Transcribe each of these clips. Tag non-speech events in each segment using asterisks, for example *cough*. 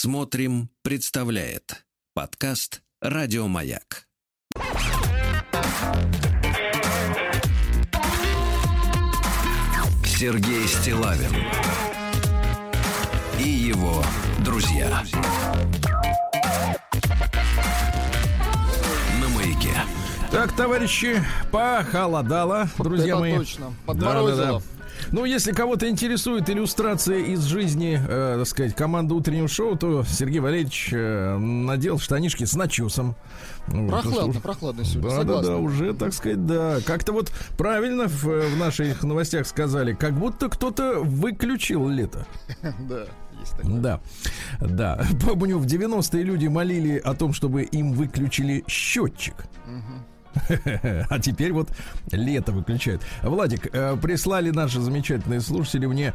Смотрим, представляет подкаст Радиомаяк. Сергей Стилавин и его друзья. На маяке. Так, товарищи, похолодало, друзья Это мои. точно. Подморозило. Ну, если кого-то интересует иллюстрация из жизни, э, так сказать, команды утреннего шоу, то Сергей Валерьевич э, надел штанишки с начесом. Ну, Прохладно, ж, прохладно сегодня. Да, да, согласен. да, уже, так сказать, да. Как-то вот правильно в, в наших новостях сказали, как будто кто-то выключил лето. *laughs* Да, есть такое. Да, да. Помню, в 90-е люди молили о том, чтобы им выключили счетчик. *laughs* А теперь вот лето выключают. Владик, э, прислали наши замечательные слушатели мне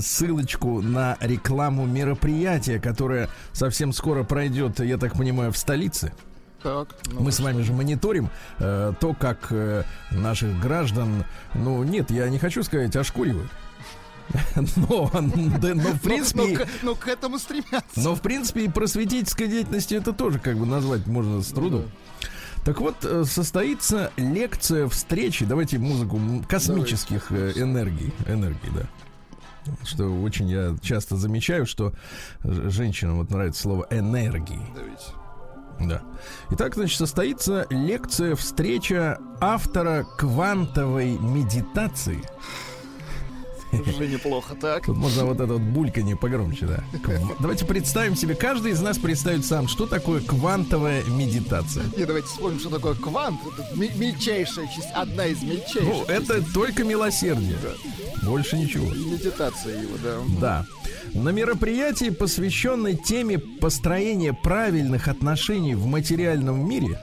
ссылочку на рекламу мероприятия, которое совсем скоро пройдет, я так понимаю, в столице. Так, ну, Мы с вами же мониторим э, то, как э, наших граждан, ну нет, я не хочу сказать, ошкуривают. *laughs* Но, да, но в *laughs* принципе, ну, к- ну, к этому стремятся. но, в принципе, и просветительской деятельностью это тоже как бы назвать можно с трудом. Так вот, э, состоится лекция встречи, давайте музыку космических э, энергий, энергий, да. Что очень я часто замечаю, что женщинам вот нравится слово энергии. Давайте. Да. Итак, значит, состоится лекция, встреча автора квантовой медитации. Уже неплохо, так. Тут можно вот это вот бульканье погромче, да. Давайте представим себе, каждый из нас представит сам, что такое квантовая медитация. И давайте вспомним, что такое квант. Это мельчайшая часть, одна из мельчайших. Ну, это только милосердие. Больше ничего. медитации его, да. Да. На мероприятии, посвященной теме построения правильных отношений в материальном мире,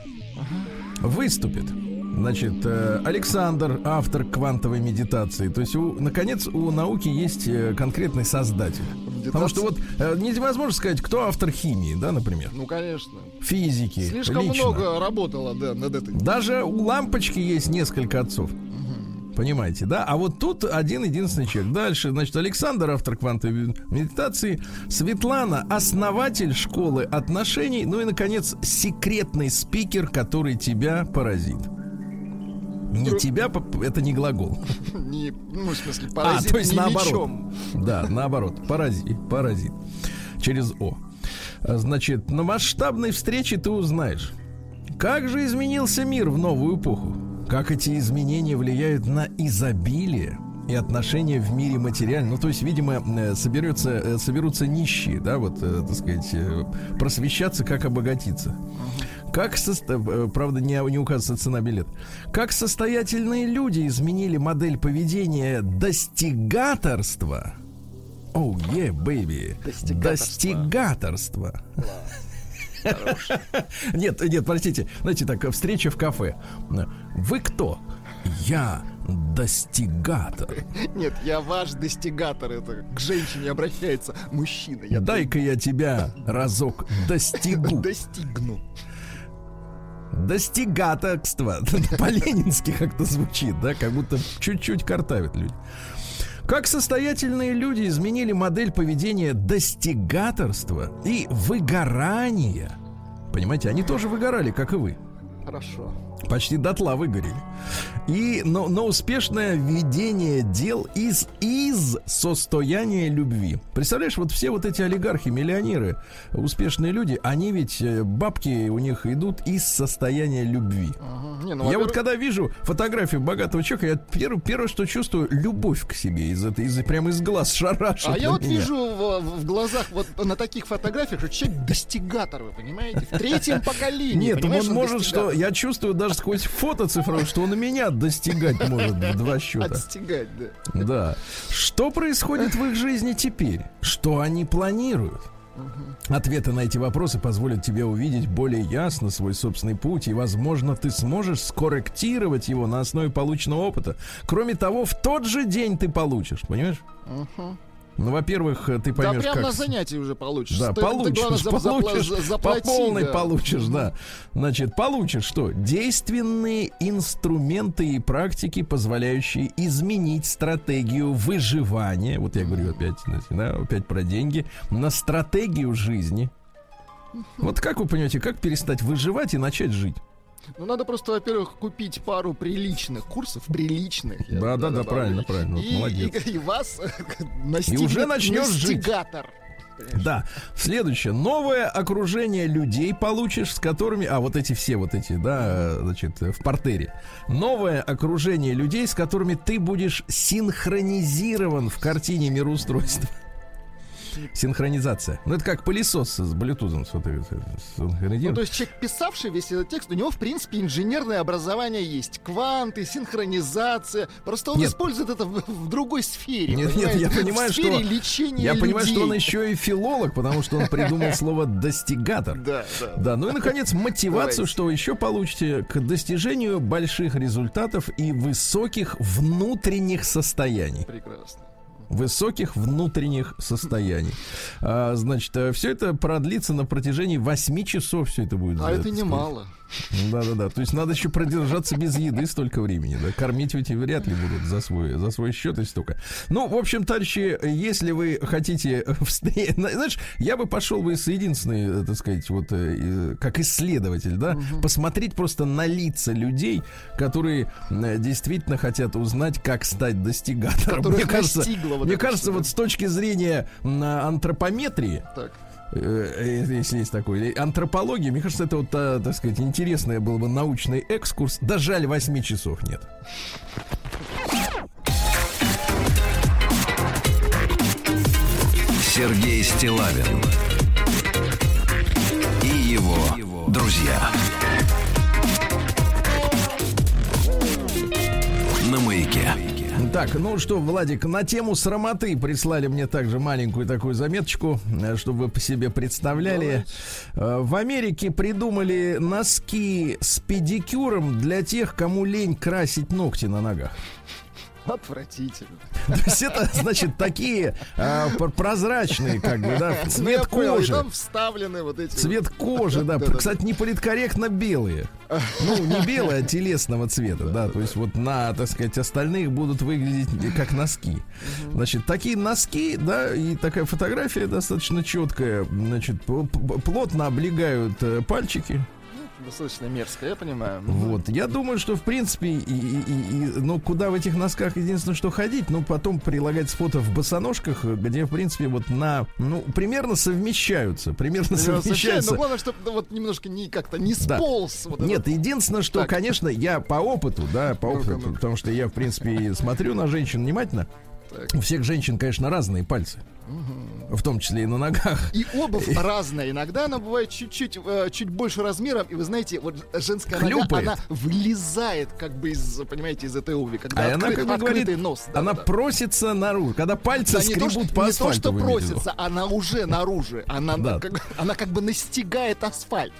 выступит. Значит, э, Александр, автор квантовой медитации. То есть, у, наконец, у науки есть э, конкретный создатель. Потому что вот э, невозможно сказать, кто автор химии, да, например, Ну, конечно. физики. Слишком лично. много работало, да, над этой. Даже у лампочки есть несколько отцов. Понимаете, да? А вот тут один единственный человек. Дальше, значит, Александр, автор квантовой медитации, Светлана, основатель школы отношений, ну и, наконец, секретный спикер, который тебя поразит. Не Ну- тебя, это не глагол. *laughs* Не, ну, в смысле, А, паразит то есть не наоборот. мечом. Да, наоборот. Паразит. Паразит. Через О. А, Значит, на масштабной встрече ты узнаешь, как же изменился мир в новую эпоху, как эти изменения влияют на изобилие и отношения в мире материальном. Ну, то есть, видимо, э, соберется, э, соберутся нищие, да, вот, э, так сказать, просвещаться, как обогатиться. Как, состо- э, правда, не, не указывается цена билет. Как состоятельные люди изменили модель поведения достигаторства. Оу, oh, yeah, baby. Достигаторство. Достигаторство. *laughs* Нет, нет, простите. Знаете, так, встреча в кафе. Вы кто? Я достигатор. Нет, я ваш достигатор. Это к женщине обращается мужчина. Я Дай-ка я тебя разок достигу. *laughs* достигну. Достигаторство. *laughs* По-ленински как-то звучит, да? Как будто чуть-чуть картавят люди. Как состоятельные люди изменили модель поведения достигаторства и выгорания. Понимаете, они тоже выгорали, как и вы. Хорошо. Почти дотла выгорели. И, но, но успешное ведение дел из, из состояния любви. Представляешь, вот все вот эти олигархи, миллионеры, успешные люди, они ведь, э, бабки у них идут из состояния любви. Ага. Не, ну, Я вот когда вижу фотографию богатого человека, я первое, первое, что чувствую, любовь к себе из этой, из, прямо из глаз шарашит. А я вот меня. вижу в, в глазах вот на таких фотографиях, что человек достигатор, вы понимаете? В третьем поколении. Нет, он может, что я чувствую даже сквозь фото цифровое, что он и меня достигать может в два счета. Отстигать, да. Да. Что происходит в их жизни теперь? Что они планируют? Ответы на эти вопросы позволят тебе увидеть более ясно свой собственный путь, и, возможно, ты сможешь скорректировать его на основе полученного опыта. Кроме того, в тот же день ты получишь, понимаешь? Мгм. Ну, во-первых, ты Да, поймешь, прямо на как... занятии уже получишь. Да, Ты- ты, получишь, главное, за- запла- получишь, за- по заплати, полной да. получишь, да. Значит, получишь что? Действенные инструменты и практики, позволяющие изменить стратегию выживания. Вот я говорю опять, да, опять про деньги. На стратегию жизни. Вот как вы понимаете, как перестать выживать и начать жить? Ну, надо просто, во-первых, купить пару приличных курсов, приличных. Да, да, да, правильно, правильно, И, молодец. и- и вас *laughs* настигнет уже начнешь жить. настигатор. Да. Следующее. Новое окружение людей получишь, с которыми... А, вот эти все вот эти, да, э, значит, э, в портере. Новое окружение людей, с которыми ты будешь синхронизирован в картине мироустройства. Синхронизация. Ну, это как пылесос с блютузом. Ну, то есть человек, писавший весь этот текст, у него, в принципе, инженерное образование есть. Кванты, синхронизация. Просто он Нет. использует это в, в другой сфере. Нет, нет, я понимаете? понимаю, в сфере что- лечения Я понимаю, что он людей. еще и филолог, потому что он придумал *laughs* слово достигатор. Да, да. Да, ну и, наконец, мотивацию, что вы еще получите к достижению больших результатов и высоких внутренних состояний. Прекрасно. Высоких внутренних состояний. А, значит, все это продлится на протяжении 8 часов. Все это будет. А э, это немало. Да, да, да. То есть надо еще продержаться без еды столько времени. Да? Кормить ведь и вряд ли будут за свой, за свой счет и столько. Ну, в общем, товарищи, если вы хотите встре- *laughs* Знаешь, я бы пошел бы с единственной, э, так сказать, вот э, э, как исследователь, да, посмотреть просто на лица людей, которые э, действительно хотят узнать, как стать достигатором. Которых Мне кажется, вот мне кажется, вот с точки зрения антропометрии, Так. Э, э, если есть такой. Антропология, мне кажется, это вот, а, так сказать, интересный был бы научный экскурс. Да жаль, 8 часов нет. Сергей Стилавин и его друзья. На маяке. Так, ну что, Владик, на тему срамоты прислали мне также маленькую такую заметочку, э, чтобы вы по себе представляли. Э, В Америке придумали носки с педикюром для тех, кому лень красить ногти на ногах. Отвратительно. *laughs* То есть это, значит, такие а, пр- прозрачные, как бы, да, Ну, я цвет понял, кожи. там вставлены вот эти... Цвет кожи, да. *laughs* Кстати, не политкорректно белые. Ну, не белые, а телесного цвета, да. То есть вот на, так сказать, остальных будут выглядеть как носки. Значит, такие носки, да, и такая фотография достаточно четкая. Значит, плотно облегают э, пальчики. Достаточно мерзко, я понимаю. Вот. Я думаю, что в принципе, и, и- и- ну, куда в этих носках единственное, что ходить, ну, потом прилагать фото в босоножках, где, в принципе, вот на, ну, примерно совмещаются, примерно Я совмещаю, совмещаются. Но главное, чтобы вот немножко не как-то не Да. сполз. вот Нет, этот- единственное, что, Так. конечно, я по опыту, да, по опыту, потому что я, в принципе, смотрю на женщин внимательно. Так. У всех женщин, конечно, разные пальцы. В том числе и на ногах. И обувь разная. Иногда она бывает чуть-чуть э, чуть больше размером. И вы знаете, вот женская нога, Хлюпает. она вылезает как бы из, понимаете, из этой обуви. Когда А она, как бы открытый говорит, нос. да, она да, просится наружу. Когда пальцы Да, не то, скребут по не то, асфальту. что просится, она уже наружу. Она, Да. как, она как бы настигает асфальт.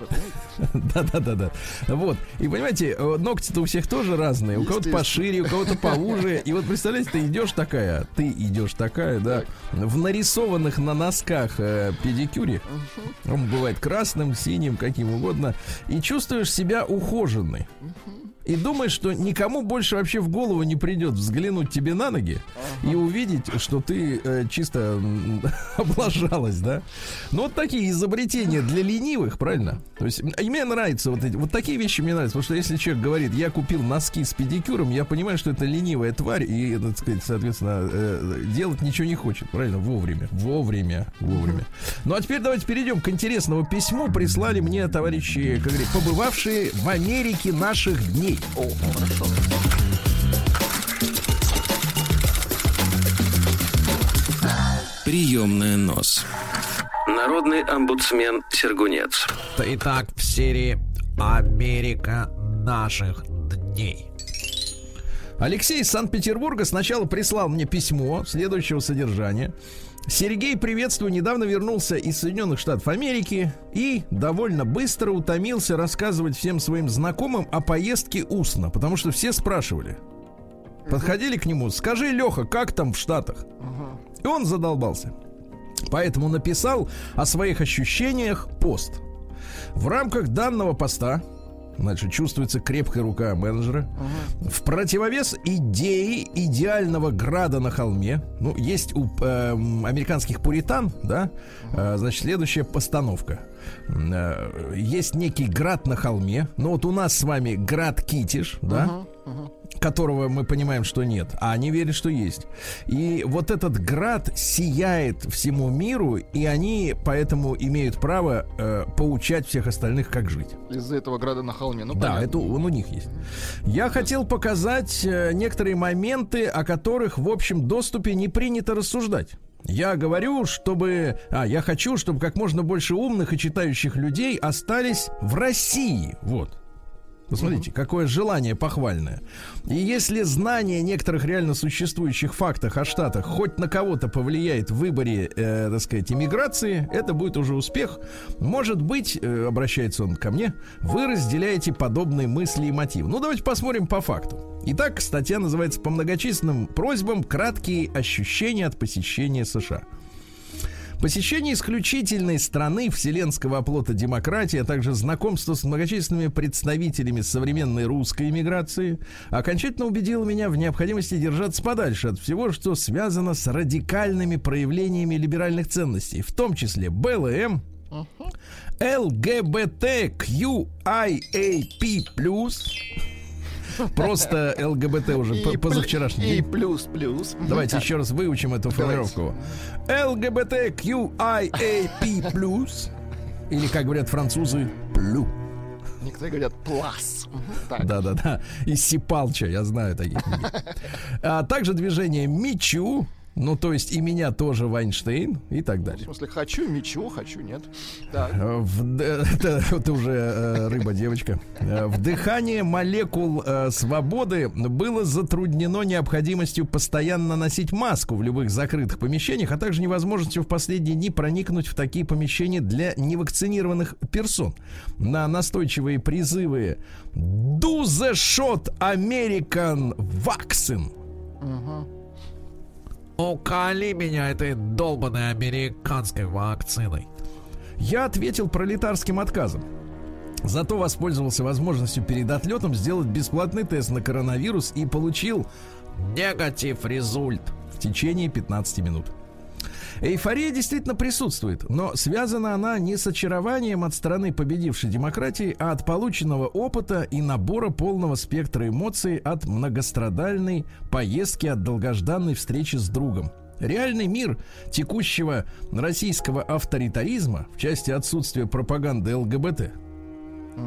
Да-да-да-да. Вот. И понимаете, э, ногти-то у всех тоже разные. У кого-то пошире, у кого-то поуже. И вот представляете, ты идешь такая, ты идешь такая, да, в нарисованных на носках э, педикюре. Он бывает красным, синим, каким угодно. И чувствуешь себя ухоженной. И думаешь, что никому больше вообще в голову не придет взглянуть тебе на ноги и увидеть, что ты э, чисто *laughs* облажалась, да? Ну, вот такие изобретения для ленивых, правильно? То есть, и мне нравятся вот эти, вот такие вещи мне нравятся, потому что если человек говорит, я купил носки с педикюром, я понимаю, что это ленивая тварь, и, так сказать, соответственно, э, делать ничего не хочет, правильно? Вовремя, вовремя, вовремя. Ну, а теперь давайте перейдем к интересному письму. Прислали мне товарищи, как говорится, побывавшие в Америке наших дней. О, хорошо. Приемная нос. Народный омбудсмен Сергунец. Итак, в серии Америка наших дней. Алексей из Санкт-Петербурга сначала прислал мне письмо следующего содержания. Сергей, приветствую, недавно вернулся из Соединенных Штатов Америки и довольно быстро утомился рассказывать всем своим знакомым о поездке устно, потому что все спрашивали. Подходили к нему, скажи, Леха, как там в Штатах? И он задолбался. Поэтому написал о своих ощущениях пост. В рамках данного поста Значит, чувствуется крепкая рука менеджера. Угу. В противовес идеи идеального града на холме. Ну, есть у э, американских пуритан, да, э, значит, следующая постановка. Э, есть некий град на холме. Ну, вот у нас с вами град Китиш, да. Угу которого мы понимаем, что нет, а они верят, что есть. И вот этот град сияет всему миру, и они поэтому имеют право э, поучать всех остальных, как жить. Из-за этого града на холме, ну Да, понятно. это он у них есть. Я хотел показать э, некоторые моменты, о которых в общем доступе не принято рассуждать. Я говорю, чтобы... А, я хочу, чтобы как можно больше умных и читающих людей остались в России. Вот. Посмотрите, угу. какое желание похвальное. И если знание некоторых реально существующих фактов о Штатах хоть на кого-то повлияет в выборе, э, так сказать, иммиграции, это будет уже успех. Может быть, э, обращается он ко мне, вы разделяете подобные мысли и мотивы. Ну, давайте посмотрим по факту. Итак, статья называется «По многочисленным просьбам краткие ощущения от посещения США». Посещение исключительной страны вселенского оплота демократии, а также знакомство с многочисленными представителями современной русской иммиграции окончательно убедило меня в необходимости держаться подальше от всего, что связано с радикальными проявлениями либеральных ценностей, в том числе БЛМ, ЛГБТQIAP+, Просто ЛГБТ уже и позавчерашний. И плюс плюс. Давайте еще раз выучим эту формулировку. ЛГБТQIAP. Или, как говорят французы, плю. Некоторые говорят плас. Да, да, да. И сипалча, я знаю таких. А также движение Мичу, ну, то есть и меня тоже Вайнштейн и так далее. В смысле, хочу, мечу, хочу, нет. Э, в, *laughs* это, это уже э, рыба-девочка. Э, вдыхание молекул э, свободы было затруднено необходимостью постоянно носить маску в любых закрытых помещениях, а также невозможностью в последние дни проникнуть в такие помещения для невакцинированных персон. На настойчивые призывы «Do the shot American vaccine». Уколи меня этой долбанной американской вакциной. Я ответил пролетарским отказом. Зато воспользовался возможностью перед отлетом сделать бесплатный тест на коронавирус и получил негатив результ в течение 15 минут. Эйфория действительно присутствует, но связана она не с очарованием от стороны победившей демократии, а от полученного опыта и набора полного спектра эмоций от многострадальной поездки от долгожданной встречи с другом. Реальный мир текущего российского авторитаризма в части отсутствия пропаганды ЛГБТ.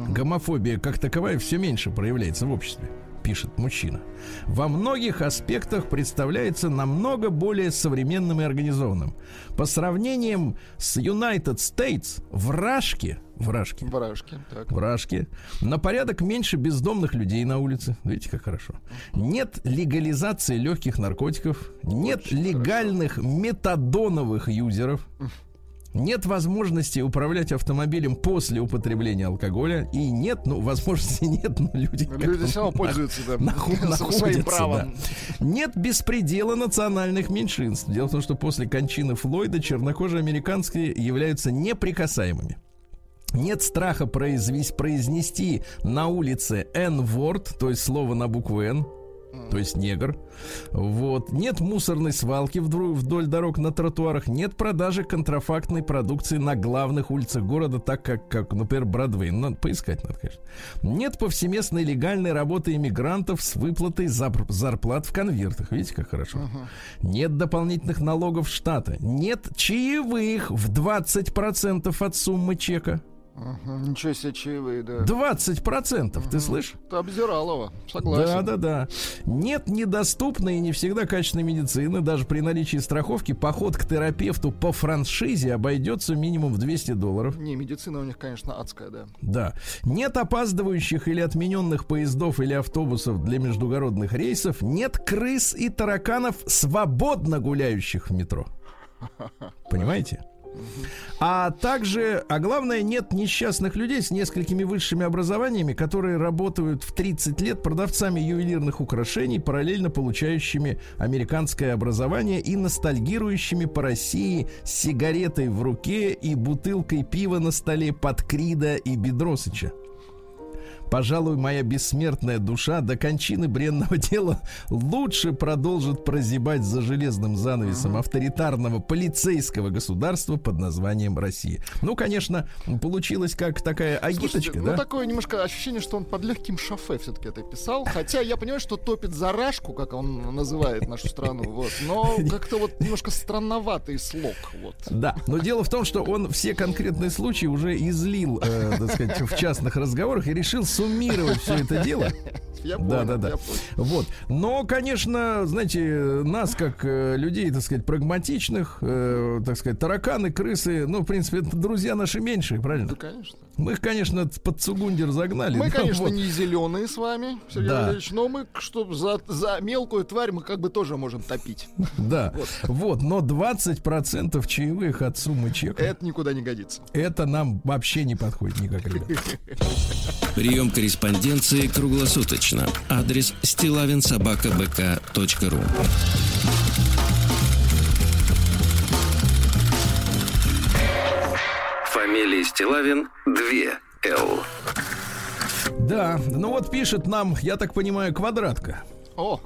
Гомофобия как таковая все меньше проявляется в обществе пишет мужчина, во многих аспектах представляется намного более современным и организованным. По сравнением с United States, вражки, вражки, вражки, так. вражки, на порядок меньше бездомных людей на улице. Видите, как хорошо. Нет легализации легких наркотиков, нет Очень легальных хорошо. метадоновых юзеров. Нет возможности управлять автомобилем после употребления алкоголя. И нет, ну, возможности *laughs* нет, но люди... Люди все равно пользуются, да, наху- *laughs* своим правом. Да. Нет беспредела национальных меньшинств. Дело в том, что после кончины Флойда чернокожие американские являются неприкасаемыми. Нет страха произвести, произнести на улице N-word, то есть слово на букву N, то есть негр. Вот. Нет мусорной свалки вдоль, дорог на тротуарах, нет продажи контрафактной продукции на главных улицах города, так как, как например, Бродвей. Надо поискать, надо, конечно. Нет повсеместной легальной работы иммигрантов с выплатой зарплат в конвертах. Видите, как хорошо. Uh-huh. Нет дополнительных налогов штата. Нет чаевых в 20% от суммы чека. Ага, ничего себе чаевые, да. 20 процентов, угу. ты слышишь? Ты Обзиралова, согласен. Да, да, да. Нет недоступной и не всегда качественной медицины. Даже при наличии страховки поход к терапевту по франшизе обойдется минимум в 200 долларов. Не, медицина у них, конечно, адская, да. Да. Нет опаздывающих или отмененных поездов или автобусов для междугородных рейсов. Нет крыс и тараканов, свободно гуляющих в метро. *laughs* Понимаете? А также, а главное, нет несчастных людей с несколькими высшими образованиями, которые работают в 30 лет продавцами ювелирных украшений, параллельно получающими американское образование и ностальгирующими по России с сигаретой в руке и бутылкой пива на столе под Крида и Бедросыча. Пожалуй, моя бессмертная душа до кончины бренного *laughs* дела лучше продолжит прозябать за железным занавесом авторитарного полицейского государства под названием Россия. Ну, конечно, получилось как такая агиточка, Слушайте, да? Ну, такое немножко ощущение, что он под легким шофе все-таки это писал. Хотя я понимаю, что топит за рашку, как он называет нашу страну. Вот. Но *laughs* как-то вот немножко странноватый слог. Вот. Да, но дело в том, что он все конкретные случаи уже излил, э, так сказать, в *laughs* частных разговорах и решил суммировать все это дело. Я Да, понял, да, да. я понял. Вот. Но, конечно, знаете, нас, как э, людей, так сказать, прагматичных, э, так сказать, тараканы, крысы, ну, в принципе, это друзья наши меньшие, правильно? Да, конечно. Мы их, конечно, под Цугундер загнали. Мы, да, конечно, вот. не зеленые с вами, Сергей Да. Валерьевич, но мы, что за, за мелкую тварь мы как бы тоже можем топить. Да. Вот. Но 20% чаевых от суммы чека, Это никуда не годится. это нам вообще не подходит никак, ребят. *laughs* Прием корреспонденции круглосуточно. Адрес стилавинсобакабк.ру Фамилия Стилавин 2 Л. Да, ну вот пишет нам, я так понимаю, квадратка. О,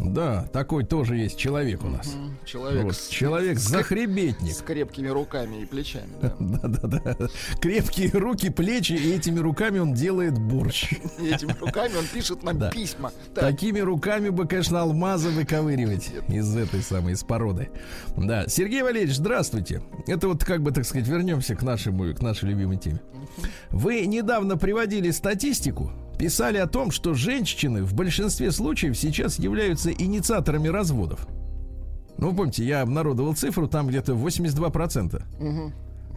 Да, такой тоже есть человек у нас. человек Вот, с, человек захребетник. с крепкими руками и плечами. да. *laughs* Да-да-да. Крепкие руки, плечи, и этими руками он делает борщ. И этими руками он пишет нам Да. письма. Так, Такими руками бы, конечно, алмазы выковыривать из этой самой, из породы. Да. Сергей Валерьевич, здравствуйте. Это вот как бы, так сказать, вернемся к нашему, к нашей любимой теме. Вы недавно приводили статистику, писали о том, что женщины в большинстве случаев сейчас являются инициаторами разводов. Ну, помните, я обнародовал цифру, там где-то 82%.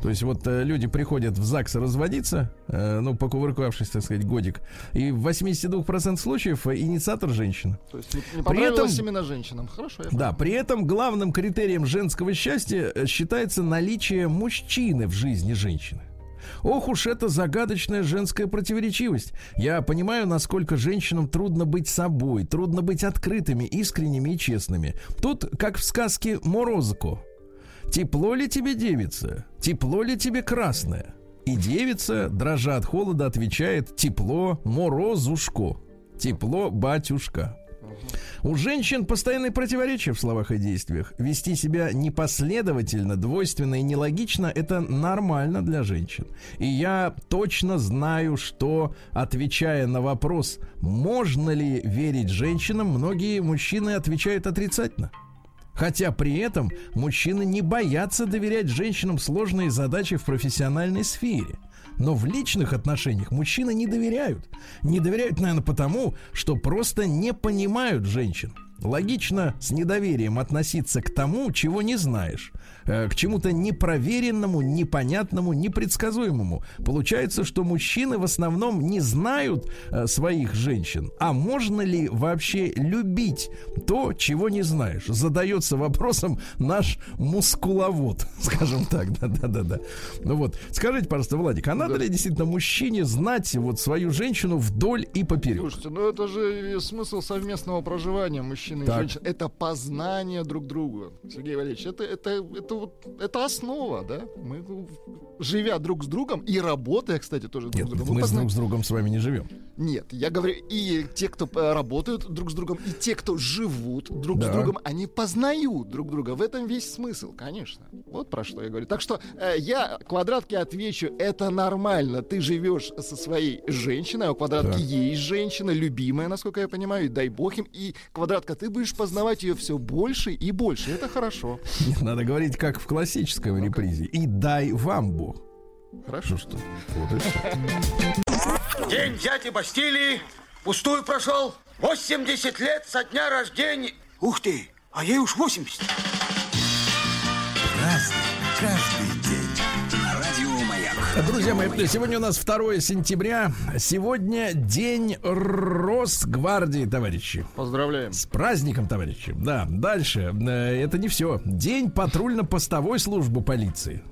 То есть вот э, люди приходят в ЗАГС разводиться, э, ну, покувыркавшись, так сказать, годик, и в 82% случаев э, инициатор женщина. то есть не, не При этом- именно женщинам. Хорошо, я Да, при этом главным критерием женского счастья э, считается наличие мужчины в жизни женщины. Ох уж это загадочная женская противоречивость. Я понимаю, насколько женщинам трудно быть собой, трудно быть открытыми, искренними и честными. Тут, как в сказке Морозко. Тепло ли тебе, девица? Тепло ли тебе красное? И девица, дрожа от холода, отвечает «Тепло, морозушко». Тепло, батюшка. У женщин постоянные противоречия в словах и действиях. Вести себя непоследовательно, двойственно и нелогично – это нормально для женщин. И я точно знаю, что, отвечая на вопрос, можно ли верить женщинам, многие мужчины отвечают отрицательно. Хотя при этом мужчины не боятся доверять женщинам сложные задачи в профессиональной сфере. Но в личных отношениях мужчины не доверяют. Не доверяют, наверное, потому, что просто не понимают женщин. Логично с недоверием относиться к тому, чего не знаешь, э, к чему-то непроверенному, непонятному, непредсказуемому. Получается, что мужчины в основном не знают э, своих женщин. А можно ли вообще любить то, чего не знаешь? Задается вопросом наш мускуловод, *laughs* скажем так. Да-да-да. Ну вот, скажите, пожалуйста, Владик, а надо ли действительно мужчине знать вот свою женщину вдоль и поперек? Слушайте, ну это же смысл совместного проживания мужчины и женщины. Это познание друг друга. Сергей Валерьевич, это, это, это, вот, это основа, да? Мы, ну, живя друг с другом и работая, кстати, тоже друг Нет, с другом. мы с позна- друг с другом с вами не живем. Нет, я говорю, и те, кто работают друг с другом, и те, кто живут друг Да. с другом, они познают друг друга. В этом весь смысл, конечно. Вот про что я говорю. Так что э, я квадратке отвечу, это нормально. Ты живешь со своей женщиной, а у квадратки Так. есть женщина, любимая, насколько я понимаю, и дай бог им. И квадратка, ты будешь познавать ее все больше и больше. Это хорошо. Надо говорить, как в классическом репризе. И дай вам Бог. Хорошо. Что? Вот и. День дяди Бастилии пустую прошел. 80 лет со дня рождения. Ух ты, а ей уж 80. Друзья мои, сегодня у нас 2 сентября. Сегодня день Росгвардии, товарищи. Поздравляем. С праздником, товарищи. Да, дальше. Э, Это не все. День патрульно-постовой службы полиции.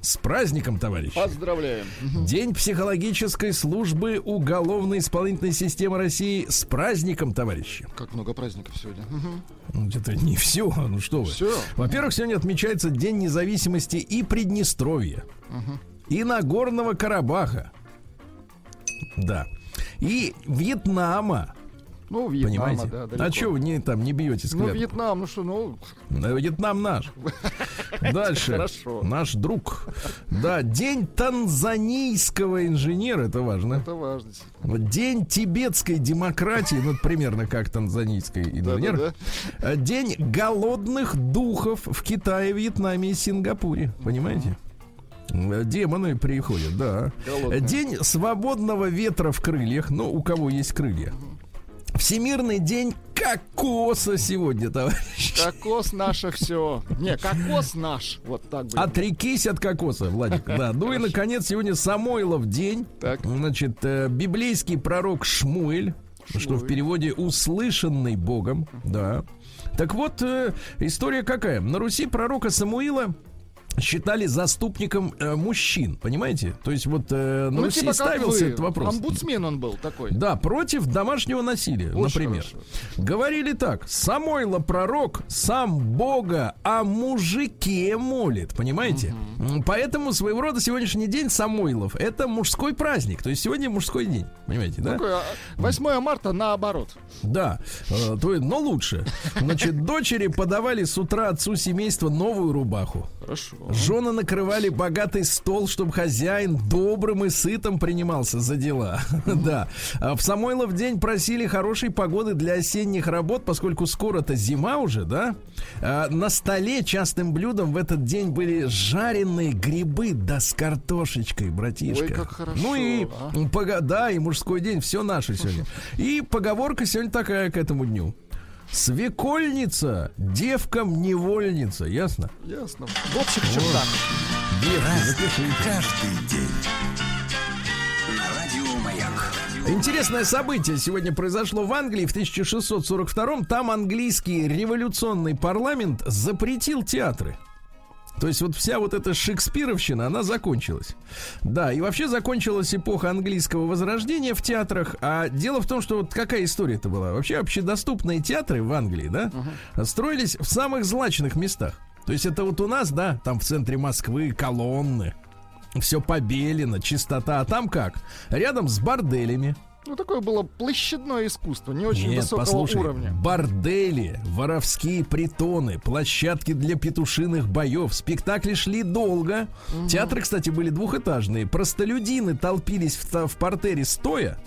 С праздником, товарищи. Поздравляем. День психологической службы уголовно-исполнительной системы России. С праздником, товарищи. Как много праздников сегодня. Ну, Это не все, ну что вы. Всё. Во-первых, сегодня отмечается День независимости и Приднестровья, и Нагорного Карабаха. Да. И Вьетнама. Ну, Вьетнама, Понимаете? да, а далеко. что вы не, там не бьете Ну, взгляд? Вьетнам, ну что, ну, Вьетнам наш. *laughs* Дальше. Хорошо. Наш друг. Да, день танзанийского инженера, это важно. это важно. День тибетской демократии, ну, примерно как танзанийский инженер. А, День голодных духов в Китае, Вьетнаме и Сингапуре. Понимаете? Демоны приходят, да. Голодные. День свободного ветра в крыльях. Ну, у кого есть крылья. Всемирный день кокоса сегодня, товарищ. Кокос наше все. Не, кокос наш. Вот так бы. Отрекись от кокоса, Владик. Да. Ну и, наконец, сегодня Самойлов день. Так. Значит, э, библейский пророк Шмуэль, что в переводе «услышанный Богом», да. Так вот, э, история какая? На Руси пророка Самуила считали заступником э, мужчин, понимаете? То есть вот э, на ну, Руси типа ставился вы. этот вопрос. Омбудсмен он был такой. Да, против домашнего насилия, Очень например. хорошо. Говорили так: Самойло пророк сам Бога о мужике молит, понимаете? М, Поэтому своего рода сегодняшний день Самойлов это мужской праздник. То есть сегодня мужской день, понимаете, да? Такой, а, 8 марта наоборот. Да, э, то, но лучше. Значит, дочери подавали с утра отцу семейства новую рубаху. Хорошо. Жены накрывали богатый стол, чтобы хозяин добрым и сытым принимался за дела. *laughs* Да. А В Самойлов день просили хорошей погоды для осенних работ, поскольку скоро-то зима уже, да? А На столе частым блюдом в этот день были жареные грибы, да с картошечкой, братишка. Ой, как хорошо, Ну и а. пога- да, и мужской день, все наше сегодня. И поговорка сегодня такая к этому дню. Свекольница, девкам невольница, ясно? Ясно. В общих чертах. Девки, запишите. Каждый день. На радио Маяк. Интересное событие сегодня произошло в Англии в 1642 Там английский революционный парламент запретил театры. То есть вот вся вот эта шекспировщина, она закончилась. Да, и вообще закончилась эпоха английского возрождения в театрах. А дело в том, что вот какая история это была. Вообще общедоступные театры в Англии, да, строились в самых злачных местах. То есть это вот у нас, да, там в центре Москвы колонны, все побелено, чистота. А там как? Рядом с борделями, Ну, такое было площадное искусство, не очень нет, высокого послушай, уровня. бордели, воровские притоны, площадки для петушиных боев, спектакли шли долго. Театры, кстати, были двухэтажные. Простолюдины толпились в, в портере стоя.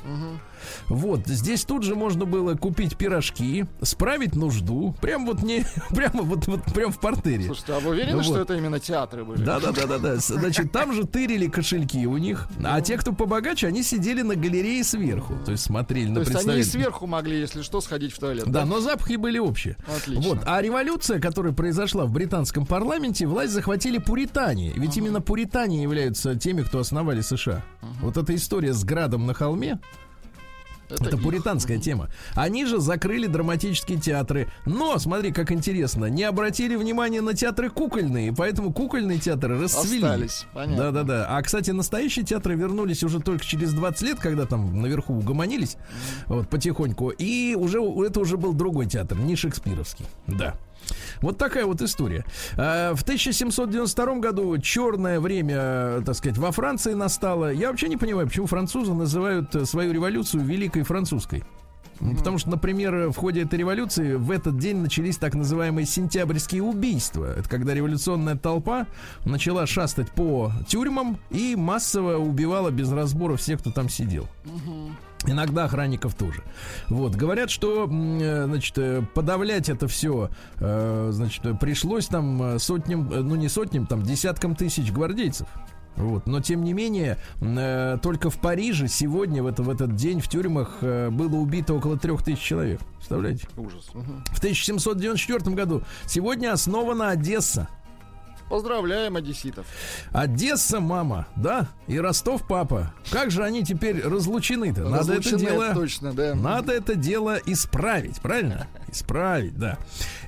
Вот, здесь тут же можно было купить пирожки, справить нужду, прям вот не, *laughs* прямо вот, вот прям в портере. Слушайте, а вы уверены, Ну что вот. это именно театры были? Да, да, да, да, да. Значит, там же тырили кошельки у них, а те, кто побогаче, они сидели на галерее сверху, то есть смотрели То на есть они и представителей. сверху могли, если что, сходить в туалет. Да, но запахи были общие. Отлично. Вот. А революция, которая произошла в британском парламенте, власть захватили пуритане. Ведь именно пуритане являются теми, кто основали США. Вот эта история с градом на холме. Это, их. пуританская тема. Они же закрыли драматические театры. Но, смотри, как интересно, не обратили внимания на театры кукольные, поэтому кукольные театры расцвели. Остались, понятно. Да-да-да. А, кстати, настоящие театры вернулись уже только через 20 лет, когда там наверху угомонились, вот, потихоньку. И уже это уже был другой театр, не шекспировский. Да. Вот такая вот история. А, В 1792 году черное время, э, так сказать, во Франции настало. Я вообще не понимаю, почему французы называют э, свою революцию Великой Французской. Ну, Потому что, например, в ходе этой революции в этот день начались так называемые сентябрьские убийства. Это когда революционная толпа начала шастать по тюрьмам и массово убивала без разбора всех, кто там сидел. Иногда охранников тоже. Вот. Говорят, что э, значит, э, подавлять это все значит, э, пришлось там сотням, ну не сотням, там десяткам тысяч гвардейцев. Вот. Но тем не менее, э, только в Париже сегодня, в, это, в этот день, в тюрьмах э, было убито около трех тысяч человек. Представляете? Ужас. Мгм. В 1794 году сегодня основана Одесса. Поздравляем одесситов. Одесса мама, да, и Ростов папа. Как же они теперь разлучены-то? Надо это Разлучены, дело... Точно, да. Надо это дело исправить, правильно? Исправить, да.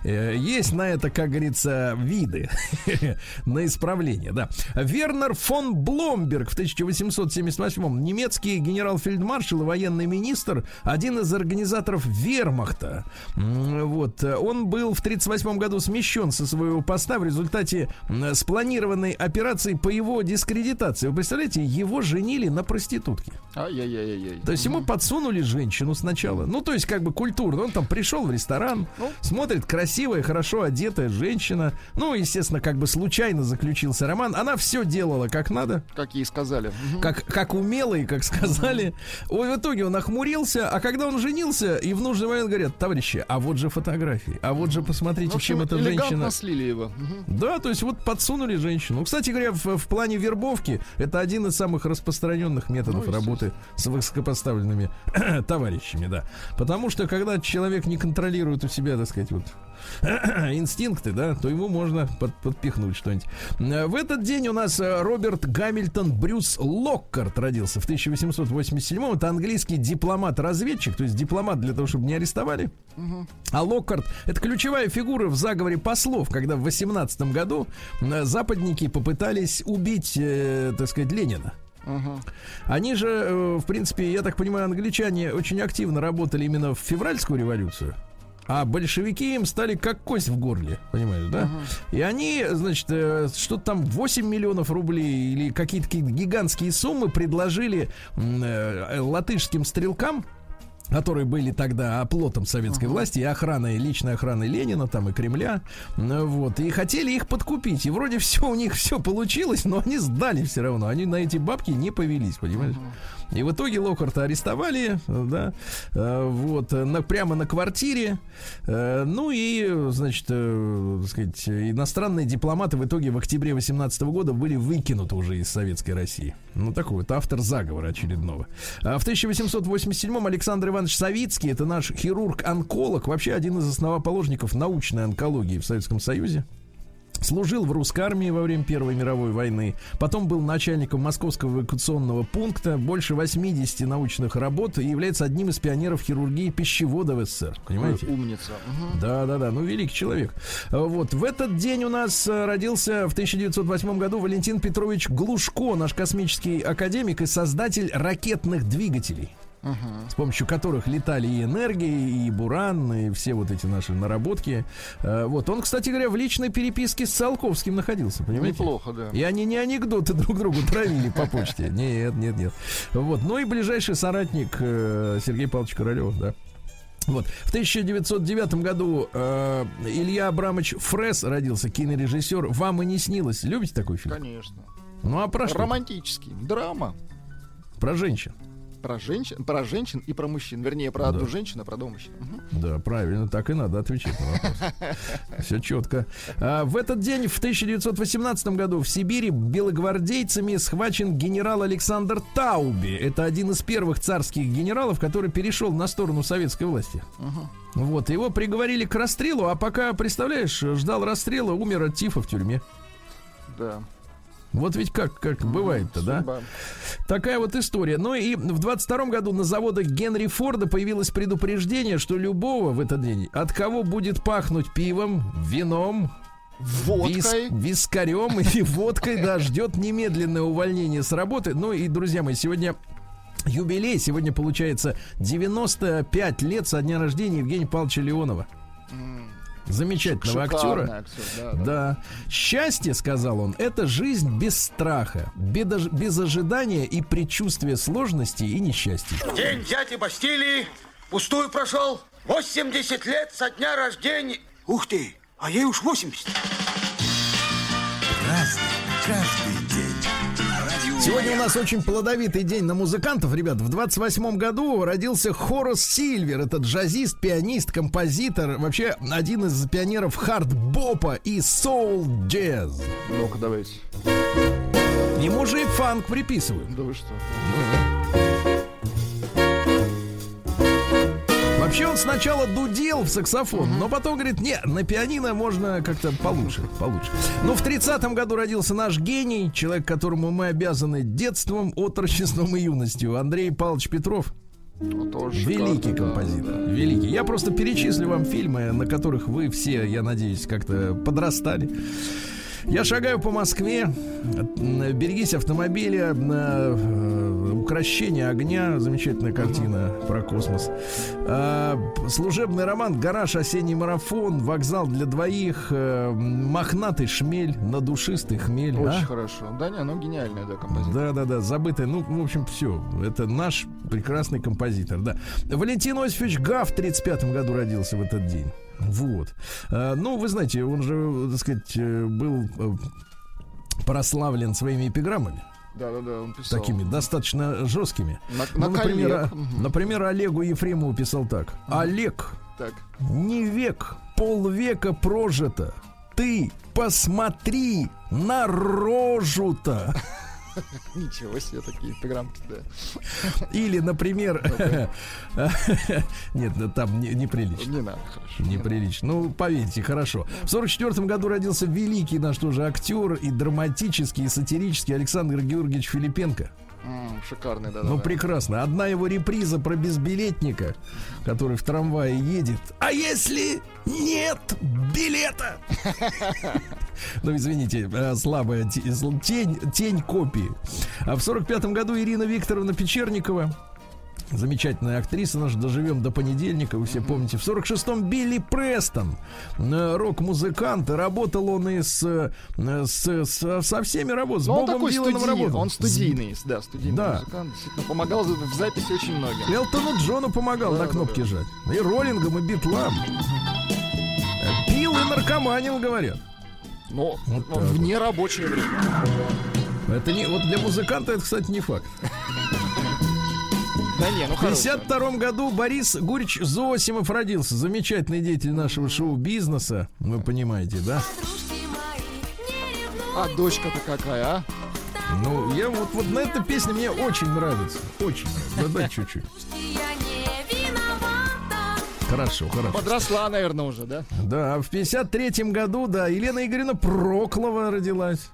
Э, Есть на это, как говорится, виды *laughs* на исправление, да. Вернер фон Бломберг в 1878-м, немецкий генерал-фельдмаршал и военный министр, один из организаторов вермахта. Вот, э, он был в 1938 году смещен со своего поста в результате спланированной операции по его дискредитации. Вы представляете, его женили на проститутке. Ай-яй-яй-яй. То есть ему подсунули женщину сначала. Ну, то есть, как бы культурно. Он там пришел в ресторан, Ну. смотрит красивая, хорошо одетая женщина. Ну, естественно, как бы случайно заключился роман. Она все делала как надо, Как ей сказали. Как, как умела и как сказали. Ой, в итоге он охмурился, а когда он женился, и в нужный момент говорят, товарищи, а вот же фотографии, а вот же посмотрите, В общем, чем эта женщина... слили его. Да, то есть вот подсунули женщину. Кстати говоря, в, в плане вербовки это один из самых распространенных методов Ну, работы с высокопоставленными *clears throat* товарищами, да. Потому что когда человек не контролирует у себя, так сказать, вот *clears throat* инстинкты, да, то ему можно под- подпихнуть что-нибудь. Э, В этот день у нас э, Роберт Гамильтон Брюс Локкарт родился в 1887 Это английский дипломат-разведчик, то есть дипломат для того, чтобы не арестовали. А Локкарт — это ключевая фигура в заговоре послов, когда в 18 году э, западники попытались убить, э, так сказать, Ленина. Мгм. Они же, в принципе, я так понимаю, англичане очень активно работали именно в февральскую революцию. А большевики им стали как кость в горле, понимаешь, да? И они, значит, э, что-то там 8 миллионов рублей или какие-то гигантские суммы предложили э, латышским стрелкам, которые были тогда оплотом советской власти и охраной, личной охраной Ленина там и Кремля, Ну, вот, и хотели их подкупить, и вроде все у них все получилось, но они сдали все равно, они на эти бабки не повелись, понимаешь? И в итоге Локарта арестовали, э, да, э, вот, э, на, прямо на квартире, Э, ну и, значит, э, так сказать, иностранные дипломаты в итоге в октябре 18 года были выкинуты уже из Советской России. Ну, такой вот автор заговора очередного. А в 1887-м Александр Иванович Савицкий, это наш хирург-онколог, вообще один из основоположников научной онкологии в Советском Союзе. Служил в русской армии во время Первой мировой войны. Потом был начальником Московского эвакуационного пункта. Больше 80 научных работ и является одним из пионеров хирургии пищевода в СССР. Понимаете? Ой, Умница. Мгм. Да, да, да, ну великий человек. Вот в этот день у нас э, родился в 1908 году Валентин Петрович Глушко, наш космический академик и создатель ракетных двигателей. С помощью которых летали и энергии, и Буран, и все вот эти наши наработки. Э, Вот он, кстати говоря, в личной переписке с Циолковским находился, понимаете? Неплохо, да. И они не анекдоты друг другу травили по почте. *laughs* Нет, нет, нет. Вот. Ну и ближайший соратник э, Сергей Павлович Королев, да. Вот. В 1909 году э, Илья Абрамович Фрес родился, кинорежиссер. Вам и не снилось. Любите такой фильм? Конечно. Ну а про что? Романтический. Драма. Про женщин. Про женщин, про женщин и про мужчин. Вернее, про одну женщину, а про двух мужчин. Да, правильно, так и надо отвечать на вопрос. *laughs* Все четко. А, в этот день, в 1918 году, в Сибири белогвардейцами схвачен генерал Александр Тауби. Это один из первых царских генералов, который перешел на сторону советской власти. Вот, его приговорили к расстрелу, а пока, представляешь, ждал расстрела, умер от тифа в тюрьме. Да. Вот ведь как, как бывает-то, да? Судьба. Такая вот история. Ну и в 22 году на заводах Генри Форда появилось предупреждение, что любого в этот день, от кого будет пахнуть пивом, вином, Водкой. вис- вискарем или *laughs* водкой, да, ждет немедленное увольнение с работы. Ну и, друзья мои, сегодня юбилей. Сегодня получается 95 лет со дня рождения Евгения Павловича Леонова. Замечательного Шикарный актера. актер, да, да. Да. Счастье, сказал он, это жизнь без страха, без, без ожидания и предчувствия сложностей и несчастий. День дяди Бастилии пустую прошел. 80 лет со дня рождения. Ух ты, а ей уж 80. Сегодня у нас очень плодовитый день на музыкантов, ребят. В 28 году родился Хорас Сильвер. Это джазист, пианист, композитор. Вообще один из пионеров хард-бопа и соул-джаз. Ну-ка, давайте. Ему же и фанк приписывают. Да вы что? Вообще он сначала дудел в саксофон, но потом говорит, не, на пианино можно как-то получше, получше. Но в 30-м году родился наш гений, человек, которому мы обязаны детством, отрочеством и юностью. Андрей Павлович Петров. Ну, тоже Великий шикарно, да. композитор. Великий. Я просто перечислю вам фильмы, на которых вы все, я надеюсь, как-то подрастали. Я шагаю по Москве. э, Берегись автомобиля. э, Укращение огня. Замечательная картина про космос. А, Служебный роман. Гараж. Осенний марафон. Вокзал для двоих. э, Мохнатый шмель. Надушистый хмель. Очень а? хорошо. Да, не, ну гениальная, да, композиция. Да, да, да, забытая. Ну, в общем, все. Это наш прекрасный композитор, да. Валентин Осифович Гав в 35 году родился в этот день. Вот. А, ну, вы знаете, он же, так сказать, э, был э, прославлен своими эпиграммами, Да, да, да, он писал. такими достаточно жесткими. На, Ну, на например, а- например, Олегу Ефремову писал так. Олег, Так. не век, полвека прожито. Ты посмотри на рожу-то. *laughs* *laughs* Ничего себе, такие эпиграммки, да. Или, например, *laughs* нет, да там не- неприлично. Не надо, хорошо. Неприлично. Ну, поверьте, хорошо. В 44 году родился великий наш тоже актер и драматический, и сатирический Александр Георгиевич Филипенко. М, Шикарный, да, да. Ну, да. прекрасно. Одна его реприза про безбилетника, который в трамвае едет. А если нет билета? *laughs* Ну, извините, э, слабая тень, тень копии. А в 45 году Ирина Викторовна Печерникова, Замечательная актриса наша, доживем до понедельника, вы все помните. В 46-м Билли Престон, э, рок-музыкант, работал он и с, э, с- с- со всеми работами. С Ну, он Бобом такой Диланом работал. он студийный, да, студийный Да. музыкант. Действительно, помогал в записи очень многим. Элтону Джону помогал Да, на да, кнопки да. жать. И роллингам, и битлам. Пил и наркоманил, говорят. Но Вот но в нерабочее время. Это не, вот для музыканта это, кстати, не факт. Да не, ну В хорошо. 52 году Борис Гурич Зосимов родился. Замечательный деятель нашего шоу-бизнеса. Вы понимаете, да? А дочка-то какая, а? Ну, я вот, вот на эта песня мне очень нравится. Очень нравится. Да, да, чуть-чуть. Хорошо, хорошо. Подросла, наверное, уже, да? Да, а в 53 году, да, Елена Игоревна Проклова родилась.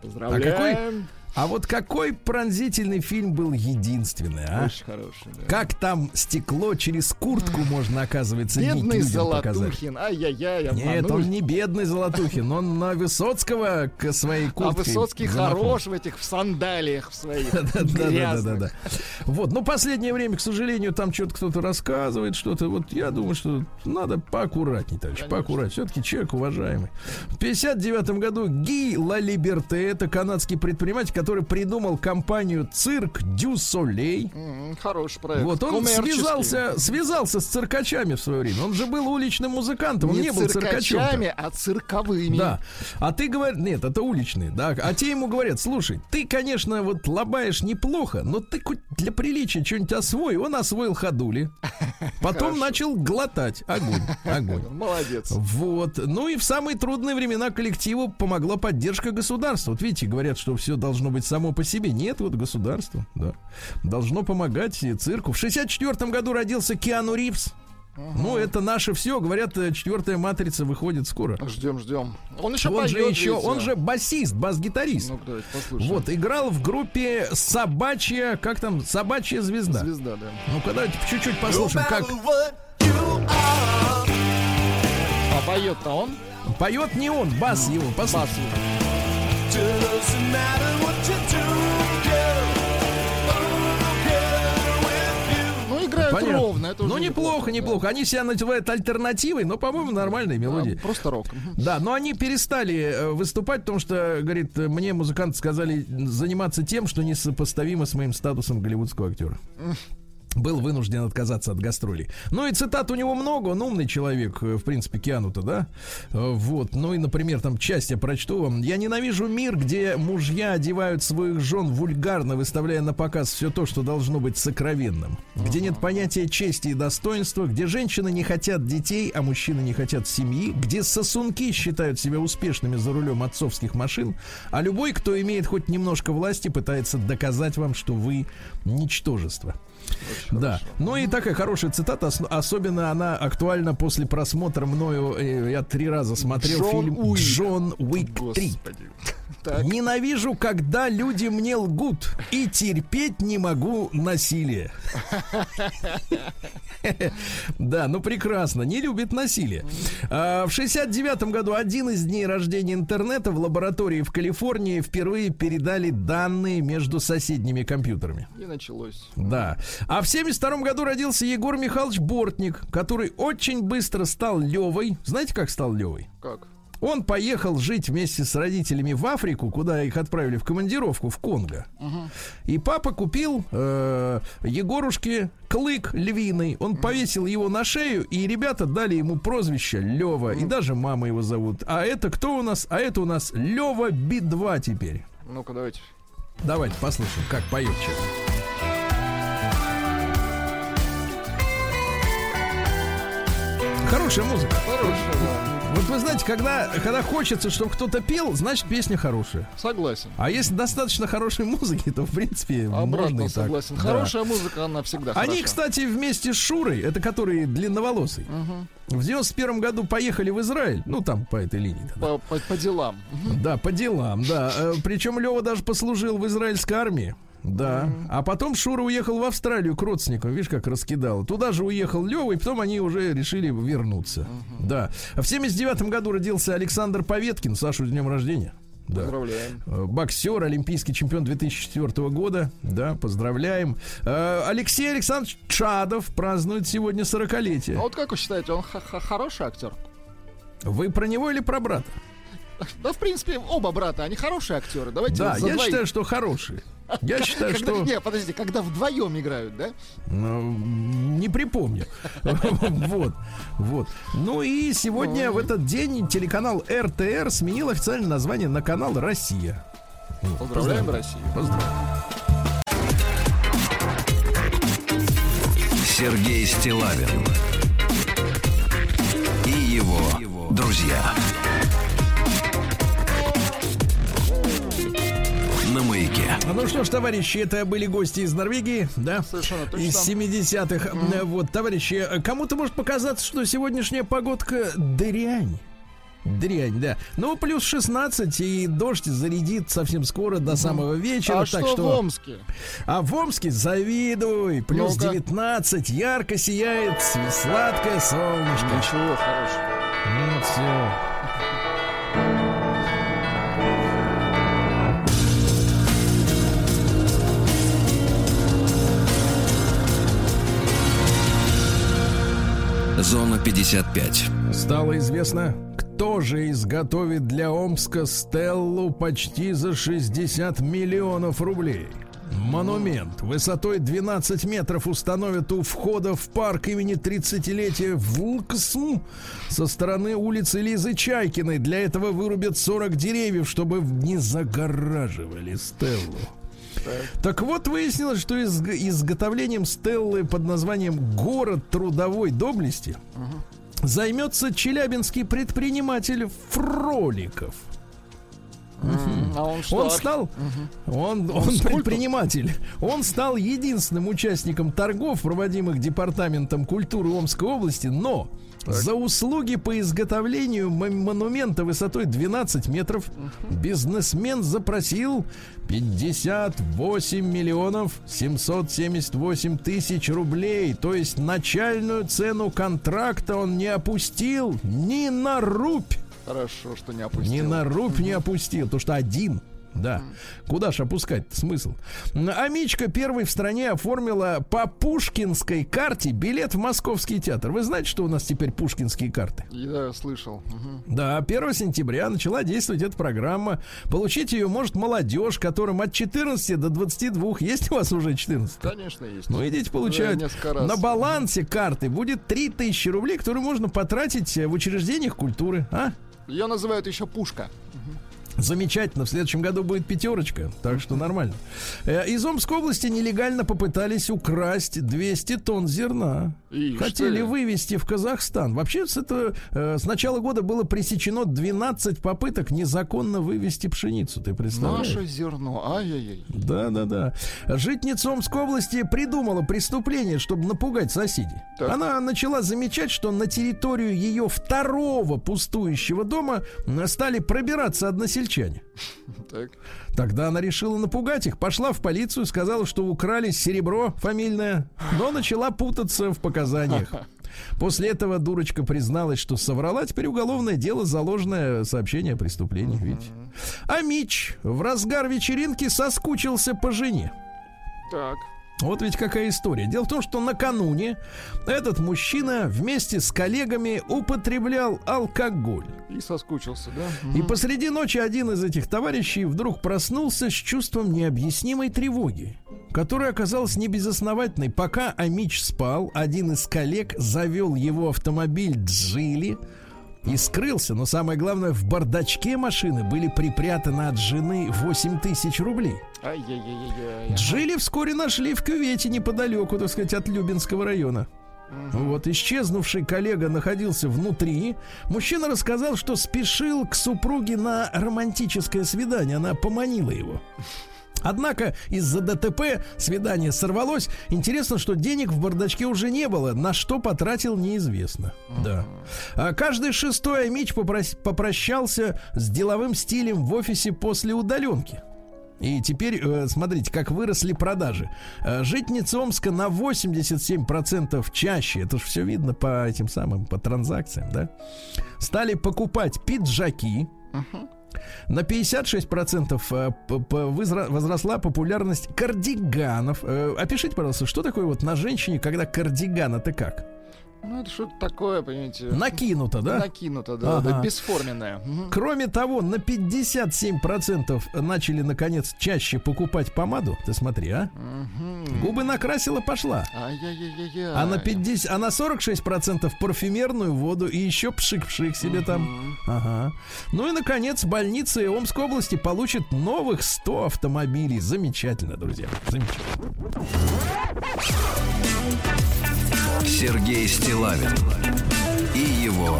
Поздравляем. А вот какой пронзительный фильм был единственный, а? Очень хороший, да. Как там стекло через куртку можно, оказывается, Бедный? Золотухин. Ай-яй-яй, Нет, он не бедный Золотухин, он на Высоцкого к своей А куртке. Высоцкий замахнул. хорош в этих в сандалиях в своих. Да, да, да, да, да, грязных. да. Вот, ну последнее время, к сожалению, там что-то кто-то рассказывает, что-то. Вот я думаю, что надо поаккуратней, товарищ, поаккуратней. Все-таки человек уважаемый. В 59 году Ги Ла Либерте, это канадский предприниматель, который придумал компанию Цирк Дю Солей. М, Хороший проект. Вот он связался, связался с циркачами в свое время. Он же был уличным музыкантом, он не, не был циркачом. циркачами, а цирковыми. Да. А ты говоришь, нет, это уличные, да. А те ему говорят, слушай, ты, конечно, вот лобаешь неплохо, но ты хоть для приличия что-нибудь освой. Он освоил ходули. *laughs* Потом начал глотать. Огонь, огонь. *laughs* Молодец. Вот. Ну и в самые трудные времена коллективу помогла поддержка государства. Вот видите, говорят, что все должно быть само по себе. Нет, вот государство, да. Должно помогать цирку. В 64 году родился Киану Ривз. Ну, это наше все. Говорят, э, четвертая матрица выходит скоро. Ждем, ждем. Он еще Он поет, же еще, видите. он же басист, бас-гитарист. Ну, давайте послушаем. Вот, играл в группе Собачья, как там, Собачья звезда. Звезда, да. Ну-ка, давайте чуть-чуть послушаем, как А поет-то он? поет не он, бас его, Бас. послушайте. Понятно. ровно. Это ну, уже неплохо, да. неплохо. Они себя называют альтернативой, но, по-моему, нормальные мелодии. А, Просто рок. Да, но они перестали э, выступать, потому что, говорит, мне музыканты сказали заниматься тем, что несопоставимо с моим статусом голливудского актера. Был вынужден отказаться от гастролей. Ну и цитат у него много, он умный человек, э, в принципе, Киану-то, да? Э, Вот, ну и, например, там часть я прочту вам. Я ненавижу мир, где мужья одевают своих жен вульгарно, выставляя на показ все то, что должно быть сокровенным. Где нет понятия чести и достоинства, где женщины не хотят детей, а мужчины не хотят семьи, где сосунки считают себя успешными за рулем отцовских машин, а любой, кто имеет хоть немножко власти, пытается доказать вам, что вы ничтожество. Да. Ну и такая хорошая цитата, ос- особенно она актуальна после просмотра мною, э, я три раза смотрел Джон фильм Уик. «Джон Уик 3». Господи. Так. Ненавижу, когда люди мне лгут и терпеть не могу насилие. *laughs* Да, ну прекрасно, не любит насилие. А, В 69 году, один из дней рождения интернета, в лаборатории в Калифорнии впервые передали данные между соседними компьютерами. И началось. Да. А в 72 году родился Егор Михайлович Бортник, который очень быстро стал Левой. Знаете, как стал Левой? Как? Он поехал жить вместе с родителями в Африку, куда их отправили в командировку в Конго. И папа купил э, Егорушке клык львиный. Он повесил его на шею, и ребята дали ему прозвище Лева. И даже мама его зовут. А это кто у нас? А это у нас Лева Би-2 теперь. Ну-ка, давайте. Давайте послушаем, как поет человек. Хорошая музыка. Хорошая, да. Вот вы знаете, когда, когда хочется, чтобы кто-то пел, значит песня хорошая. Согласен. А если достаточно хорошей музыки, то в принципе можно Обратно и так. согласен. Да. Хорошая музыка, она всегда Они, хороша. кстати, вместе с Шурой, это который длинноволосый, в 91 году поехали в Израиль, ну там по этой линии. По, по- по делам. Да, по делам, да. Э, Причем Лева даже послужил в израильской армии. Да. А потом Шура уехал в Австралию к родственникам. Видишь, как раскидал. Туда же уехал Лева, и потом они уже решили вернуться. Да. В 79 году родился Александр Поветкин. Сашу, с днем рождения. Да. Поздравляем. Э, Боксер, олимпийский чемпион 2004 года. Да, поздравляем. Э, Алексей Александрович Чадов празднует сегодня 40-летие. А вот как вы считаете, он хороший актер? Вы про него или про брата? Да, в принципе, оба брата, они хорошие актеры. Давайте Да, я считаю, что хороший. Я считаю, Когда- что... Не, подожди, когда вдвоем играют, да? Ну, не припомню. *laughs* Вот, вот. Ну и сегодня в этот день телеканал РТР сменил официальное название на канал Россия. Поздравляем. Россию. Поздравляю. Сергей Стилавин и его друзья. На маяке. А Ну что ж, товарищи, это были гости из Норвегии, да? Совершенно точно. Из 70-х. Э, Вот, товарищи, э, кому-то может показаться, что сегодняшняя погодка дрянь. Дрянь, да. Ну, плюс 16, и дождь зарядит совсем скоро до самого вечера. А так что, что в Омске? А в Омске завидуй. Плюс Ну-ка. 19, ярко сияет сладкое солнышко. Ничего хорошего. Вот все. Зона 55. Стало известно, кто же изготовит для Омска Стеллу почти за 60 миллионов рублей. Монумент высотой 12 метров установят у входа в парк имени 30-летия ВЛКСМ со стороны улицы Лизы Чайкиной. Для этого вырубят 40 деревьев, чтобы не загораживали Стеллу. Так вот, выяснилось, что изг- изготовлением стеллы под названием «Город трудовой доблести» займется челябинский предприниматель Фроликов. А он что? Он стал, он, он предприниматель. Он стал единственным участником торгов, проводимых Департаментом культуры Омской области, но за услуги по изготовлению монумента высотой 12 метров бизнесмен запросил 58 миллионов 778 тысяч рублей. То есть начальную цену контракта он не опустил ни на рубь. Хорошо, что не опустил. Ни на рубь не опустил, то что один. Да. Куда ж опускать смысл? Амичка первой в стране оформила по пушкинской карте билет в Московский театр. Вы знаете, что у нас теперь пушкинские карты? Я слышал. Да, 1 сентября начала действовать эта программа. Получить ее может молодежь, которым от 14 до 22. Есть у вас уже 14? Конечно, есть. Ну, идите получать. На балансе карты будет 3000 рублей, которые можно потратить в учреждениях культуры. А? Ее называют еще пушка. Замечательно. В следующем году будет пятерочка, так что нормально. Э, Из Омской области нелегально попытались украсть 200 тонн зерна. И хотели что? вывести в Казахстан. Вообще с, этого, э, с начала года было пресечено 12 попыток незаконно вывести пшеницу. Ты представляешь? Наше зерно. Ай-яй-яй. Да, да, да. Житница Омской области придумала преступление, чтобы напугать соседей. Так. Она начала замечать, что на территорию ее второго пустующего дома стали пробираться односельчане. *laughs* Так. Тогда она решила напугать их, пошла в полицию, сказала, что украли серебро фамильное, но начала путаться в показаниях. *laughs* После этого дурочка призналась, что соврала, теперь уголовное дело, заложенное сообщение о преступлении, видите. А Мич в разгар вечеринки соскучился по жене. Так. Вот ведь какая история. Дело в том, что накануне этот мужчина вместе с коллегами употреблял алкоголь. И соскучился, да? И посреди ночи один из этих товарищей вдруг проснулся с чувством необъяснимой тревоги, которая оказалась небезосновательной. Пока Амич спал, один из коллег завел его автомобиль Джили и скрылся. Но самое главное, в бардачке машины были припрятаны от жены 8 тысяч рублей. Джили вскоре нашли в кювете неподалеку, так сказать, от Любинского района. Вот исчезнувший коллега находился внутри. Мужчина рассказал, что спешил к супруге на романтическое свидание. Она поманила его. Однако из-за ДТП свидание сорвалось. Интересно, что денег в бардачке уже не было. На что потратил, неизвестно. Да. А каждый шестой Амич попрос- попрощался с деловым стилем в офисе после удаленки. И теперь, э, смотрите, как выросли продажи. Э, Житница Омска на 87% чаще, это же все видно по этим самым, по транзакциям, да, стали покупать пиджаки. На 56% э, возросла популярность кардиганов. Э, Опишите, пожалуйста, что такое вот на женщине, когда кардиган, это как? Ну, это что-то такое, понимаете. Накинуто, да? Накинуто, да, Ага. да, бесформенное. Мгм. Кроме того, на 57% начали, наконец, чаще покупать помаду. Ты смотри, а? Мгм. Губы накрасила, пошла. Ай-яй-яй-яй. А на 50, а на 46% парфюмерную воду и еще пшик-пшик себе там. Ага. Ну и, наконец, больницы Омской области получат новых 100 автомобилей. Замечательно, друзья. Замечательно. Сергей Стилавин и его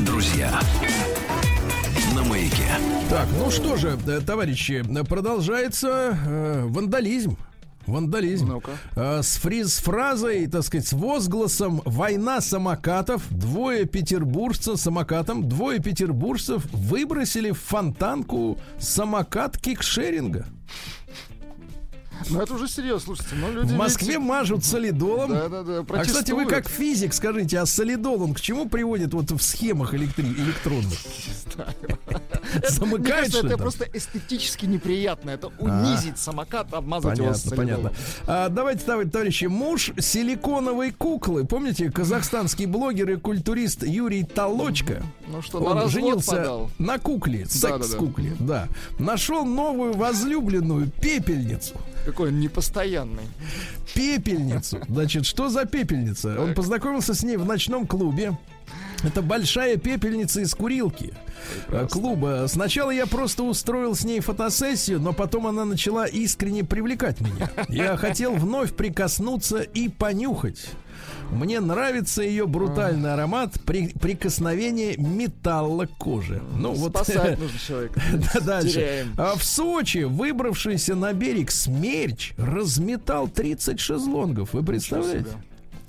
друзья на маяке. Так, ну что же, э, товарищи, продолжается э, вандализм. Вандализм. Э, с фриз фразой, так сказать, с возгласом «Война самокатов» двое петербуржцев самокатом, двое петербуржцев выбросили в фонтанку самокат кикшеринга. Ну, это уже серьезно, слушайте. Ну, люди В Москве ведь- мажут солидолом. Да-да-да, А, кстати, вы как физик скажите, а солидол он к чему приводит вот в схемах электри- электронных? Замыкает кажется, что это просто эстетически неприятно. Это унизить самокат, обмазать его Понятно, солидолом. понятно. А, давайте, товарищи, товарищи, муж силиконовой куклы. Помните, казахстанский блогер и культурист Юрий Толочка? Ну что, Он женился на кукле, секс-кукле, да. Нашел новую возлюбленную пепельницу. Какой он непостоянный. Пепельницу. Значит, что за пепельница? Он познакомился с ней в ночном клубе. Это большая пепельница из курилки э, клуба. Сначала я просто устроил с ней фотосессию, но потом она начала искренне привлекать меня. Я хотел вновь прикоснуться и понюхать. Мне нравится ее брутальный аромат при прикосновения металла к коже. Ну вот Спасать *laughs* нужно человека. да, дальше. Теряем. А в Сочи выбравшийся на берег смерч разметал 30 шезлонгов. Вы представляете?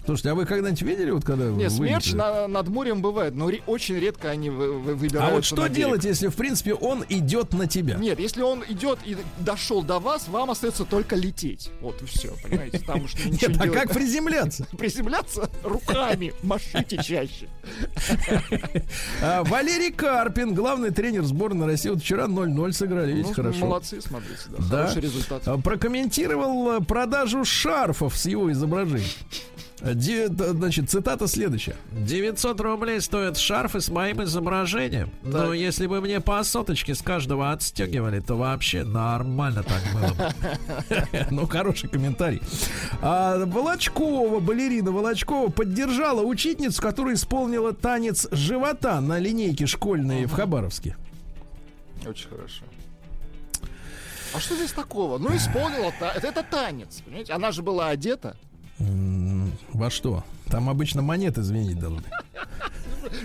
Слушайте, а вы когда-нибудь видели, вот когда Не, вы смерч на- над морем бывает, но ре- очень редко они вы- вы- А выбираются вот что делать, если, в принципе, он идет на тебя? Нет, если он идет и дошел до вас, вам остается только лететь. Вот и все, понимаете? Там уж ничего Нет, а делать. как приземляться? *laughs* Приземляться руками, машите чаще. *laughs* А, Валерий Карпин, главный тренер сборной России, вот вчера 0-0 сыграли, видите, хорошо. Молодцы, смотрите, да, Да. хороший результат. А, Прокомментировал э, продажу шарфов с его изображением. Де- Значит, цитата следующая. 900 рублей стоят шарфы с моим изображением. Но если бы мне по соточке с каждого отстегивали, то вообще нормально так было бы. *laughs* Ну, хороший комментарий. А, Волочкова, балерина Волочкова поддержала учительницу, которая исполнила танец живота на линейке школьной в Хабаровске. Очень хорошо. А что здесь такого? Ну, исполнила, это танец, понимаете? Она же была одета. Во что? Там обычно монеты звенить должны.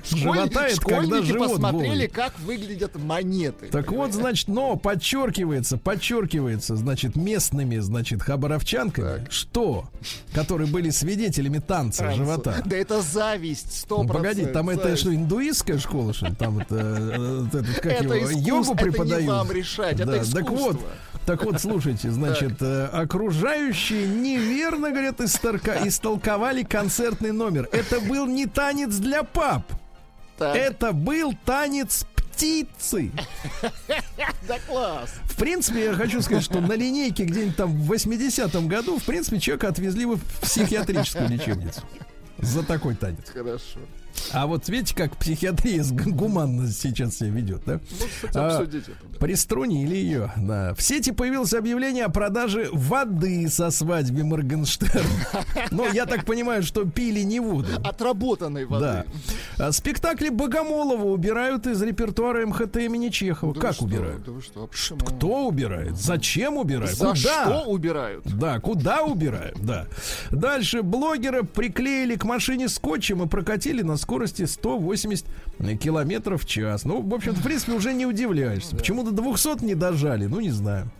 Школьники живот посмотрели, болит. как выглядят монеты. Так вот, значит, но подчеркивается, подчеркивается, значит, местными, значит, хабаровчанками, что, которые были свидетелями танца Танцы. живота. Да это зависть, сто Ну, погоди, там это зависть. что, индуистская школа, что ли? Там это, э, вот этот, как Это его, искусство, йогу это не преподают. вам решать, это Да, Так искусство. вот, так вот, слушайте, значит, э, окружающие неверно, говорят, исторка- истолковали концертный номер. Это был не танец для пап. Так, Это был танец птицы. *laughs* да класс. В принципе, я хочу сказать, что на линейке где-нибудь там в 80-м году, в принципе, человека отвезли в психиатрическую лечебницу. За такой танец. Хорошо. А вот видите, как психиатрия гуманно сейчас себя ведет, да? Ну, кстати, А, обсудить это. Приструнили ее, да. В сети появилось объявление о продаже воды со свадьбы Моргенштерна. *laughs* Но я так понимаю, что пили не воду. Отработанной воды. Да. А Спектакли Богомолова убирают из репертуара МХТ имени Чехова. Да как убирают? Да что, а? Кто убирает? Зачем убирают? За Куда? что убирают? Да, куда убирают, да. Дальше блогера приклеили к машине скотчем и прокатили на скорости 180 километров в час. Ну, в общем-то, в принципе, уже не удивляешься. Почему до 200 не дожали? Ну, не знаю.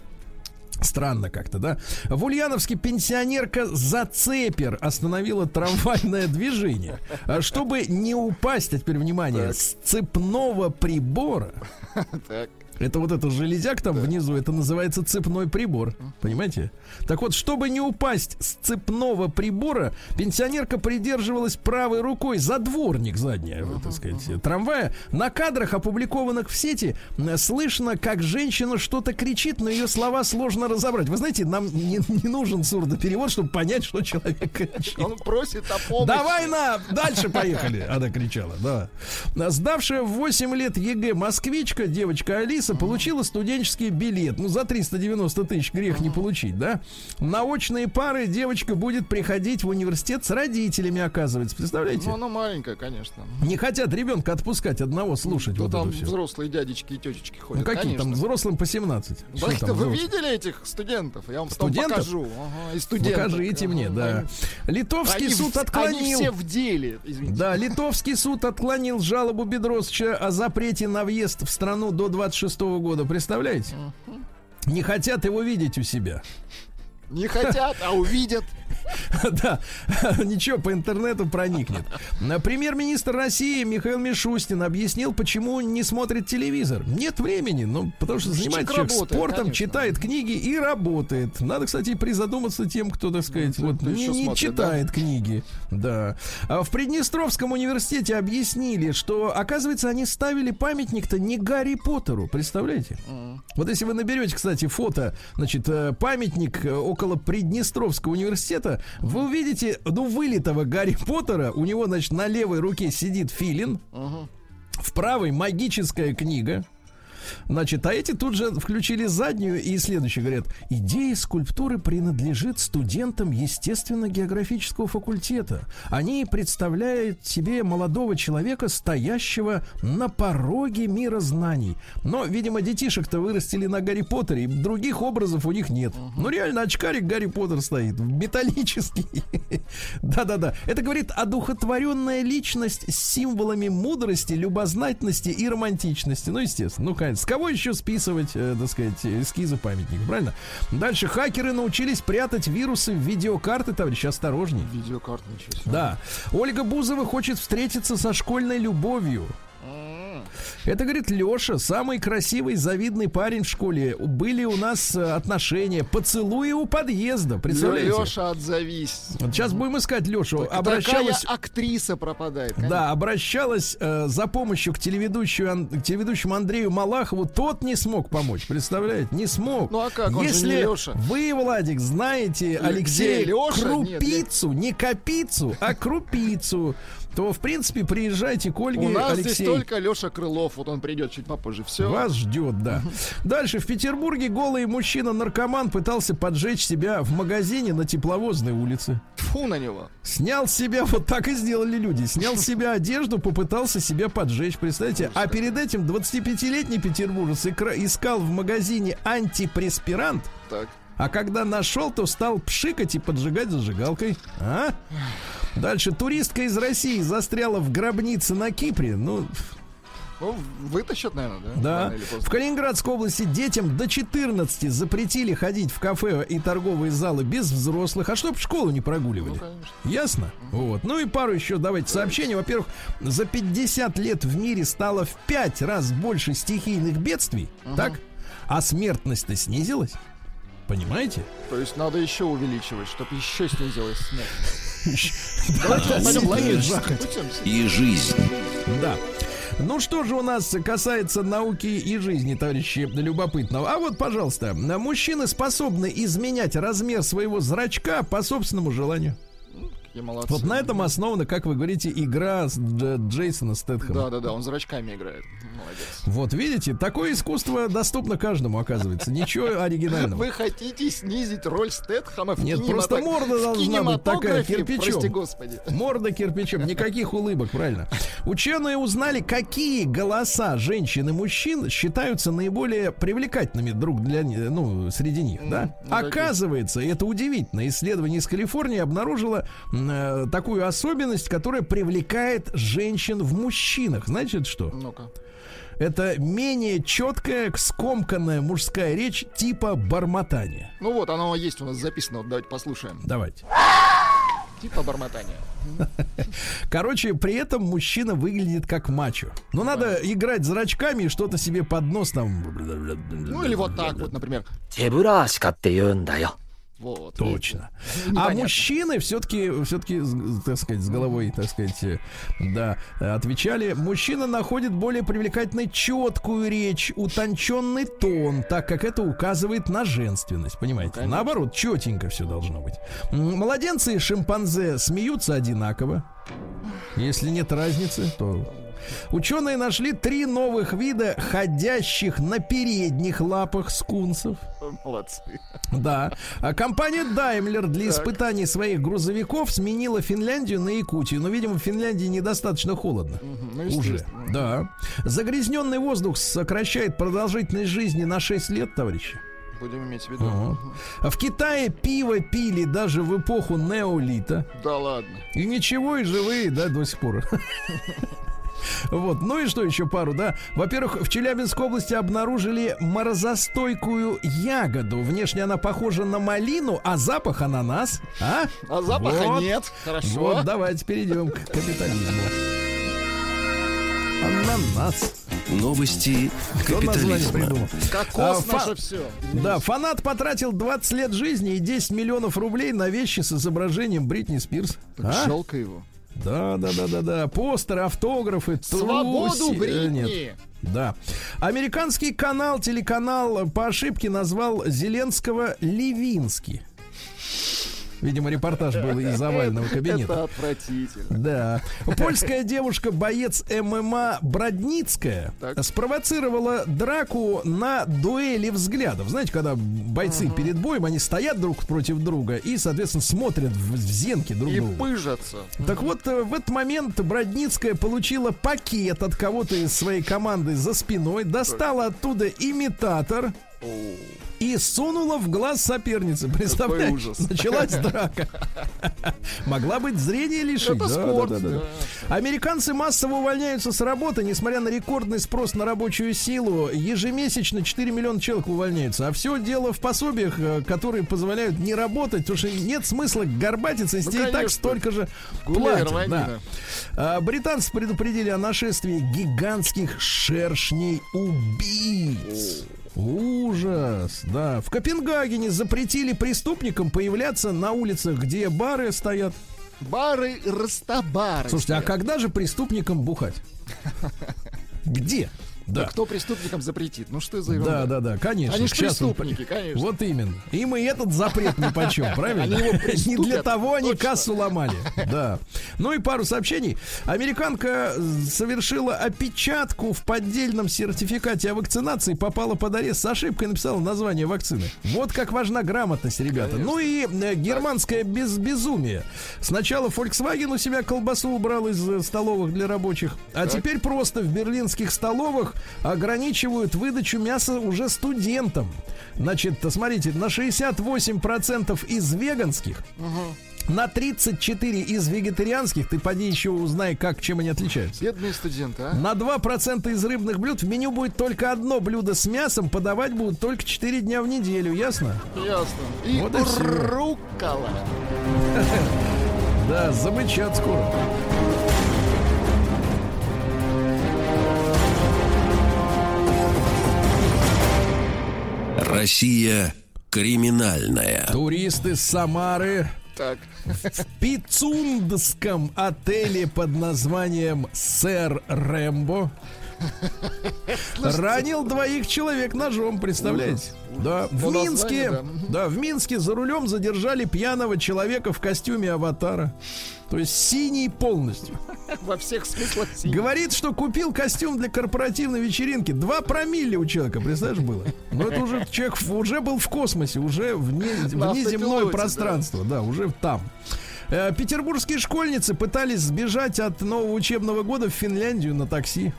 Странно как-то, да? В Ульяновске пенсионерка Зацепер остановила трамвайное движение. А Чтобы не упасть, а теперь внимание, с цепного прибора *laughs* Так. Это вот эта железяк там внизу, это называется цепной прибор. Понимаете? Так вот, чтобы не упасть с цепного прибора, пенсионерка придерживалась правой рукой за дворник задняя, вот, так сказать, трамвая. На кадрах, опубликованных в сети, м, слышно, как женщина что-то кричит, но ее слова сложно разобрать. Вы знаете, нам не, не нужен сурдоперевод, чтобы понять, что человек *laughs* кричит. Он просит о помощи. Давай на, дальше поехали, *laughs* она кричала, да. Сдавшая в 8 лет ЕГЭ москвичка, девочка Алиса, получила студенческий билет. Ну, за 390 тысяч грех не получить, да? На очные пары девочка будет приходить в университет с родителями, оказывается. Представляете? Ну, она маленькая, конечно. Не хотят ребенка отпускать одного слушать Ну, вот там это все. взрослые дядечки и тетечки ходят. Ну, какие там конечно. взрослым по 17? Да, там вы взрослым? видели этих студентов? Я вам Студентов? покажу. Ага, и студентов. Покажите мне, Ага, да. они- Литовский они суд в- отклонил. Они все в деле, извините. Да, литовский суд отклонил жалобу Бедросовича о запрете на въезд в страну до 26 года. Представляете? Не хотят его видеть у себя. Не хотят, а увидят. *laughs* Да, *laughs* ничего, по интернету проникнет. Премьер-министр России Михаил Мишустин объяснил, почему не смотрит телевизор. Нет времени, ну, потому что занимается человек работает, спортом, конечно. читает книги и работает. Надо, кстати, призадуматься тем, кто, так сказать, Ну, вот не, не смотрит, читает книги. Да. А в Приднестровском университете объяснили, что, оказывается, они ставили памятник-то не Гарри Поттеру, представляете? Вот если вы наберете, кстати, фото, значит, э, памятник э, около Приднестровского университета, вы увидите, ну, вылитого Гарри Поттера. У него, значит, на левой руке сидит филин, в правой магическая книга. Значит, а эти тут же включили заднюю и следующее говорят. Идея скульптуры принадлежит студентам естественно-географического факультета. Они представляют себе молодого человека, стоящего на пороге мира знаний. Но, видимо, детишек-то вырастили на Гарри Поттере, и других образов у них нет. Ну, реально, очкарик Гарри Поттер стоит, металлический. *laughs* Да-да-да. Это говорит одухотворенная личность с символами мудрости, любознательности и романтичности. Ну, естественно. Ну, конечно. С кого еще списывать, э, так сказать, эскизы памятников, правильно? Дальше хакеры научились прятать вирусы в видеокарты, товарищи, осторожней. Видеокарта, ничего себе. Да. Ольга Бузова хочет встретиться со школьной любовью. Это, говорит, Леша, самый красивый, завидный парень в школе. Были у нас э, отношения, поцелуи у подъезда, представляете? Леша, отзовись. Вот сейчас будем искать Лешу. Такая Обращалась... актриса пропадает. конечно. Да, обращалась э, за помощью к телеведущему, Ан- к телеведущему Андрею Малахову. Тот не смог помочь, представляете? Не смог. Ну, а как? Он же Если не Леша. вы, Владик, знаете Алексея Леша? Нет, Крупицу, не Капицу, а Крупицу, то, в принципе, приезжайте к Ольге, У нас Алексей. здесь только Леша Крылов. Вот он придет чуть попозже. Все. Вас ждет, да. *laughs* Дальше в Петербурге голый мужчина-наркоман пытался поджечь себя в магазине на тепловозной улице. Фу на него. Снял себя, вот так и сделали люди. Снял с себя одежду, попытался себя поджечь, представьте. А перед этим 25-летний петербуржец искал в магазине антипреспирант, Так. А когда нашел, то стал пшикать и поджигать зажигалкой. А? Дальше. Туристка из России застряла в гробнице на Кипре. Ну, Ну, вытащат, наверное, да? да. В Калининградской области детям до 14 запретили ходить в кафе и торговые залы без взрослых, а чтоб школу не прогуливали. Ну, конечно. Ясно? Вот. Ну и пару еще давайте сообщений. Во-первых, за 50 лет в мире стало в 5 раз больше стихийных бедствий, так? А смертность-то снизилась. Понимаете? То есть надо еще увеличивать, чтобы еще снизилась смерть. И жизнь. Да. Ну что же у нас касается науки и жизни, товарищи, любопытного. А вот, пожалуйста, мужчины способны изменять размер своего зрачка по собственному желанию. Какие молодцы. Вот на этом основана, как вы говорите, игра с Дж- Джейсона Стэтхэма. Да, да, да, он зрачками играет. Молодец. Вот видите, такое искусство доступно каждому, оказывается. Ничего оригинального. Вы хотите снизить роль Стэтхэма в Нет, просто морда должна быть такая, кирпичом. Прости господи. Морда кирпичом, никаких улыбок, правильно. Ученые узнали, какие голоса женщин и мужчин считаются наиболее привлекательными друг для ну, среди них, да? Оказывается, и это удивительно, исследование из Калифорнии обнаружило э, такую особенность, которая привлекает женщин в мужчинах. Значит, что? Ну-ка. Это менее четкая, скомканная мужская речь типа бормотания. Ну вот, оно есть у нас записано. Вот давайте послушаем. Давайте. Типа бормотания. *laughs* Короче, при этом мужчина выглядит как мачо. Но надо играть зрачками и что-то себе под нос там. Ну или вот так вот, например. 手ブラシカって言うんだよ。 Вот. Точно. А мужчины все-таки, все-таки, так сказать, с головой, так сказать, э, да, отвечали. Мужчина находит более привлекательной четкую речь, утонченный тон, так как это указывает на женственность, понимаете? конечно. Наоборот, четенько все должно быть. Младенцы и шимпанзе смеются одинаково. Если нет разницы, то Ученые нашли три новых вида ходящих на передних лапах скунсов. Молодцы. Да. А компания Daimler для испытаний своих грузовиков сменила Финляндию на Якутию. Но, видимо, в Финляндии недостаточно холодно. Ну, Уже. Да. Загрязненный воздух сокращает продолжительность жизни на 6 лет, товарищи. Будем иметь в виду. Вот. А в Китае пиво пили даже в эпоху неолита. Да ладно. И ничего, и живые, да, до сих пор. *laughs* Вот, ну и что еще пару, да? Во-первых, в Челябинской области обнаружили морозостойкую ягоду. Внешне она похожа на малину, а запах ананас. А? А запаха Вот. нет. Хорошо. Вот, давайте перейдем к капитализму. Ананас. Новости капитализма. Кокос А, фа- наше все. Да, фанат потратил 20 лет жизни и 10 миллионов рублей на вещи с изображением Бритни Спирс. А? Жалко его. Да, да, да, да, да. Постеры, автографы, Свободу труси- э. Бритни. Да. Американский канал, телеканал по ошибке назвал Зеленского Левинский. Видимо, репортаж был из овального кабинета. Это отвратительно. Да. Польская девушка-боец ММА Бродницкая Так. спровоцировала драку на дуэли взглядов. Знаете, когда бойцы перед боем, они стоят друг против друга и, соответственно, смотрят в, в зенки друг И другу. пыжатся. Так вот, э, в этот момент Бродницкая получила пакет от кого-то из своей команды за спиной, достала оттуда имитатор и сунула в глаз соперницы. Представляешь? ужас. Началась *laughs* драка. *laughs* Могла быть зрение лишить. Это Да, спорт, да, да, да. Американцы массово увольняются с работы, несмотря на рекордный спрос на рабочую силу. Ежемесячно 4 миллиона человек увольняются. А все дело в пособиях, э, которые позволяют не работать, потому что нет смысла горбатиться, если тебе и так столько же Гуляй, платят. Да. А, Британцы предупредили о нашествии гигантских шершней-убийц. Ужас, да. В Копенгагене запретили преступникам появляться на улицах, где бары стоят. Бары Растабары. Слушайте, а стоят. когда же преступникам бухать? *laughs* Где? Да Да. кто преступникам запретит? Ну что за Да, ерунда? да, да, конечно. Они ж Сейчас он- преступники, конечно. Вот именно. Им и этот запрет ни почем, *laughs* правильно? Они его Не для того они кассу ломали. *laughs* Да. Ну и пару сообщений. Американка совершила опечатку в поддельном сертификате о вакцинации, попала под арест с ошибкой, написала название вакцины. Вот как важна грамотность, ребята. Ну и э, германское без безумие. Сначала Volkswagen у себя колбасу убрал из э, столовых для рабочих, а теперь просто в берлинских столовых ограничивают выдачу мяса уже студентам. Значит, смотрите, на 68% из веганских, на 34 из вегетарианских, ты поди еще узнай, как, чем они отличаются. Бедные студенты, а? На 2% из рыбных блюд в меню будет только одно блюдо с мясом, подавать будут только 4 дня в неделю, ясно? Ясно. И Вот и руккола. *laughs* Да, замычат скоро. Россия криминальная. Туристы с Самары Так. в Пицундском отеле под названием «Сэр Рэмбо» ранил двоих человек ножом, представляете? Да, в Минске, да. в Минске за рулем задержали пьяного человека в костюме аватара. То есть синий полностью. Во всех смыслах синий. Говорит, что купил костюм для корпоративной вечеринки. Два промилле у человека, представляешь, было. Но это уже человек уже был в космосе, уже вне, внеземное пространство. Да. уже там. Э, Петербургские школьницы пытались сбежать от нового учебного года в Финляндию на такси.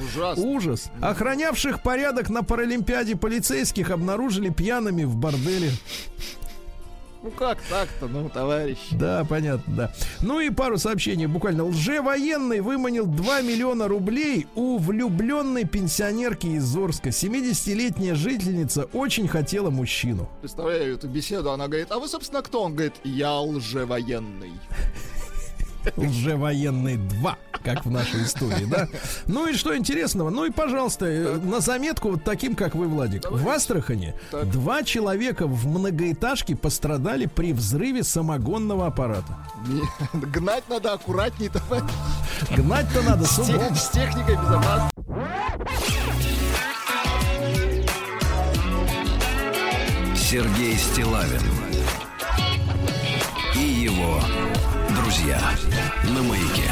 Ужасно. Ужас. Охранявших порядок на Паралимпиаде полицейских обнаружили пьяными в борделе. Ну как так-то, ну, товарищ. Да, понятно, да. Ну и пару сообщений буквально. Лжевоенный выманил 2 миллиона рублей у влюбленной пенсионерки из Орска. 70-летняя жительница очень хотела мужчину. Представляю эту беседу, она говорит, а вы, собственно, кто? Он говорит, я лжевоенный. Лжевоенный 2, как в нашей истории, да? Ну и что интересного? Ну и, пожалуйста, э, на заметку вот таким, как вы, Владик. В Астрахане два человека в многоэтажке пострадали при взрыве самогонного аппарата. *laughs* Гнать надо аккуратней, товарищ. Гнать-то надо с С техникой безопасности. Сергей Стилавин и его друзья на маяке.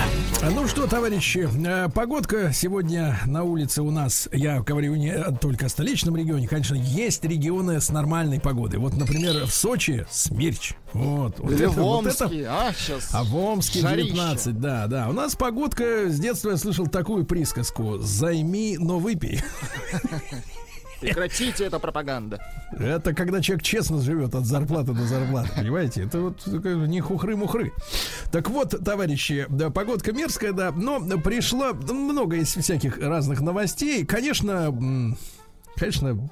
Ну что, товарищи, э, погодка сегодня на улице у нас, я говорю не только о столичном регионе, конечно, есть регионы с нормальной погодой. Вот, например, в Сочи смерч. Вот, вот Или это- в вот это- Омске, а, сейчас. А в Омске Жарище. 19, да, да. У нас погодка, с детства я слышал такую присказку «Займи, но выпей». *laughs* Прекратите, это пропаганда. Это когда человек честно живет от зарплаты до зарплаты, понимаете? Это вот не хухры-мухры. Так вот, товарищи, да, погодка мерзкая, да, но пришло много из всяких разных новостей. Конечно, конечно,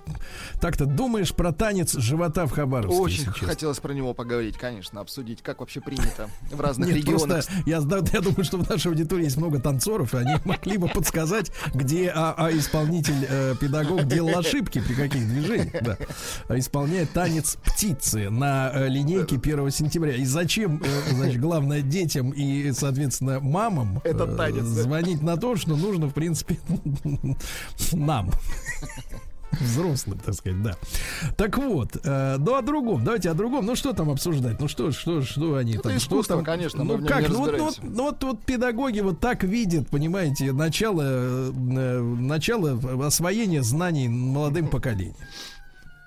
так-то думаешь про танец живота в Хабаровске. Очень хотелось про него поговорить, конечно, обсудить, как вообще принято в разных Нет, регионах. просто я, я думаю, что в нашей аудитории есть много танцоров, и они могли бы подсказать, где а, а исполнитель, э, педагог делал ошибки при каких движениях, да. А исполняет танец птицы на э, линейке 1 сентября. И зачем, э, значит, главное детям и, соответственно, мамам *laughs* э, Этот танец, да. звонить на то, что нужно, в принципе, *laughs* нам. Взрослым, так сказать, да. Так вот, э, ну о другом, давайте о другом. Ну что там обсуждать? Ну что, что, что они Это там? что там? конечно, Ну как? не Ну вот, ну, вот, ну вот, вот педагоги вот так видят, понимаете, начало, э, э, начало освоения знаний молодым поколением.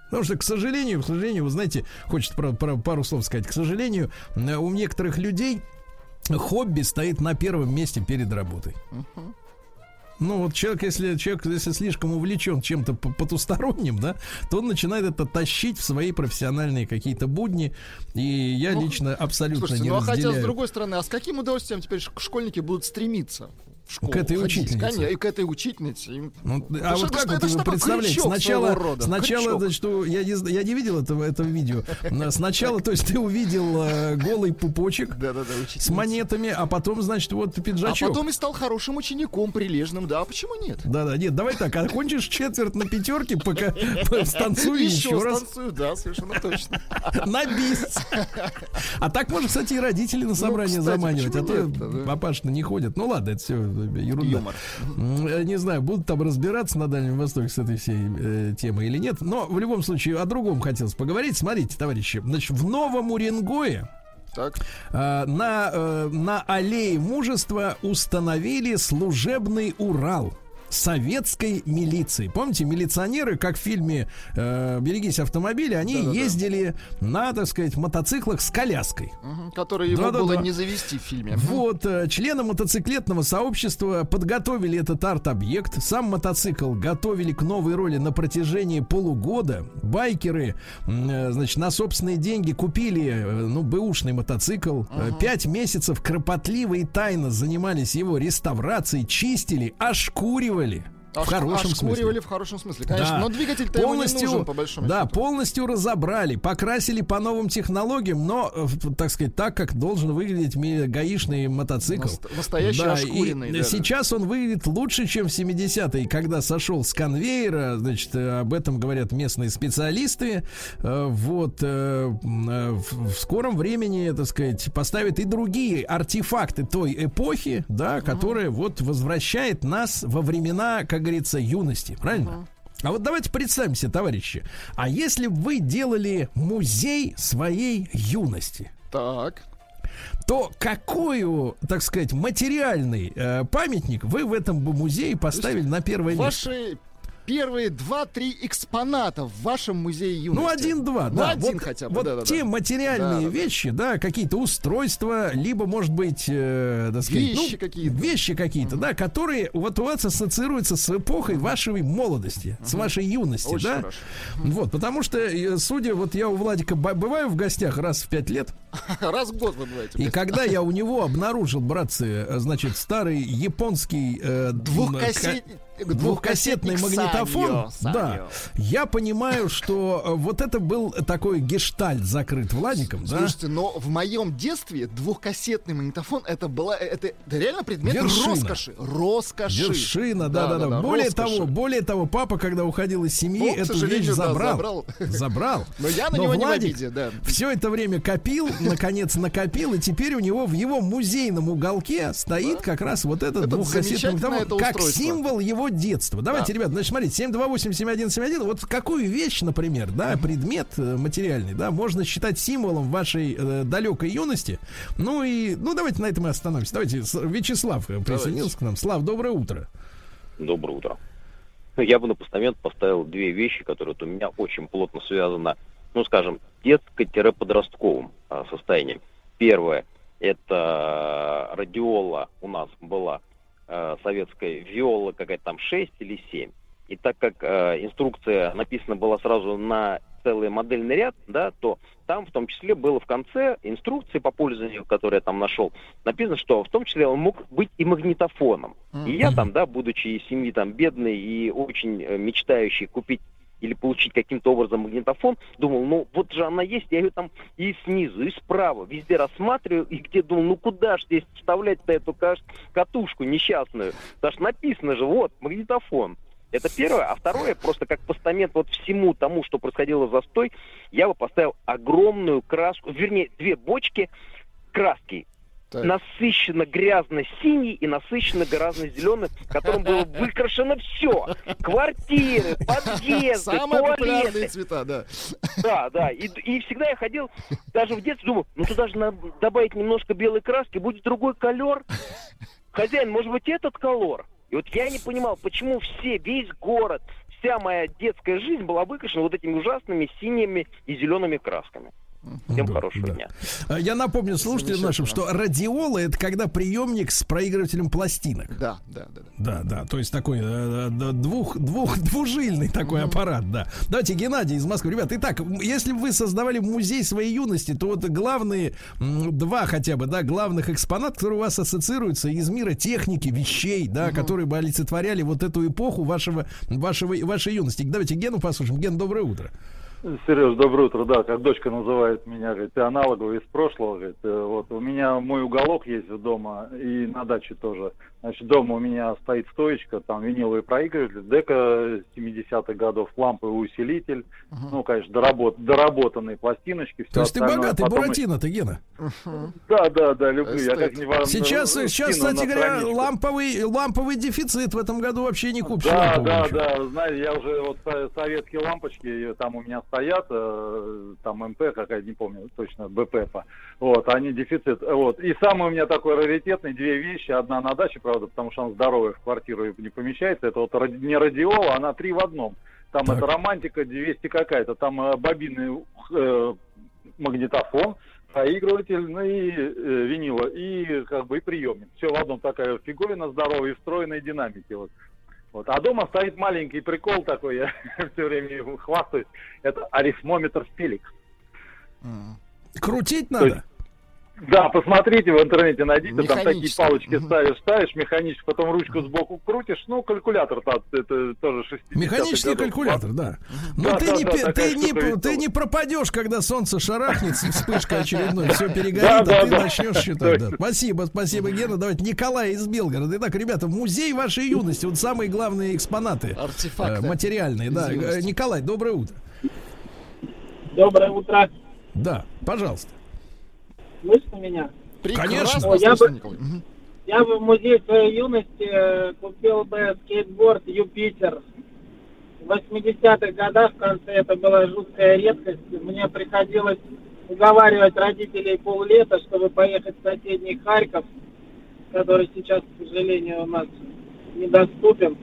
Потому что, к сожалению, к сожалению, вы знаете, хочется про, про пару слов сказать. К сожалению, э, у некоторых людей хобби стоит на первом месте перед работой. Ну, вот человек, если человек, если слишком увлечен чем-то по- потусторонним, да, то он начинает это тащить в свои профессиональные какие-то будни. И я Ну, лично абсолютно Слушайте, не ну а хотя, разделяю. с другой стороны, а с каким удовольствием теперь школьники будут стремиться в школу? К этой ходить? учительнице. Конечно, и к этой учительнице. Ну, Это а вот как вот это ж вы представляете? Сначала, рода, сначала, значит, что я не я не видел этого этого видео. Сначала, то есть ты увидел э, голый пупочек Да-да-да, учительница. с монетами, а потом, значит, вот А пиджачок. потом и стал хорошим учеником, прилежным, да, а почему нет? Да, да, нет, давай так, окончишь четверть на пятерке, пока *laughs* станцуй еще раз. станцую, да, совершенно точно. *laughs* На бис. А так можно, кстати, и родители на собрание Ну, кстати, заманивать, а то да? папаши не ходят. Ну ладно, это все ерунда. Юмор. Не знаю, будут там разбираться на Дальнем Востоке с этой всей э, темой или нет. Но в любом случае о другом хотелось поговорить. Смотрите, товарищи, значит, в Новом Уренгое Так, э, на, э, на аллее мужества установили служебный Урал. Советской милиции. Помните, милиционеры, как в фильме э, «Берегись автомобиля», они Да-да-да. ездили на, так сказать, мотоциклах с коляской. Мгм, Который его Да-да-да. было не завести в фильме. Вот, э, члены мотоциклетного сообщества подготовили этот арт-объект. Сам мотоцикл готовили к новой роли на протяжении полугода. Байкеры, э, значит, на собственные деньги купили, э, ну, бэушный мотоцикл. Э, Пять месяцев кропотливо и тайно занимались его реставрацией, чистили, ошкуривали планировали в хорошем смысле. в хорошем смысле, конечно. Да. Но двигатель-то ему не нужен, по большому да, счету. полностью разобрали, покрасили по новым технологиям, но, э, так сказать, так, как должен выглядеть гаишный мотоцикл. Наст- настоящий Да, ошкуренный, и да. сейчас он выглядит лучше, чем в 70-е, когда сошел с конвейера, значит, э, об этом говорят местные специалисты. Э, Вот, в скором времени, так сказать, поставят и другие артефакты той эпохи, да, которая вот возвращает нас во времена, как говорится, юности, правильно? А вот давайте представимся, товарищи. А если бы вы делали музей своей юности, Так. то какую, так сказать, материальный э, памятник вы в этом бы музее поставили на первое место? Ваши первые два-три экспоната в вашем музее юности. Ну, один-два, Ну, да. один вот, хотя бы, Вот да-да-да. те материальные Да-да-да. вещи, да, какие-то устройства, либо, может быть, э, так сказать, Вещи ну, какие-то. Вещи какие-то, да, которые вот у вас ассоциируются с эпохой вашей молодости, с вашей юности, Очень да. хорошо. Вот, потому что, э, судя, вот я у Владика бываю в гостях раз в пять лет, *laughs* Раз в год вы бываете. и когда я у *laughs* него обнаружил, братцы, э, значит, старый японский э, Двухкассет- ка- двухкассетный магнитофон, Саньо, да, Саньо. я понимаю, что э, вот это был такой гештальт закрыт Владиком, да? Слушайте, но в моем детстве двухкассетный магнитофон это была это, это реально предмет Вершина. роскоши. Роскоши. Вершина, да, да, да. Более роскоши. того, более того, папа, когда уходил из семьи, Ну, к эту вещь да, забрал. забрал. Забрал. *laughs* Но я на него не в обиде, да. Все это время копил, наконец накопил, и теперь у него в его музейном уголке стоит как раз вот этот, Этот двухкассетный магнитофон, это как символ его детства. Давайте, ребят, значит, смотрите, 728-7171, вот какую вещь, например, да, предмет э, материальный, да, можно считать символом вашей э, далекой юности. Ну и, ну давайте на этом и остановимся. Давайте, Вячеслав э, присоединился к нам. Слав, доброе утро. Доброе утро. Я бы на постамент поставил две вещи, которые вот у меня очень плотно связаны, ну, скажем, детско-подростковым а, состоянием. Первое, это радиола у нас была э, советская, виола какая-то там 6 или 7. И так как э, инструкция написана была сразу на целый модельный ряд, да, то там в том числе было в конце инструкции по пользованию, которую я там нашел, написано, что в том числе он мог быть и магнитофоном. И я там, да, будучи из семьи там бедной и очень э, мечтающий купить или получить каким-то образом магнитофон, думал, ну вот же она есть, я ее там и снизу, и справа, везде рассматриваю, и где думал, ну куда ж здесь вставлять-то эту катушку несчастную? Потому что написано же, вот, магнитофон. Это первое. А второе, просто как постамент вот всему тому, что происходило застой, я бы поставил огромную краску, вернее, две бочки краски, Так. насыщенно грязно-синий и насыщенно грязно-зеленый, которым было выкрашено все. Квартиры, подъезды, Самые туалеты. цвета, да. Да, да. И, и всегда я ходил, даже в детстве думал, ну туда же надо добавить немножко белой краски, будет другой колер. Хозяин, может быть, этот колор? И вот я не понимал, почему все, весь город, вся моя детская жизнь была выкрашена вот этими ужасными синими и зелеными красками. Всем Да, хорошего да. дня. А, Я напомню слушателям нашим, что радиола это когда приемник с проигрывателем пластинок. Да, да, да. да. Да, да, то есть такой э, э, двух, двух, *laughs* двужильный такой аппарат, да. Давайте, Геннадий из Москвы. Ребята, итак, если бы вы создавали музей своей юности, то вот главные два хотя бы, да, главных экспонат, которые у вас ассоциируются из мира техники, вещей, да, которые бы олицетворяли вот эту эпоху вашего, вашего, вашей юности. Давайте Гену послушаем. Ген, доброе утро. Сереж, доброе утро. Да, как дочка называет меня, говорит, ты аналоговый из прошлого. Говорит, Э, вот у меня мой уголок есть дома и на даче тоже. Значит, дома у меня стоит стоечка, там виниловый проигрыватель, дека 70-х годов, ламповый усилитель, ну, конечно, доработ, доработанные пластиночки. всё То есть ты богатый Потом Буратино, ты, Гена? еще- Да, да, да, люблю. Я как не вам Сейчас, сейчас, кстати на говоря, ламповый, ламповый дефицит в этом году вообще не купишь. Да, да, ничего. да, знаете, я уже вот со- советские лампочки, э, там у меня стоят, э, там МП какая не помню точно, БП, вот, они дефицит, вот. И самый у меня такой раритетный, две вещи, одна на даче правда, потому что она здоровая в квартиру не помещается. Это вот не радиола, она три в одном. Там Так. это романтика 200 какая-то, там э, бобинный э, магнитофон, проигрыватель, ну и э, винила, и как бы и приемник. Все в одном такая фиговина здоровая и встроенные динамики. Вот. Вот. А дома стоит маленький прикол такой, я *laughs* все время им хвастаюсь, это арифмометр Феликс. Крутить надо? Да, посмотрите в интернете, найдите, там такие палочки ставишь, ставишь, механически, потом ручку сбоку крутишь, ну, калькулятор там, это тоже 60 Механический калькулятор, да. Но Да, ты, да, не, да, ты, не, веселая. ты не пропадешь, когда солнце шарахнется, вспышка *laughs* очередной, все перегорит, Да, а да, ты да. начнешь считать. да. Спасибо, спасибо, Гена. Давайте Николай из Белгорода. Итак, ребята, музей вашей юности, вот самые главные экспонаты. Артефакты. э, материальные, да. юности. Э, Николай, доброе утро. Доброе утро. Да, пожалуйста. Слышно меня? Прекрасно Конечно. Я слышно, бы- Николай. Я бы в музей своей юности э, купил бы скейтборд Юпитер. В 80-х годах, в конце, это была жуткая редкость. Мне приходилось уговаривать родителей поллета, чтобы поехать в соседний Харьков, который сейчас, к сожалению, у нас недоступен.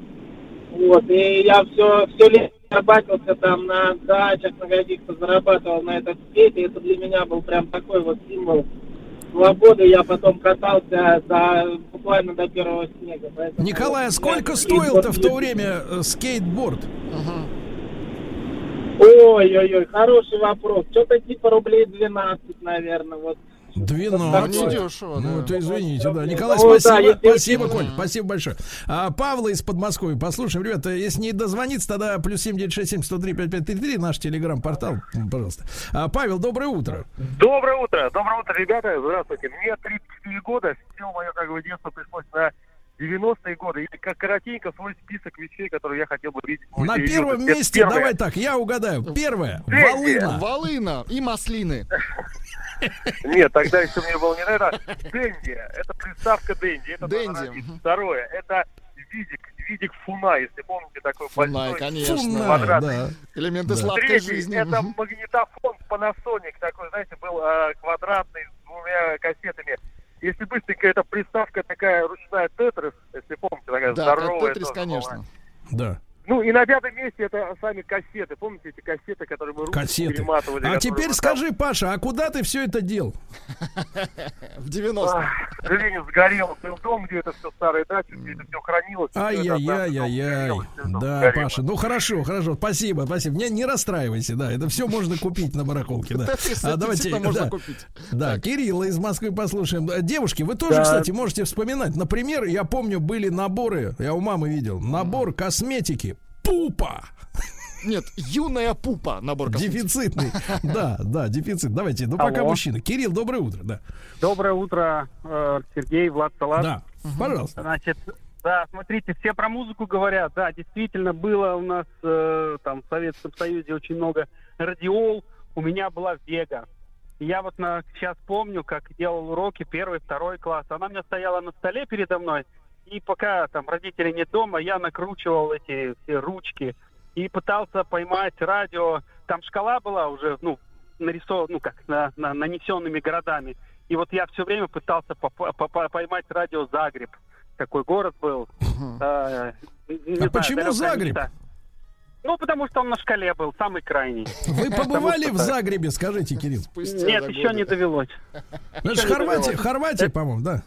Вот, и я все, все лето зарабатывался там на дачах, на каких-то зарабатывал на этот скейт, и это для меня был прям такой вот символ свободы. Я потом катался до, буквально до первого снега. поэтому Николай, а сколько стоил-то в то время э, скейтборд? Ой-ой-ой, хороший вопрос. Что-то типа рублей 12, наверное, вот. 12. Ну, не дешево, Ну, да. это извините, да. Николай, Ну, да, спасибо. если спасибо, очень- Коль. Спасибо большое. А, Павла из Подмосковья. Послушаем, ребята, если не дозвониться, тогда плюс 7967 103 5533, наш телеграм-портал, пожалуйста. А, Павел, доброе утро. Доброе утро, доброе утро, ребята, здравствуйте. Мне 34 года, все мое как бы детство пришлось на 90-е годы. И как коротенько свой список вещей, которые я хотел бы видеть. в На первом месте, давай так, я угадаю. Первое, волына. Волына и маслины. Нет, тогда еще мне было не это. Дэнди, это приставка Дэнди. Это мгм. Второе, это видик, видик Фуна, если помните, такой Фунай, большой. конечно. Квадратный. да. Элементы Да. сладкой Третий, жизни. это магнитофон Panasonic такой, знаете, был э, квадратный с двумя кассетами. Если быстренько, это приставка такая ручная Тетрис, если помните, такая Да, здоровая. Тетрис, тоже конечно. была. Да. Ну и на пятом месте это сами кассеты. Помните эти кассеты, которые мы Кассеты. перематывали? А теперь мы скажи, Паша, а куда ты все это дел? *laughs* В 90-х. Ах, к сожалению, сгорел. Был дом, где это все старые дачи, где это все хранилось. Ай-яй-яй-яй-яй. Да. Паша, ну хорошо, хорошо. Спасибо, спасибо. Не, не расстраивайся, да. Это все можно купить на барахолке, да. *laughs* А давайте, можно да, купить. да, Кирилла из Москвы послушаем. Э, Девушки, вы тоже, кстати, можете вспоминать. Например, я помню, были наборы, я у мамы видел, набор косметики Пупа. Нет, юная пупа набор. Дефицитный. Да, да, дефицит. Давайте, ну пока Алло. мужчина. Кирилл, доброе утро, да. Доброе утро, э, Сергей, Влад Салат. Да, пожалуйста. Значит, да, смотрите, все про музыку говорят. Да, действительно, было у нас э, там в Советском Союзе очень много радиол. У меня была Вега. Я вот на, сейчас помню, как делал уроки первый, второй класс. Она у меня стояла на столе передо мной. И пока там родители нет дома, я накручивал эти все ручки и пытался поймать радио. Там шкала была уже, ну, нарисована, ну как, на, на- нанесенными городами. И вот я все время пытался поп- поп- поймать радио Загреб. Такой город был. Не А знаю, почему Загреб? Ну, потому что он на шкале был, самый крайний. Вы побывали в. Загребе, скажите, Кирилл? Нет, еще не довелось. Ну, это же не Хорватия, довелось. Хорватия, по-моему, да.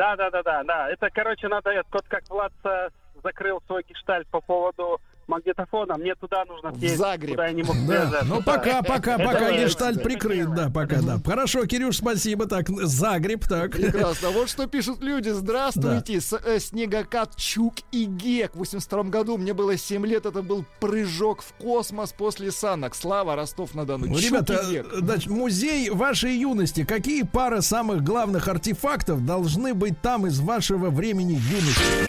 Да, да, да, да, да. Это, короче, надо, вот как Влад э, закрыл свой гештальт по поводу магнитофона, мне туда нужно съездить, Загреб. куда я не мог Да, ну пока, пока, Это пока гештальт прикрыт, да, пока, да. Хорошо, Кирюш, спасибо. Так, Загреб, так. Прекрасно. Вот что пишут люди. Здравствуйте, э, снегокат Чук и Гек. В 82 году мне было 7 лет. Это был прыжок в космос после санок. Слава, Ростов-на-Дону. Ну, Ребята, и Гек. значит, музей вашей юности. Какие пары самых главных артефактов должны быть там из вашего времени юности?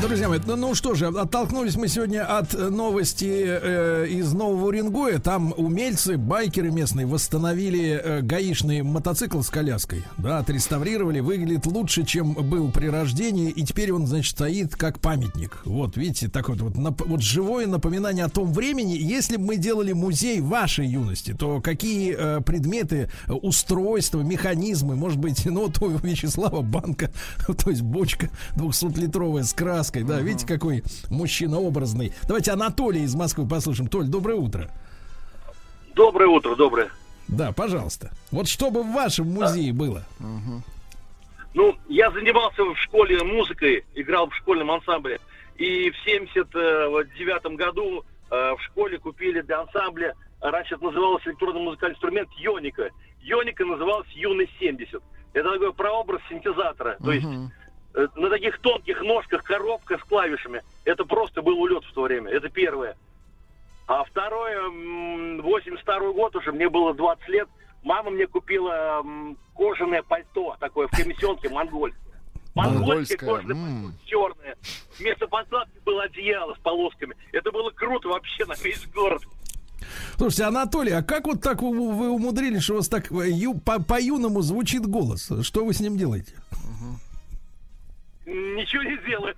Друзья мои, ну, ну что же, оттолкнулись мы сегодня от э, новости э, из Нового Уренгоя. Там умельцы, байкеры местные восстановили э, гаишный мотоцикл с коляской. Да, отреставрировали, выглядит лучше, чем был при рождении. И теперь он, значит, стоит как памятник. Вот, видите, такое вот, нап- вот живое напоминание о том времени. Если бы мы делали музей вашей юности, то какие э, предметы, э, устройства, механизмы, может быть, *laughs* ну, вот у Вячеслава банка, *laughs* то есть бочка 200-литровая с краской, да, видите, какой мужчина образный. Давайте Анатолий из Москвы послушаем. Толь, доброе утро. Доброе утро, доброе. Да, пожалуйста. Вот что бы в вашем музее было? Ну, я занимался в школе музыкой, играл в школьном ансамбле. И в 79 году э, в школе купили для ансамбля, раньше это называлось электронный музыкальный инструмент Йоника. Йоника называлась Юный 70. Это такой прообраз синтезатора. То есть на таких тонких ножках коробка с клавишами. Это просто был улет в то время. Это первое. А второе, м, 82 год уже, мне было 20 лет. Мама мне купила кожаное пальто, такое в комиссионке, монгольское. Монгольское кожаное пальто, черное. Вместо подкладки было одеяло с полосками. Это было круто вообще на весь город. Слушайте, Анатолий, а как вот так вы, вы умудрились, что у вас так э, ю- по- по-юному звучит голос? Что вы с ним делаете? Ничего не делаю.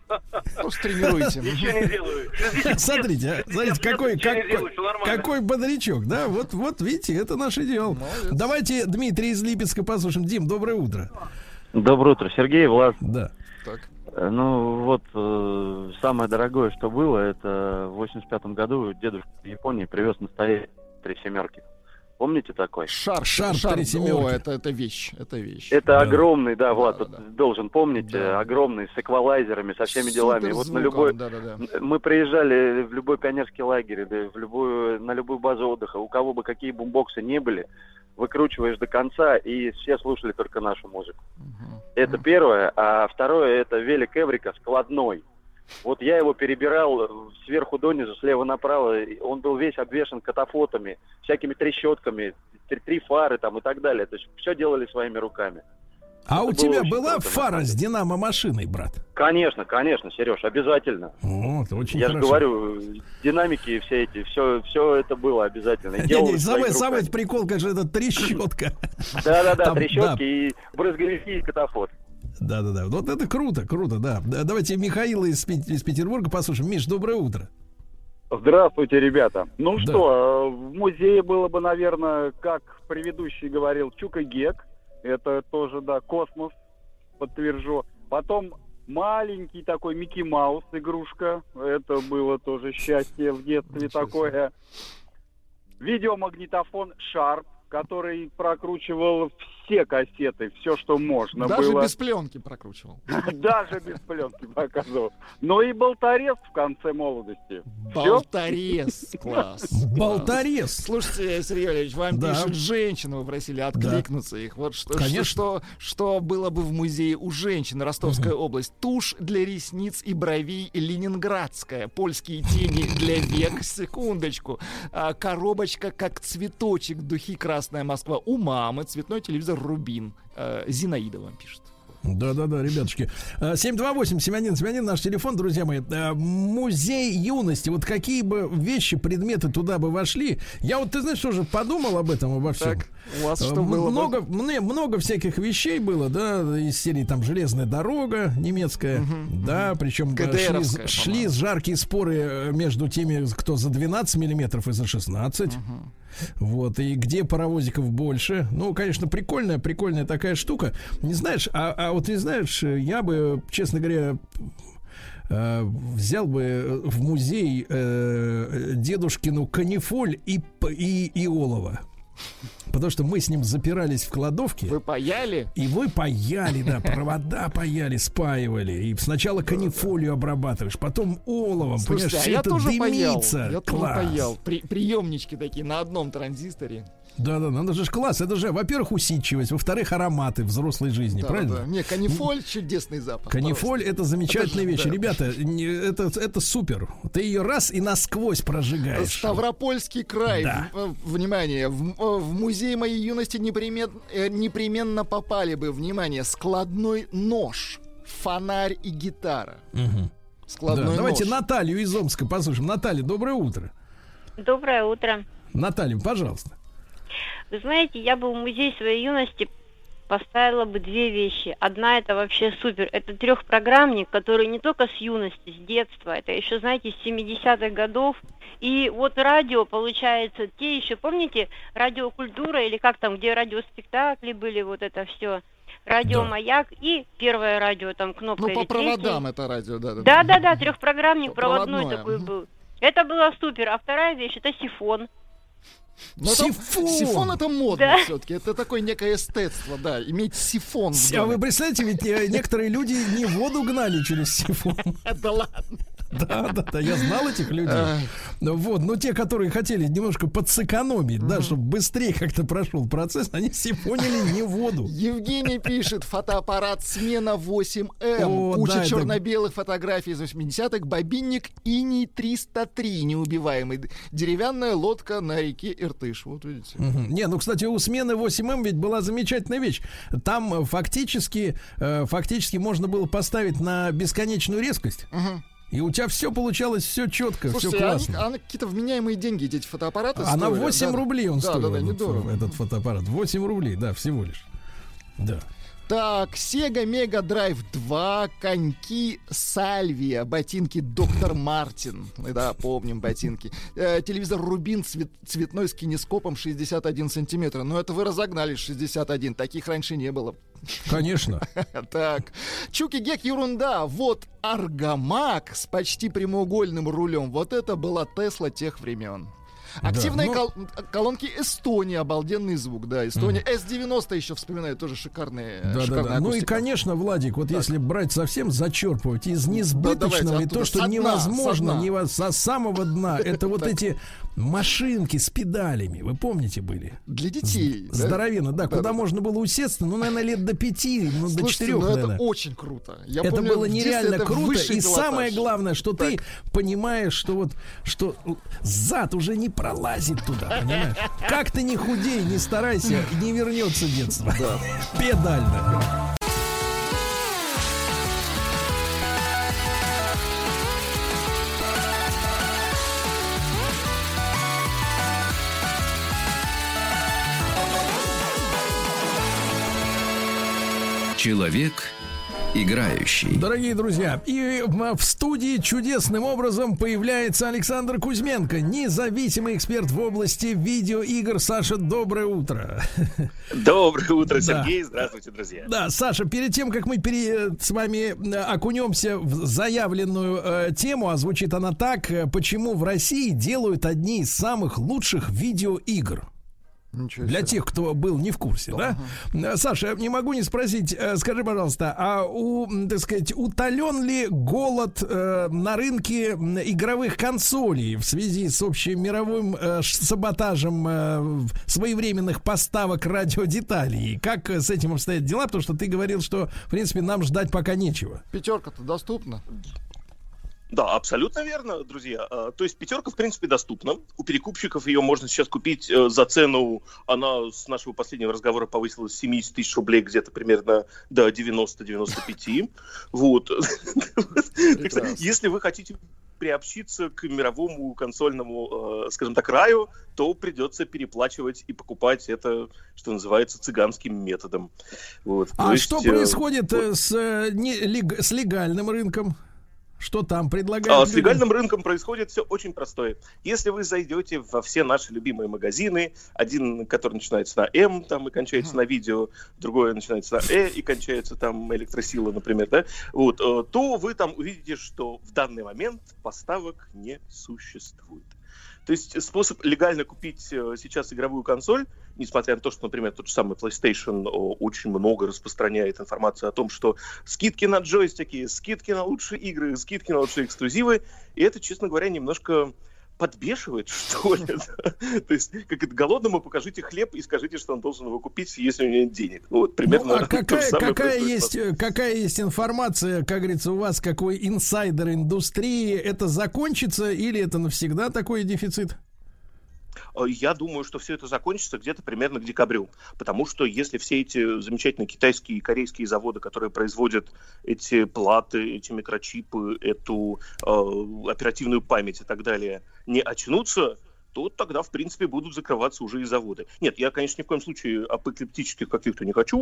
Просто тренируйте. Ничего не делаю. *laughs* Смотрите, смотрите, какой, какой, какой бодрячок, да? Вот, вот, видите, это наше дело. Давайте Дмитрий из Липецка послушаем. Дим, доброе утро. Доброе утро, Сергей, Влад. Да. Так. Э, Ну вот э, самое дорогое, что было, это в 85 году дедушка в Японии привез настоящие три семерки. Помните такой? Шар, Шар шар. О, это, это вещь, это вещь. Это огромный, да, Влад, вот должен помнить, э, огромный, с эквалайзерами, со всеми делами. Вот на любой, да-да-да. мы приезжали в любой пионерский лагерь, или в любую, на любую базу отдыха, у кого бы какие бумбоксы не были, выкручиваешь до конца, и все слушали только нашу музыку. Это первое. А второе, это велик Эврика складной. Вот я его перебирал э, сверху донизу, слева направо. Он был весь обвешен катафотами, всякими трещотками, три, три фары там и так далее. То есть все делали своими руками. А Это у тебя была круто, фара с динамо-машиной, брат? Конечно, конечно, Сереж, обязательно. Вот, очень Я хорошо. же говорю, динамики все эти, все, все это было обязательно. Не, не, самый, самый прикол, конечно, это трещотка. *laughs* Да-да-да, трещотки и брызговики и катафот. Да, да, да. Вот это круто, круто, да. Да, Давайте Михаила из, из Петербурга послушаем. Миш, доброе утро. Здравствуйте, ребята. Ну Да. что, э, в музее было бы, наверное, как предыдущий говорил, Чука Гек. Это тоже, да, космос, подтвержу. Потом маленький такой Микки Маус игрушка. Это было тоже счастье в детстве такое. Видеомагнитофон Sharp, который прокручивал все кассеты, все, что можно Даже было. без пленки прокручивал. *laughs* Даже без пленки показывал. Но и болторез в конце молодости. Болторез. *laughs* Класс. Болторез. Слушайте, Сергей Валерьевич, вам Да. пишет женщина, вы просили откликнуться их. Вот что, что было бы в музее у женщин, Ростовская область. Тушь для ресниц и бровей ленинградская. Польские тени для век. Секундочку. А, коробочка как цветочек. Духи Красная Москва. У мамы. Цветной телевизор Рубин. А, Зинаида вам пишет. Да-да-да, ребятушки. А, 728-7171 наш телефон, друзья мои. А, Музей юности. Вот какие бы вещи, предметы туда бы вошли. Я вот, ты знаешь, тоже подумал об этом, обо всем. Так, у вас что м- было бы? много, мне много всяких вещей было, да, из серии там железная дорога немецкая, да, причем э, шли, шли жаркие споры э, между теми, кто за 12 миллиметров и за 16. Вот, и где паровозиков больше. Ну, конечно, прикольная, прикольная такая штука. Не знаешь, а, а вот не знаешь, я бы, честно говоря, э, взял бы в музей э, дедушкину канифоль и, и, и олово. Потому что мы с ним запирались в кладовке. Вы паяли? И вы паяли, да, провода паяли, спаивали. И сначала канифолию обрабатываешь, потом оловом. Слушайте, понимаешь, а все я это тоже паял. дымится. Я тоже паял. При- приемнички такие на одном транзисторе. Да, да, надо же класс. Это же, во-первых, усидчивость, во-вторых, ароматы взрослой жизни, Да, правильно? да. Не, канифоль чудесный запах. Канифоль это замечательная Это вещь. же, да. Ребята, не- это, это супер. Ты ее раз и насквозь прожигаешь. Ставропольский край. Да. В- внимание, в, э, в музей моей юности непременно, э, непременно попали бы, внимание, складной нож фонарь и гитара. Мгм. Складной Да, давайте нож. Наталью из Омска послушаем. Наталья, доброе утро. Доброе утро. Наталья, пожалуйста. Вы знаете, я бы в музей своей юности поставила бы две вещи. Одна это вообще супер. Это трехпрограммник, который не только с юности, с детства, это еще, знаете, с 70-х годов. И вот радио, получается, те еще, помните, радиокультура или как там, где радиоспектакли были, вот это все. Радио Да. И первое радио, там кнопка Ну, по проводам это радио, да, да. Да, да, да, трехпрограммник Проводное, проводной такой мгм. был. Это было супер. А вторая вещь это сифон. Но Сифон! сифон это модно Да. все-таки. Это такое некое эстетство, да. Иметь сифон. А вы представляете, ведь э, некоторые люди не воду гнали через сифон. *laughs* Да ладно. *laughs* Да, да, да, я знал этих людей. Вот, но те, которые хотели немножко подсэкономить, да, чтобы быстрее как-то прошел процесс, они сифонили не воду. Евгений пишет, фотоаппарат смена 8М. О, Куча черно-белых фотографий из 80-х. Бобинник Иней 303, неубиваемый. Деревянная лодка на реке Иртыш. Вот видите. Не, ну, кстати, у смены 8М ведь была замечательная вещь. Там э, фактически, э, фактически можно было поставить на бесконечную резкость. И у тебя все получалось, все четко, все Слушайте, а классно. а на какие-то вменяемые деньги эти фотоаппараты А на стоили? 8 Да, рублей он да, стоил, Да, да, недорого. этот фотоаппарат. 8 рублей, да, всего лишь. Да. Так, Sega Mega Drive 2, коньки Сальвия, ботинки Доктор Мартин. Да, помним ботинки. Э, телевизор Рубин цвет- цветной с кинескопом 61 сантиметра. Но это вы разогнали 61. Таких раньше не было. Конечно. *laughs* Так, Чуки Гек ерунда. Вот Аргамак с почти прямоугольным рулем. Вот это была Тесла тех времен. Да, Активные ну- кол- колонки Эстония, обалденный звук, да, Эстония. S90 еще вспоминаю, тоже шикарные. Да, да, да. Ну и, конечно, Владик, вот если брать совсем зачерпывать из несбыточного и оттуда, то, что дна, невозможно, со нево- со самого дна, *laughs* это вот эти машинки с педалями. Вы помните были? Для детей. да? Здоровенно, да, Да, куда да. можно было усесться, ну, наверное, лет до пяти, ну, до четырех, ну это очень круто. Это было нереально круто. И самое главное, что ты понимаешь, что вот что зад уже не пролазит туда, понимаешь? Как ты не худей, не старайся, не вернется детство. Педально. Человек играющий. Дорогие друзья, и в студии чудесным образом появляется Александр Кузьменко, независимый эксперт в области видеоигр. Саша, доброе утро. Доброе утро, Да. Сергей. Здравствуйте, друзья. Да, Саша, перед тем, как мы пере- с вами э, окунемся в заявленную э, тему, а звучит она так, э, почему в России делают одни из самых лучших видеоигр. Для тех, кто был не в курсе, да? Э, Саша, не могу не спросить, э, скажи, пожалуйста, а у, так сказать, утолен ли голод э, на рынке игровых консолей в связи с общим мировым э, саботажем э, своевременных поставок радиодеталей? Как э, с этим обстоят дела? Потому что ты говорил, что, в принципе, нам ждать пока нечего. Пятерка-то доступна? Да, абсолютно верно, друзья. А, То есть пятерка, в принципе, доступна. У перекупщиков ее можно сейчас купить э, за цену. Она с нашего последнего разговора повысилась с 70 тысяч рублей где-то примерно до 90-95. Вот. Если вы хотите приобщиться к мировому консольному, э, скажем так, раю, то придется переплачивать и покупать это, что называется, цыганским методом. Вот. То А есть, что э, происходит э, с, не- лег- с легальным рынком? Что там предлагают? А, с легальным рынком происходит все очень простое. Если вы зайдете во все наши любимые магазины, один, который начинается на М, там и кончается на видео, другой начинается на Э и кончается там электросила, например, да, вот, э, то вы там увидите, что в данный момент поставок не существует. То есть способ легально купить э, сейчас игровую консоль, несмотря на то, что, например, тот же самый PlayStation о, очень много распространяет информацию о том, что скидки на джойстики, скидки на лучшие игры, скидки на лучшие эксклюзивы, и это, честно говоря, немножко подбешивает, *laughs* что ли. То есть, как это голодному покажите хлеб и скажите, что он должен его купить, если у него нет денег. Ну, вот примерно Ну, а *laughs* какая, какая, есть, э, какая есть информация, как говорится, у вас, какой инсайдер индустрии, это закончится или это навсегда такой дефицит? Э, Я думаю, что все это закончится где-то примерно к декабрю. Потому что если все эти замечательные китайские и корейские заводы, которые производят эти платы, эти микрочипы, эту э, оперативную память и так далее, не очнутся, то тогда, в принципе, будут закрываться уже и заводы. Нет, я, конечно, ни в коем случае апокалиптических каких-то не хочу,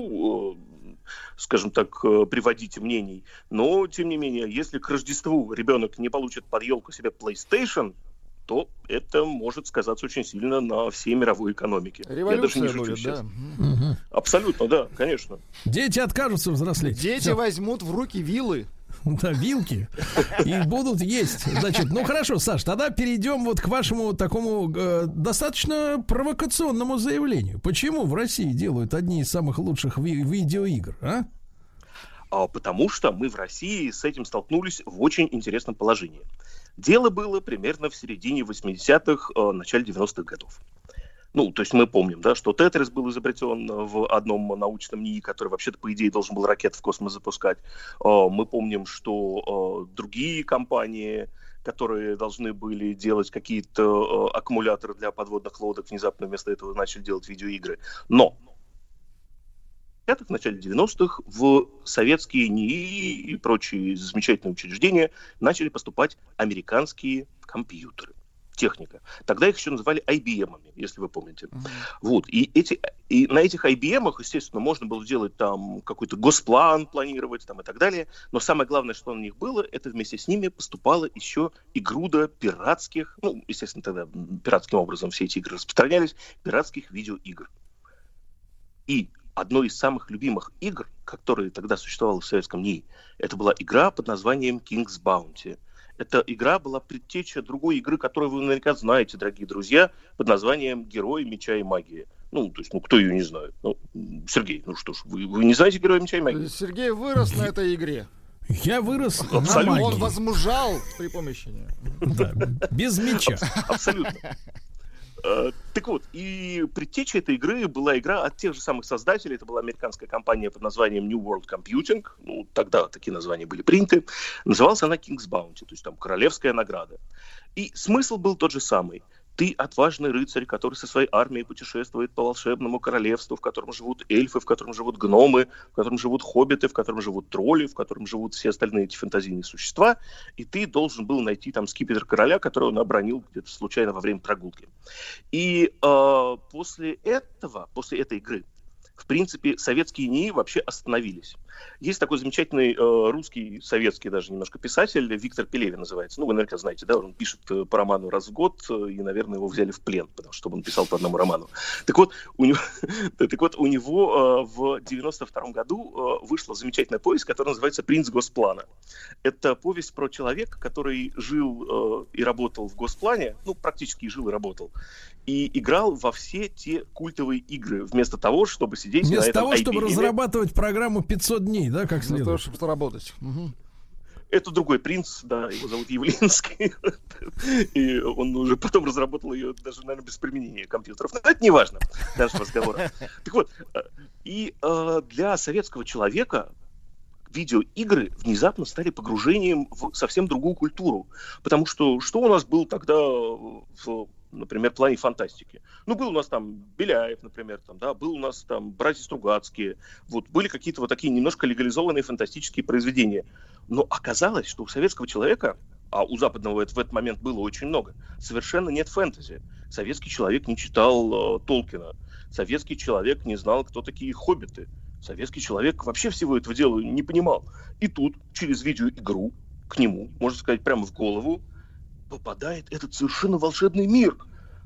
э, скажем так, э, приводить мнений, но, тем не менее, если к Рождеству ребенок не получит под елку себе PlayStation, то это может сказаться очень сильно на всей мировой экономике. Я даже Революция не шучу будет, сейчас. да. Абсолютно, да, конечно. Дети откажутся взрослеть. Дети Всё. возьмут в руки вилы. Да, вилки. И будут есть. Значит, ну хорошо, Саш, тогда перейдем вот к вашему такому э, достаточно провокационному заявлению. Почему в России делают одни из самых лучших ви- видеоигр, а? А, потому что мы в России с этим столкнулись в очень интересном положении. Дело было примерно в середине 80-х, э, начале 90-х годов. Ну, то есть мы помним, да, что Тетрис был изобретен в одном научном НИИ, который вообще-то, по идее, должен был ракеты в космос запускать. Э, Мы помним, что э, другие компании, которые должны были делать какие-то э, аккумуляторы для подводных лодок, внезапно вместо этого начали делать видеоигры. Но в начале 90-х в советские НИИ и прочие замечательные учреждения начали поступать американские компьютеры техника. Тогда их еще называли IBM, если вы помните. Вот. И, эти, и на этих IBM, естественно, можно было делать там какой-то госплан, планировать там и так далее. Но самое главное, что на них было, это вместе с ними поступала еще и груда пиратских, ну, естественно, тогда пиратским образом все эти игры распространялись, пиратских видеоигр. И одной из самых любимых игр, которые тогда существовала в советском НИИ, это была игра под названием King's Bounty. Эта игра была предтеча другой игры, которую вы наверняка знаете, дорогие друзья, под названием «Герой меча и магии». Ну, то есть, ну, кто ее не знает? Ну, Сергей, ну что ж, вы, вы не знаете «Героя меча и магии»? Сергей вырос на этой игре. Я вырос на Абсолютно. Он магии. возмужал при помощи нее. Да, без меча. Абсолютно. Э, Так вот, и предтечей этой игры была игра от тех же самых создателей. Это была американская компания под названием New World Computing. Ну, тогда такие названия были приняты. Называлась она King's Bounty, то есть там королевская награда. И смысл был тот же самый. Ты отважный рыцарь, который со своей армией путешествует по волшебному королевству, в котором живут эльфы, в котором живут гномы, в котором живут хоббиты, в котором живут тролли, в котором живут все остальные эти фантазийные существа, и ты должен был найти там скипетр короля, который он обронил где-то случайно во время прогулки. И э, после этого, после этой игры, в принципе, советские НИИ вообще остановились. Есть такой замечательный э, русский, советский даже немножко писатель, Виктор Пелевин называется. Ну, вы наверняка знаете, да, он пишет э, по роману раз в год, э, и, наверное, его взяли в плен, потому что он писал по одному роману. Так вот, у него, *laughs* так вот, у него э, в 92 году э, вышла замечательная повесть, которая называется «Принц Госплана». Это повесть про человека, который жил э, и работал в Госплане, ну, практически жил и работал, и играл во все те культовые игры, вместо того, чтобы сидеть на Вместо того, чтобы IBM. разрабатывать программу 500 дней, да, как Для того, следует. чтобы работать. Мгм. Это другой принц, да, его зовут Явлинский. *laughs* И он уже потом разработал ее даже, наверное, без применения компьютеров. Но это не важно нашего разговора. *laughs* Так вот, э, и э, для советского человека видеоигры внезапно стали погружением в совсем другую культуру. Потому что что у нас было тогда в например, плане фантастики. Ну, был у нас там Беляев, например, там, да, был у нас там братья Стругацкие, вот, были какие-то вот такие немножко легализованные фантастические произведения. Но оказалось, что у советского человека, а у западного это в этот момент было очень много, совершенно нет фэнтези. Советский человек не читал э, Толкина, советский человек не знал, кто такие хоббиты, советский человек вообще всего этого дела не понимал. И тут через видеоигру к нему, можно сказать, прямо в голову, попадает этот совершенно волшебный мир,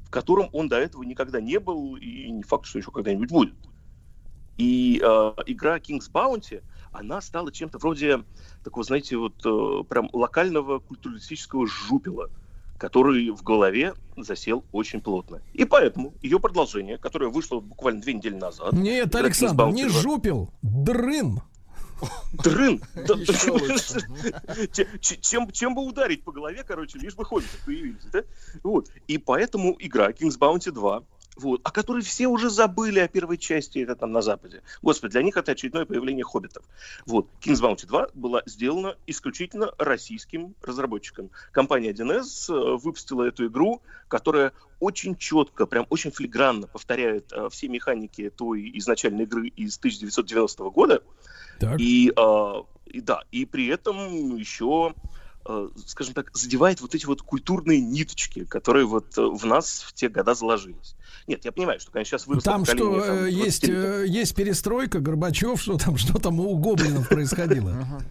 в котором он до этого никогда не был и не факт, что еще когда-нибудь будет. И э, игра King's Bounty, она стала чем-то вроде такого, знаете, вот э, прям локального культуралистического жупела, который в голове засел очень плотно. И поэтому ее продолжение, которое вышло буквально две недели назад... Нет, Александр, Bounty не 2, жупил, дрын. Дрын! *laughs* Да, *laughs* чем бы ударить по голове, короче, лишь бы хоббиты появились, да? Вот. И поэтому игра King's Bounty 2 вот, о которой все уже забыли о первой части, это там на Западе. Господи, для них это очередное появление хоббитов. Вот, King's Bounty 2 была сделана исключительно российским разработчиком. Компания 1С э, выпустила эту игру, которая очень четко, прям очень филигранно повторяет э, все механики той изначальной игры из 1990 года. Так. И, э, и да, и при этом еще э, скажем так, задевает вот эти вот культурные ниточки, которые вот э, в нас в те года заложились. Нет, я понимаю, что, конечно, сейчас выросло Там что, там, э, есть, 20 э, есть перестройка, Горбачев, что там, что там у гоблинов происходило?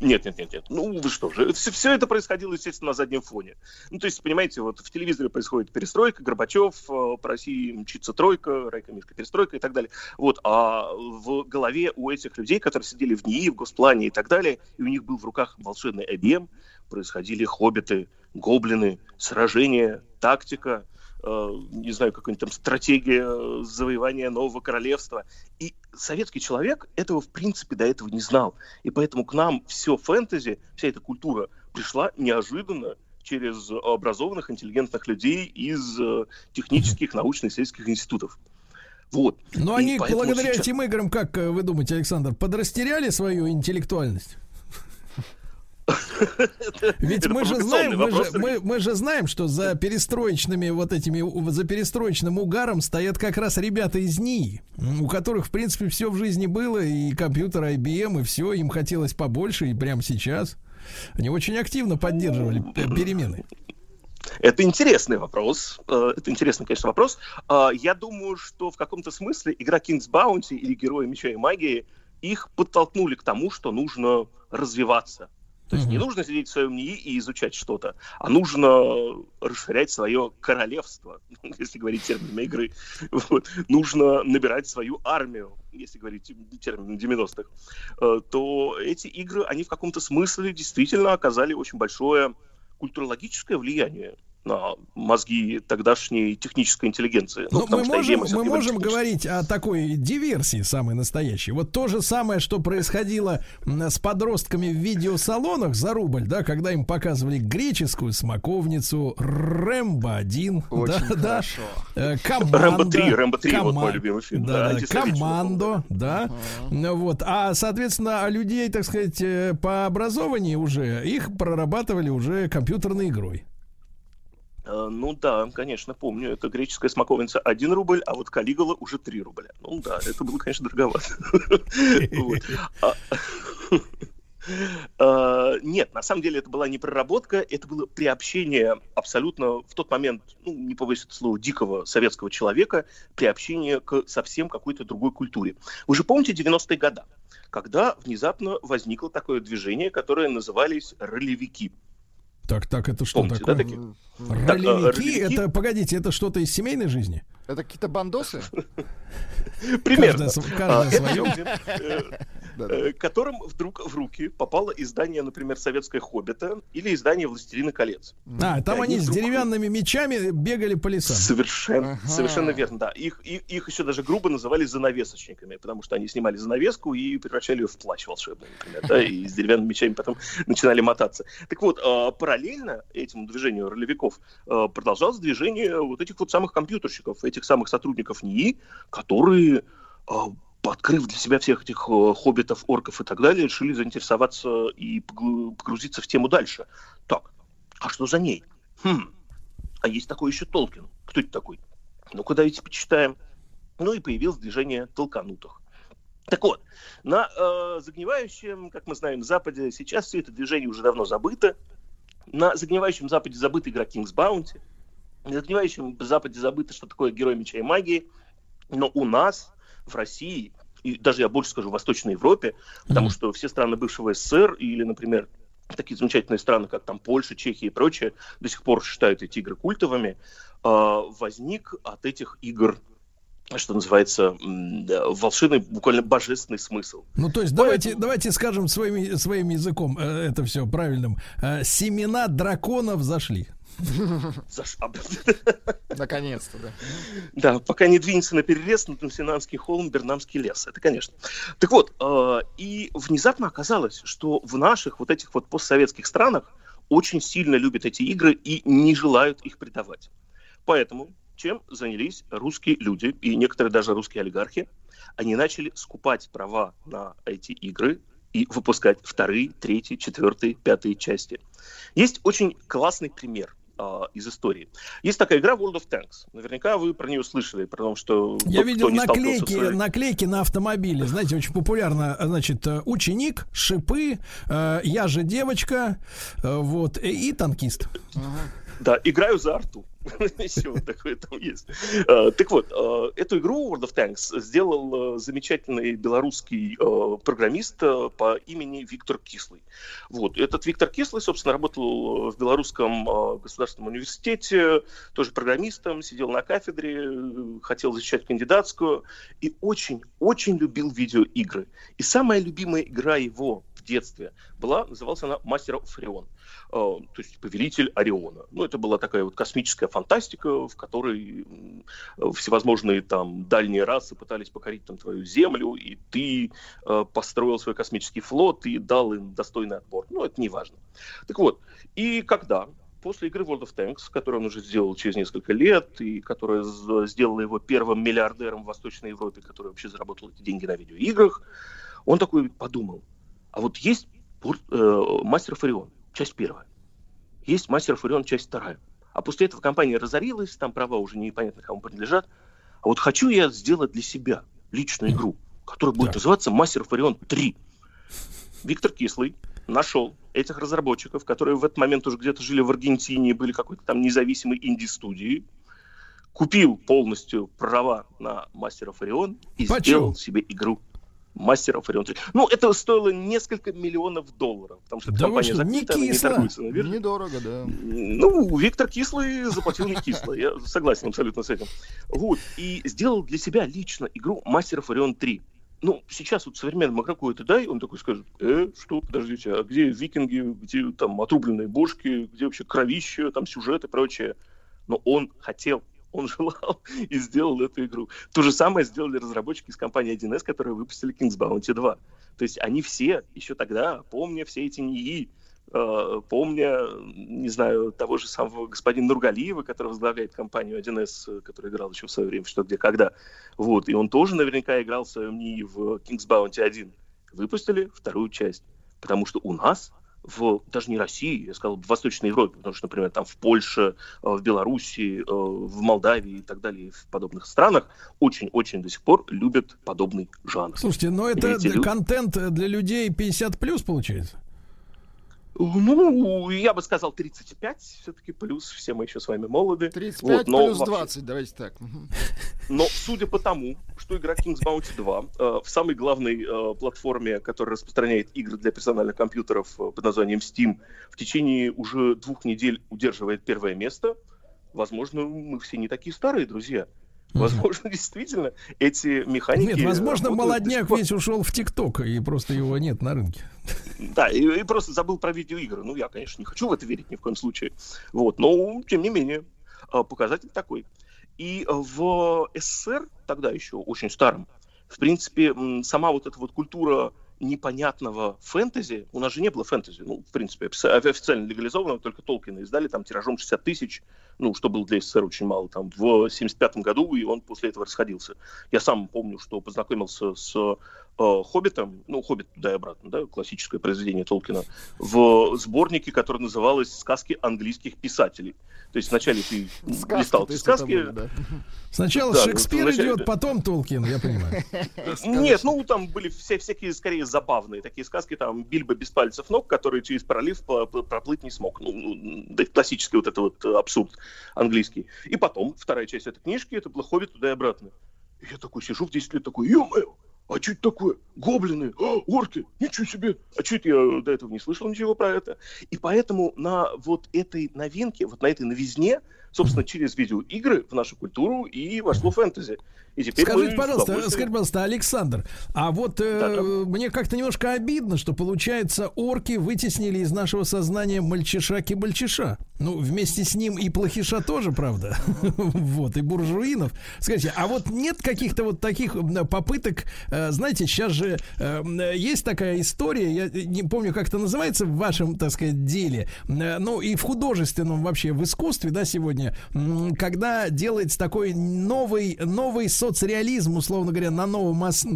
Нет, нет, нет, нет. Ну, вы что же, все, все это происходило, естественно, на заднем фоне. Ну, то есть, понимаете, вот в телевизоре происходит перестройка, Горбачев, э, по России мчится тройка, Райка Мишка перестройка и так далее. Вот, а в голове у этих людей, которые сидели в НИИ, в Госплане и так далее, и у них был в руках волшебный IBM, происходили хоббиты, гоблины, сражения, тактика, не знаю, какая-нибудь там стратегия э, завоевания нового королевства. И советский человек этого, в принципе, до этого не знал. И поэтому к нам все фэнтези, вся эта культура пришла неожиданно через образованных, интеллигентных людей из э, технических, научно-исследовательских институтов. Вот. Но И они благодаря сейчас- этим играм, как э, вы думаете, Александр, подрастеряли свою интеллектуальность? *laughs* Ведь мы же знаем, мы же, мы, мы же знаем, что за перестроечными вот этими, за перестроечным угаром стоят как раз ребята из НИИ, у которых, в принципе, все в жизни было, и компьютер IBM, и все, им хотелось побольше, и прямо сейчас. Они очень активно поддерживали перемены. Это интересный вопрос. Э, Это интересный, конечно, вопрос. А, Я думаю, что в каком-то смысле игра King's Bounty или Герои Меча и Магии их подтолкнули к тому, что нужно развиваться. То есть не нужно сидеть в своем НИИ и изучать что-то, а нужно расширять свое королевство, *laughs* если говорить терминами игры. Вот. Нужно набирать свою армию, если говорить терминами 90-х. Э, То эти игры, они в каком-то смысле действительно оказали очень большое культурологическое влияние мозги тогдашней технической интеллигенции. Ну, Но потому мы что можем, мы можем говорить о такой диверсии самой настоящей. Вот то же самое, что происходило с подростками в видеосалонах за рубль, да, когда им показывали греческую смоковницу, Рэмбо 1, Очень да, да, хорошо. э, *laughs* команда, Рэмбо 3, Рэмбо 3, вот кома- мой любимый фильм. Да, да, да, командо, да, Ну вот, а, соответственно, людей, так сказать, э, по образованию уже, их прорабатывали уже компьютерной игрой. Э, Ну да, конечно, помню. Это греческая смоковница 1 рубль, а вот Калигула уже 3 рубля. Ну да, это было, конечно, дороговато. *laughs* А- А, *laughs* Нет, на самом деле это была не проработка, это было приобщение абсолютно в тот момент, ну, не этого слова, дикого советского человека, приобщение к совсем какой-то другой культуре. Вы же помните 90-е годы, когда внезапно возникло такое движение, которое назывались ролевики. Так, так, это что Помните, да, такое? такие? Так, э, Ролевики, ролевики- это, погодите, это что-то из семейной жизни? Это какие-то бандосы? *laughs* Примерно. А, э, э, которым вдруг в руки попало издание, например, «Советское хоббита» или издание «Властелина колец». А, там они с деревянными мечами бегали по лесам. Совершенно, совершенно верно, да. Их, их, еще даже грубо называли занавесочниками, потому что они снимали занавеску и превращали ее в плащ волшебный, например, да, и с деревянными мечами потом начинали мотаться. Так вот, э, параллельно этому движению ролевиков э, продолжалось движение вот этих вот самых компьютерщиков, этих самых сотрудников НИИ, которые э, открыв для себя всех этих э, хоббитов, орков и так далее, решили заинтересоваться и погру- погрузиться в тему дальше. Так, а что за ней? Хм, а есть такой еще Толкин. Кто это такой? Ну-ка, давайте почитаем. Ну и появилось движение толканутых. Так вот, на э, загнивающем, как мы знаем, Западе сейчас все это движение уже давно забыто. На загнивающем Западе забыта игра King's Bounty. На загнивающем Западе забыто, что такое герой меча и магии. Но у нас, в России, и даже я больше скажу, в Восточной Европе, потому что все страны бывшего СССР или, например, такие замечательные страны, как там Польша, Чехия и прочее, до сих пор считают эти игры культовыми, а, возник от этих игр что называется, волшебный, буквально божественный смысл. Ну, то есть, давайте, давайте скажем своим, своим языком, э, это все правильным. Э, семена драконов зашли. Заш- *laughs* Наконец-то, да. Да, пока не двинется на перерез на Тамсинанский холм, Бернамский лес. Это, конечно. Так вот, э, и внезапно оказалось, что в наших вот этих вот постсоветских странах очень сильно любят эти игры и не желают их предавать. Поэтому чем занялись русские люди и некоторые даже русские олигархи. Они начали скупать права на эти игры и выпускать вторые, третьи, четвертые, пятые части. Есть очень классный пример а, из истории. Есть такая игра World of Tanks. Наверняка вы про нее слышали, потому что Я тот, видел наклейки, своей- наклейки на автомобиле. Знаете, очень популярно, значит, э, ученик, шипы, э, я же девочка, э, вот, э, и танкист. Да, играю за арту. *laughs* Еще вот такое там есть. Э, Так вот, э, эту игру World of Tanks сделал э, замечательный белорусский программист по имени Виктор Кислый. Вот. Этот Виктор Кислый, собственно, работал в Белорусском государственном университете, тоже программистом, сидел на кафедре, хотел защищать кандидатскую и очень-очень любил видеоигры. И самая любимая игра его в детстве была, называлась она «Мастер Orion». Э, то есть повелитель Ориона. Ну, это была такая вот космическая фантастика, в которой всевозможные там дальние расы пытались покорить там твою Землю, и ты э, построил свой космический флот и дал им достойный отбор. Ну, это не важно. Так вот, и когда после игры World of Tanks, которую он уже сделал через несколько лет, и которая сделала его первым миллиардером в Восточной Европе, который вообще заработал эти деньги на видеоиграх, он такой подумал, а вот есть э, Мастер Фарион, часть первая. Есть Мастер Фарион, часть вторая. А после этого компания разорилась, там права уже непонятно кому принадлежат. А вот хочу я сделать для себя личную игру, которая будет называться Мастер Фарион 3. Виктор Кислый нашел этих разработчиков, которые в этот момент уже где-то жили в Аргентине, были какой-то там независимой инди-студии, купил полностью права на Мастера Фарион и Почем? сделал себе игру Мастера Фарион 3. Ну, это стоило несколько миллионов долларов, потому что эта Да компания что, не закрыта, она не кисло? торгуется на бирже. Недорого, да. Ну, Виктор Кислый заплатил не кисло. Я согласен абсолютно с этим. Вот. И сделал для себя лично игру Мастер Фарион 3. Ну, сейчас вот современному игроку это дай, он такой скажет, э, что, подождите, а где викинги, где там отрубленные бошки, где вообще кровище, там сюжет и прочее. Но он хотел, он желал и сделал эту игру. То же самое сделали разработчики из компании 1С, которые выпустили King's Bounty 2. То есть они все еще тогда, помня все эти НИИ, э, помня, не знаю, того же самого господина Нургалиева, который возглавляет компанию 1С, э, который играл еще в свое время, что где, когда. Вот, и он тоже наверняка играл в своем НИИ в King's Bounty 1. Выпустили вторую часть. Потому что у нас в даже не России, я сказал, в Восточной Европе, потому что, например, там в Польше, э, в Белоруссии, э, в Молдавии и так далее, в подобных странах очень-очень до сих пор любят подобный жанр. Слушайте, но И это эти контент для людей 50 плюс получается? Ну, я бы сказал 35, все-таки плюс, все мы еще с вами молоды. 35 Вот, но плюс вообще- 20, давайте так. Но судя по тому, что игра King's Bounty 2 э, в самой главной э, платформе, которая распространяет игры для персональных компьютеров э, под названием Steam, в течение уже двух недель удерживает первое место, возможно, мы все не такие старые, друзья. Возможно, *laughs* действительно, эти механики... Нет, возможно, молодняк пор. весь ушел в ТикТок, и просто его нет на рынке. Да, и, и просто забыл про видеоигры. Ну, я, конечно, не хочу в это верить ни в коем случае. Вот, но, тем не менее, э, показатель такой. И в СССР, тогда еще очень старом, в принципе, сама вот эта вот культура непонятного фэнтези, у нас же не было фэнтези, ну, в принципе, офици- официально легализованного, только Толкина издали там тиражом 60 тысяч, ну, что было для СССР очень мало, там, в 75 году, и он после этого расходился. Я сам помню, что познакомился с э, «Хоббитом», ну, «Хоббит» туда и обратно, да, классическое произведение Толкина, в сборнике, который называлось «Сказки английских писателей». То есть вначале ты Сказки, листал то эти сказки, были, да. Сначала Да, Шекспир ну, вначале- идет, потом Толкин, я понимаю. *laughs* Нет, ну там были все, всякие скорее забавные такие сказки, там Бильбо без пальцев ног, который через пролив проплыть не смог. Ну, ну, да, классический вот это вот абсурд английский. И потом, вторая часть этой книжки, это «Хоббит» туда и обратно. И я такой сижу в 10 лет, такой, ё-моё, а что это такое? Гоблины, а, орки, ничего себе. А что это я до этого не слышал ничего про это? И поэтому на вот этой новинке, вот на этой новизне, собственно, через видеоигры в нашу культуру и вошло фэнтези. И теперь Скажите, пожалуйста, скажите, пожалуйста, Александр, а вот э, мне как-то немножко обидно, что, получается, орки вытеснили из нашего сознания мальчиша-кибальчиша. Ну, вместе с ним и плохиша тоже, правда? *laughs* Вот, и буржуинов. Скажите, а вот нет каких-то вот таких попыток, э, знаете, сейчас же э, есть такая история, я не помню, как это называется в вашем, так сказать, деле, э, ну, и в художественном вообще, в искусстве, да, сегодня, сегодня, когда делается такой новый, новый соцреализм, условно говоря, на новом ос-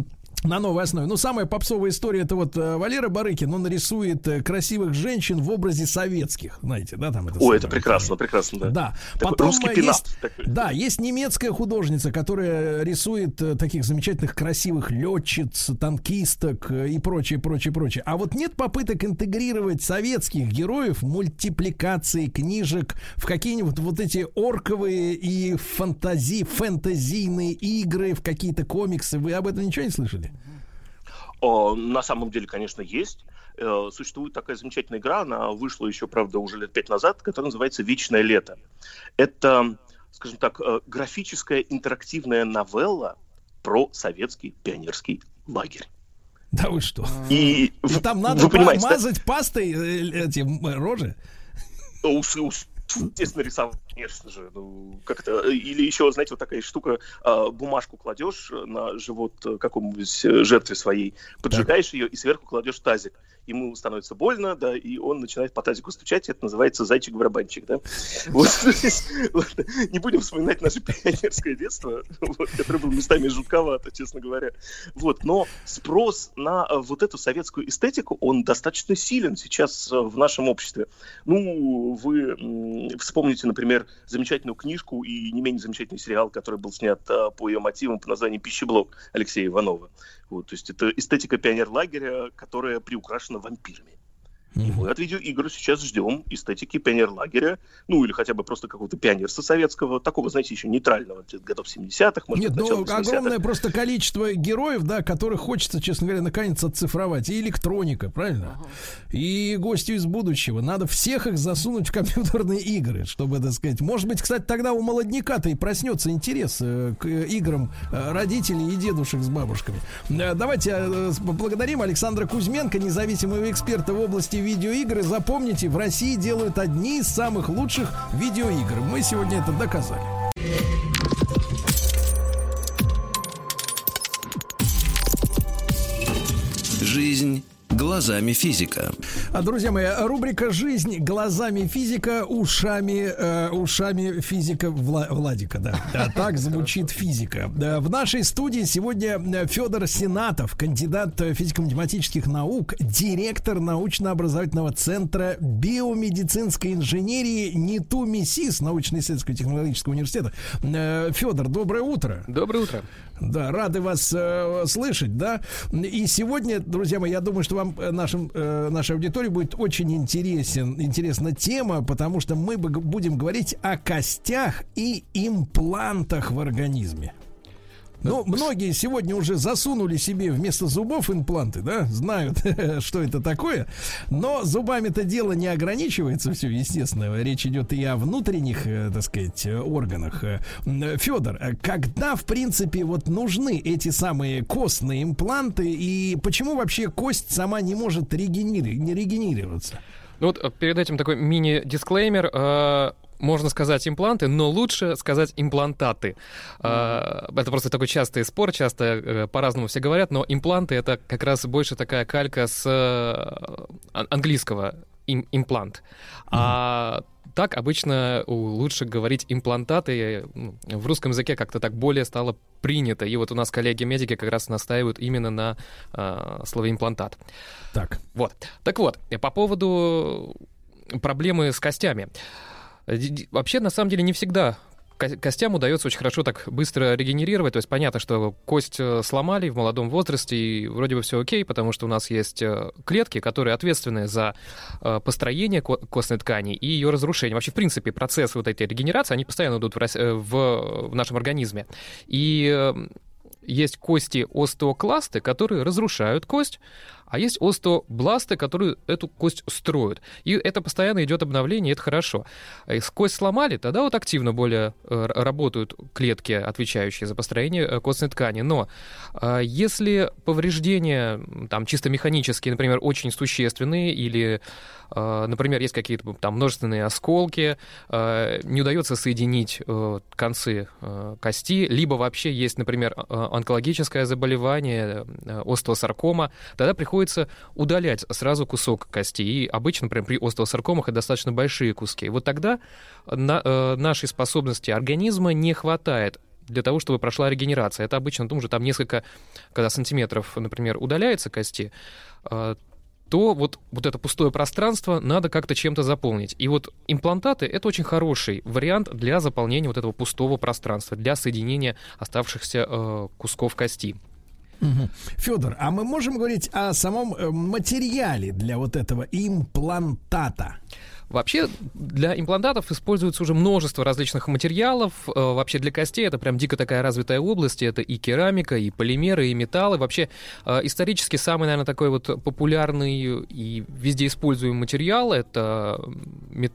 на новой основе. Ну, самая попсовая история это вот э, Валера Барыкин, он рисует э, красивых женщин в образе советских, знаете, да, там это самое. это прекрасно, прекрасно, да. Да. Такой Потом русский пенат есть, такой. да, есть немецкая художница, которая рисует э, таких замечательных красивых летчиц, танкисток и прочее, прочее, прочее. А вот нет попыток интегрировать советских героев в мультипликации книжек в какие-нибудь вот эти орковые и фантази, фэнтезийные игры, в какие-то комиксы. Вы об этом ничего не слышали? О, на самом деле, конечно, есть. Э, Существует такая замечательная игра, она вышла еще, правда, уже лет пять назад, которая называется «Вечное лето». Это, скажем так, э, графическая интерактивная новелла про советский пионерский лагерь. Да вы что? И, И там надо вы понимаете, да? пастой э, эти рожи? Естественно, рисовать, конечно же. Ну, как-то, или еще, знаете, вот такая штука, а, бумажку кладешь на живот э, какому-нибудь э, жертве своей, поджигаешь ее и сверху кладешь тазик. Ему становится больно, да, и он начинает по тазику стучать, это называется зайчик-барабанчик, да. *laughs* Вот, не будем вспоминать наше пионерское детство, которое было местами жутковато, честно говоря. Вот, но спрос на э, вот эту советскую эстетику, он достаточно силен сейчас э, в нашем обществе. Ну, вы вспомните, например, замечательную книжку и не менее замечательный сериал, который был снят а, по ее мотивам по названию «Пищеблок» Алексея Иванова. Вот, то есть это эстетика пионерлагеря, которая приукрашена вампирами. И мы от видеоигр сейчас ждем эстетики пионерлагеря, ну или хотя бы просто какого-то пионерства советского, такого, знаете, еще нейтрального, годов 70-х, может Нет, быть, ну 80-х. огромное просто количество героев, да, которых хочется, честно говоря, наконец отцифровать. И электроника, правильно? И гости из будущего. Надо всех их засунуть в компьютерные игры, чтобы, так сказать. Может быть, кстати, тогда у молодняка-то и проснется интерес э, к э, играм э, родителей и дедушек с бабушками. Э, Давайте поблагодарим Александра Кузьменко, независимого эксперта в области видеоигр. И Запомните, в России делают одни из самых лучших видеоигр. Мы сегодня это доказали. Жизнь глазами физика. А, Друзья мои, рубрика «Жизнь глазами физика, ушами, э, ушами физика Вла- Владика». Да. Да, так звучит физика. Да, В нашей студии сегодня э, Федор Сенатов, кандидат физико-математических наук, директор научно-образовательного центра биомедицинской инженерии НИТУ МИСИС, научно-исследовательского технологического университета. Э, Федор, доброе утро. Доброе утро. Да, рады вас э, слышать, да. И сегодня, друзья мои, я думаю, что вам, э, нашим, э, нашей аудитории будет очень интересен, интересна тема, потому что мы будем говорить о костях и имплантах в организме. Ну, многие сегодня уже засунули себе вместо зубов импланты, да, знают, *laughs* что это такое. Но зубами-то дело не ограничивается все, естественно. Речь идет и о внутренних, э, так сказать, э, органах. Э, Федор, э, когда, в принципе, вот нужны эти самые костные импланты, и почему вообще кость сама не может регенери- не регенерироваться? Ну вот э, перед этим такой мини-дисклеймер. Можно сказать импланты, но лучше сказать имплантаты. Э, Это просто такой частый спор, часто э, по-разному все говорят, но импланты — это как раз больше такая калька с э, ан- английского им- имплант. А так обычно лучше говорить имплантаты. ну, В русском языке как-то так более стало принято. И вот у нас коллеги-медики как раз настаивают именно на э, слове имплантат. Так. Вот. Так вот, по поводу проблемы с костями. Э, Вообще, на самом деле, не всегда ко- костям удается очень хорошо так быстро регенерировать. То есть понятно, что кость э, сломали в молодом возрасте, и вроде бы все окей, потому что у нас есть э, клетки, которые ответственны за э, построение ко- костной ткани и ее разрушение. Вообще, в принципе, процессы вот этой регенерации, они постоянно идут в, э, нашем организме. И э, есть кости остеокласты, которые разрушают кость, а есть остеобласты, которые эту кость строят. И это постоянно идет обновление, это хорошо. А если кость сломали, тогда вот активно более э, работают клетки, отвечающие за построение э, костной ткани. Но э, если повреждения там чисто механические, например, очень существенные, или, э, например, есть какие-то там множественные осколки, э, не удается соединить э, концы э, кости, либо вообще есть, например, э, онкологическое заболевание, э, остеосаркома, тогда приходится удалять сразу кусок кости. И обычно, например, при остеосаркомах это достаточно большие куски. Вот тогда на, э, нашей способности организма не хватает для того, чтобы прошла регенерация. Это обычно, ну, уже там несколько, когда сантиметров, например, удаляется кости, э, то вот, вот это пустое пространство надо как-то чем-то заполнить. И вот имплантаты — это очень хороший вариант для заполнения вот этого пустого пространства, для соединения оставшихся э, кусков кости. Федор, а мы можем говорить о самом э, материале для вот этого имплантата? Вообще для имплантатов используется уже множество различных материалов. Э, вообще для костей это прям дико такая развитая область. Это и керамика, и полимеры, и металлы. Вообще э, исторически самый, наверное, такой вот популярный и везде используемый материал — это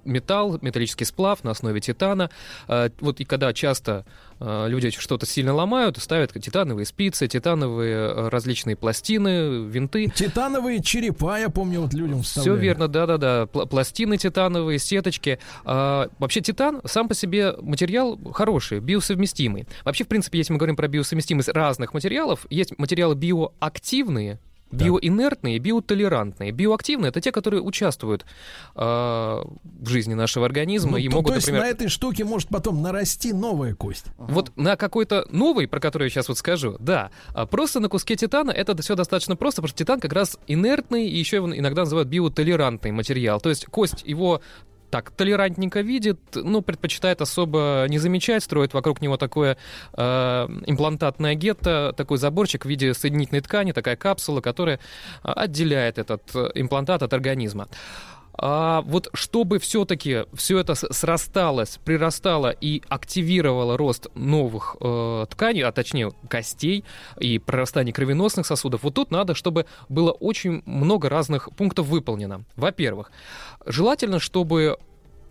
металл, металлический сплав на основе титана. Э, вот и когда часто люди что-то сильно ломают, ставят титановые спицы, титановые различные пластины, винты. Титановые черепа, я помню, вот людям вставляют. Все верно, да-да-да. Пластины титановые титановые сеточки. А, вообще титан сам по себе материал хороший, биосовместимый. Вообще, в принципе, если мы говорим про биосовместимость разных материалов, есть материалы биоактивные, Биоинертные, биотолерантные. Биоактивные это те, которые участвуют э, в жизни нашего организма ну, и то, могут, то есть например... на этой штуке может потом нарасти новая кость. Вот на какой-то новый, про который я сейчас вот скажу, да. А просто на куске титана это все достаточно просто, потому что титан как раз инертный, и еще его иногда называют биотолерантный материал. То есть кость его так толерантненько видит, но предпочитает особо не замечать, строит вокруг него такое э, имплантатное гетто, такой заборчик в виде соединительной ткани, такая капсула, которая э, отделяет этот э, имплантат от организма. А вот чтобы все-таки все это срасталось, прирастало и активировало рост новых э, тканей, а точнее костей и прорастание кровеносных сосудов, вот тут надо, чтобы было очень много разных пунктов выполнено. Во-первых, желательно, чтобы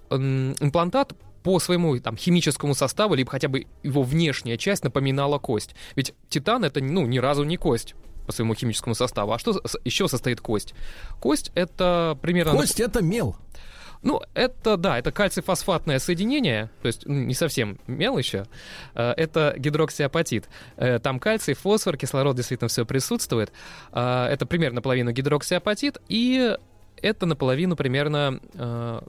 имплантат по своему там, химическому составу, либо хотя бы его внешняя часть напоминала кость. Ведь титан это ну, ни разу не кость по своему химическому составу. А что еще состоит кость? Кость это примерно... Кость это мел. Ну, это, да, это кальций-фосфатное соединение, то есть не совсем мел еще, э, это гидроксиапатит. Э, там кальций, фосфор, кислород действительно все присутствует. Э, это примерно наполовину гидроксиапатит, и это наполовину примерно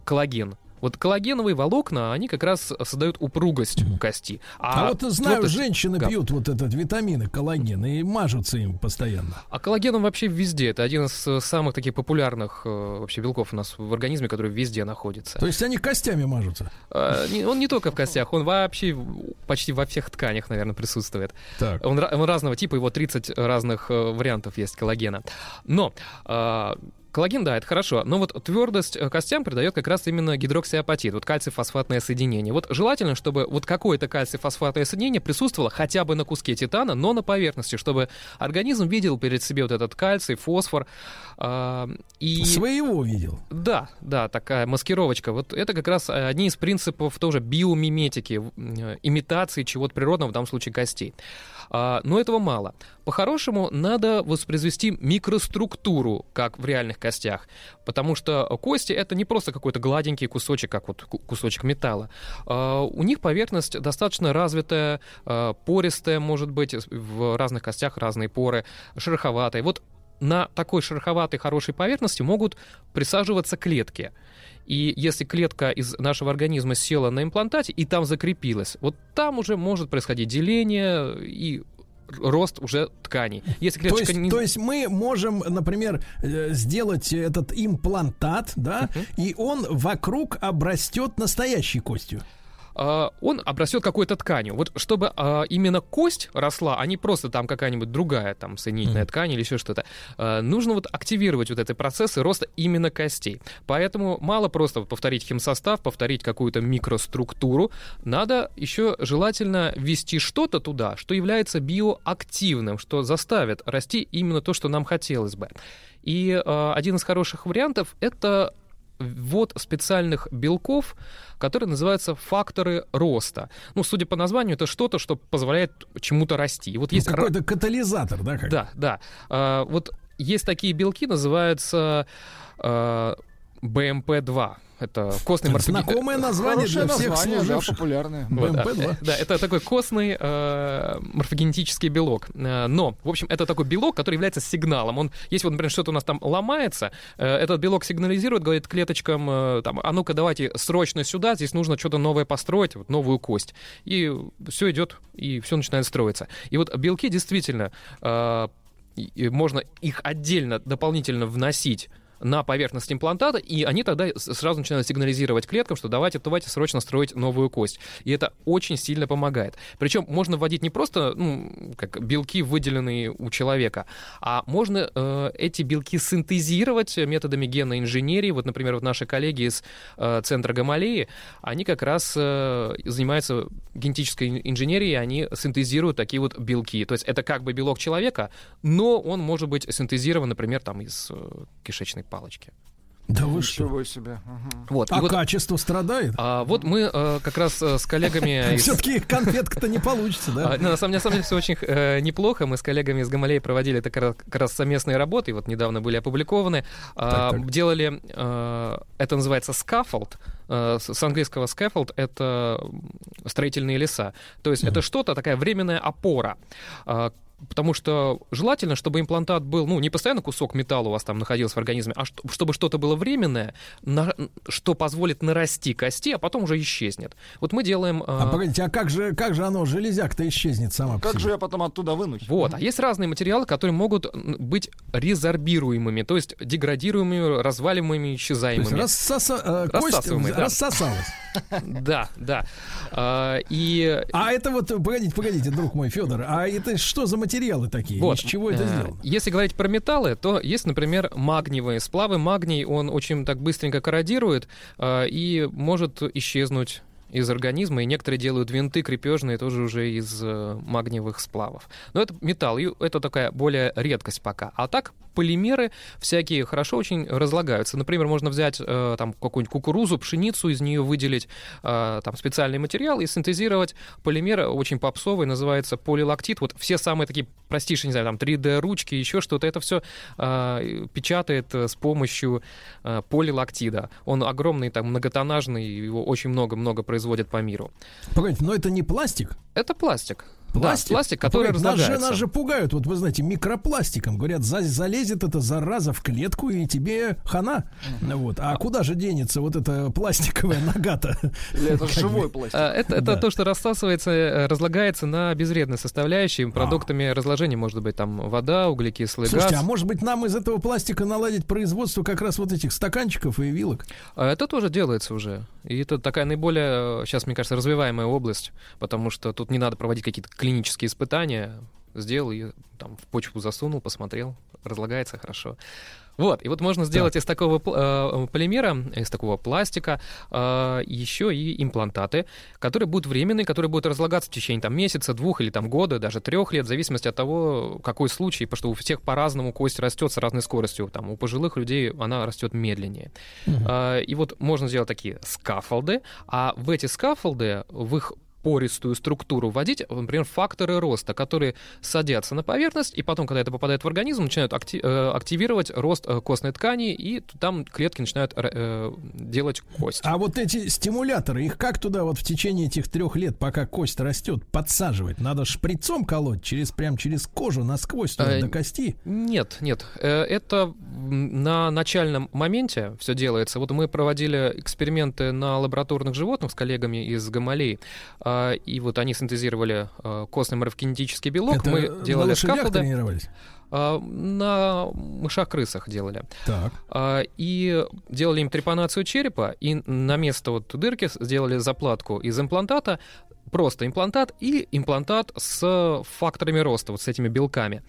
коллаген. Вот коллагеновые волокна, они как раз создают упругость кости. А, а вот знаю, твердость... женщины да. пьют вот этот витамин коллаген и мажутся им постоянно. А коллаген вообще везде. Это один из э, самых таких популярных э, вообще белков у нас в организме, который везде находится. То есть они костями мажутся? А, он не только в костях, он вообще почти во всех тканях, наверное, присутствует. Так. Он, он разного типа, его 30 разных э, вариантов есть коллагена. Но а, Коллаген, да, это хорошо, но вот твердость э, костям придает как раз именно гидроксиапатит, вот кальций-фосфатное соединение. Вот желательно, чтобы вот какое-то кальций-фосфатное соединение присутствовало хотя бы на куске титана, но на поверхности, чтобы организм видел перед себе вот этот кальций, фосфор. Э, и... Своего видел. Да, да, такая маскировочка. Вот это как раз одни из принципов тоже биомиметики, э, имитации чего-то природного, в данном случае костей. А, но этого мало. По-хорошему, надо воспроизвести микроструктуру, как в реальных костях. Потому что кости — это не просто какой-то гладенький кусочек, как вот кусочек металла. А, у них поверхность достаточно развитая, а, пористая, может быть, в разных костях разные поры, шероховатая. Вот на такой шероховатой хорошей поверхности могут присаживаться клетки. И если клетка из нашего организма села на имплантате и там закрепилась, вот там уже может происходить деление и рост уже тканей. Если то, есть, не... то есть мы можем, например, э, сделать этот имплантат, да, uh-huh. и он вокруг обрастет настоящей костью. А, он обрастет какой-то тканью. Вот чтобы а, именно кость росла, а не просто там какая-нибудь другая там соединительная mm. ткань или еще что-то, а, нужно вот активировать вот эти процессы роста именно костей. Поэтому мало просто повторить химсостав, повторить какую-то микроструктуру, надо еще желательно ввести что-то туда, что является биоактивным, что заставит расти именно то, что нам хотелось бы. И э, один из хороших вариантов это ввод специальных белков, которые называются факторы роста. Ну, судя по названию, это что-то, что позволяет чему-то расти. Вот ну, есть какой-то катализатор, да? Как? Да, да. А, вот есть такие белки, называются а, БМП-2 Это костный морфоген... Знакомое название для всех название, да, популярное. Вот, а, БМП-2. э, да, это такой костный э, морфогенетический белок. Э, Но, в общем, это такой белок, который является сигналом. Он, если вот, например, что-то у нас там ломается, э, этот белок сигнализирует, говорит клеточкам, э, там, а ну-ка давайте срочно сюда, здесь нужно что-то новое построить, вот, новую кость. И все идет, и все начинает строиться. И вот белки действительно, э, можно их отдельно, дополнительно вносить на поверхность имплантата, и они тогда сразу начинают сигнализировать клеткам, что давайте, давайте срочно строить новую кость. И это очень сильно помогает. Причем можно вводить не просто ну, как белки, выделенные у человека, а можно э, эти белки синтезировать методами генной инженерии. Вот, например, вот наши коллеги из э, центра Гамалеи, они как раз э, занимаются генетической инженерией, они синтезируют такие вот белки. То есть это как бы белок человека, но он может быть синтезирован, например, там из э, кишечной палочки. Да вы что? Ничего себе. Ага. Вот. А вот, качество страдает? а, вот мы э, как раз э, с коллегами... *laughs* из- Все-таки конфетка-то не получится, а, да? ну, на самом деле, на самом деле все очень э, неплохо. Мы с коллегами из Гамалеи проводили это как раз, как раз совместные работы, и вот недавно были опубликованы. А, Так, так. Делали, это называется. Э, с английского scaffold — это строительные леса. То есть это что-то, такая временная опора. Потому что желательно, чтобы имплантат был, ну, не постоянно кусок металла у вас там находился в организме, а что- чтобы что-то было временное, на- что позволит нарасти кости, а потом уже исчезнет. Вот мы делаем... А э, погодите, а как же, как же оно, железяк-то исчезнет сама по Как себе? же я потом оттуда вынуть? Вот. А есть разные материалы, которые могут быть резорбируемыми, то есть деградируемыми, разваливаемыми, То есть исчезаемыми. рассоса- э, Рассасываемые, да. рассосалась. *laughs* Да, да. А, И А это вот, погодите, погодите, друг мой, Федор, а это что за материалы такие? Вот. Из чего это Э, сделано? Если говорить про металлы, то есть, например, магниевые сплавы. Магний, он очень так быстренько корродирует э, и может исчезнуть из организма, и некоторые делают винты крепежные тоже уже из э, магниевых сплавов. Но это металл, и это такая более редкость пока. А так полимеры всякие хорошо очень разлагаются. Например, можно взять э, там какую-нибудь кукурузу, пшеницу, из нее выделить э, там специальный материал и синтезировать полимер очень попсовый, называется полилактит. Вот все самые такие простейшие, не знаю, там 3D-ручки, еще что-то, это все печатает э, с помощью полилактида. Он огромный, там, многотоннажный, его очень много-много производят по миру. Погодите, но это не пластик? Это пластик. Пластик? Да, пластик, А который погодите, нас же, нас же пугают, вот вы знаете, микропластиком. Говорят, за- залезет эта зараза в клетку, и тебе хана. Вот. А куда же денется вот эта пластиковая нога-то? Это живой пластик? А, Это, то, что рассасывается, э, разлагается на безвредные составляющие. А. Продуктами разложения может быть там вода, углекислый Слушайте, газ. а может быть нам из этого пластика наладить производство как раз вот этих стаканчиков и вилок? А Это тоже делается уже. И это такая наиболее, сейчас, мне кажется, развиваемая область, потому что тут не надо проводить какие-то клинические испытания. Сделал и там в почву засунул, посмотрел, разлагается хорошо. Вот, и вот можно сделать из такого э, полимера, из такого пластика, э, еще и имплантаты, которые будут временные, которые будут разлагаться в течение там, месяца, двух или там, года, даже трех лет, в зависимости от того, какой случай, потому что у всех по-разному кость растет с разной скоростью. Там, у пожилых людей она растет медленнее. А, И вот можно сделать такие скафолды, а в эти скафолды, в их пористую структуру вводить, например, факторы роста, которые садятся на поверхность, и потом, когда это попадает в организм, начинают акти- э, активировать рост э, костной ткани, и там клетки начинают э, делать кость. А вот эти стимуляторы, их как туда вот в течение этих трех лет, пока кость растет, подсаживать? Надо шприцом колоть через прям через кожу насквозь туда, Э, до кости? Нет, нет. Э, Это на начальном моменте все делается. Вот мы проводили эксперименты на лабораторных животных с коллегами из Гамалей, а, и вот они синтезировали э, костный морфогенетический белок. Это мы делали скафолды. тренировались? А, На мышах-крысах делали. Так. А, И делали им трепанацию черепа, и на место вот дырки сделали заплатку из имплантата, просто имплантат и имплантат с факторами роста, вот с этими белками.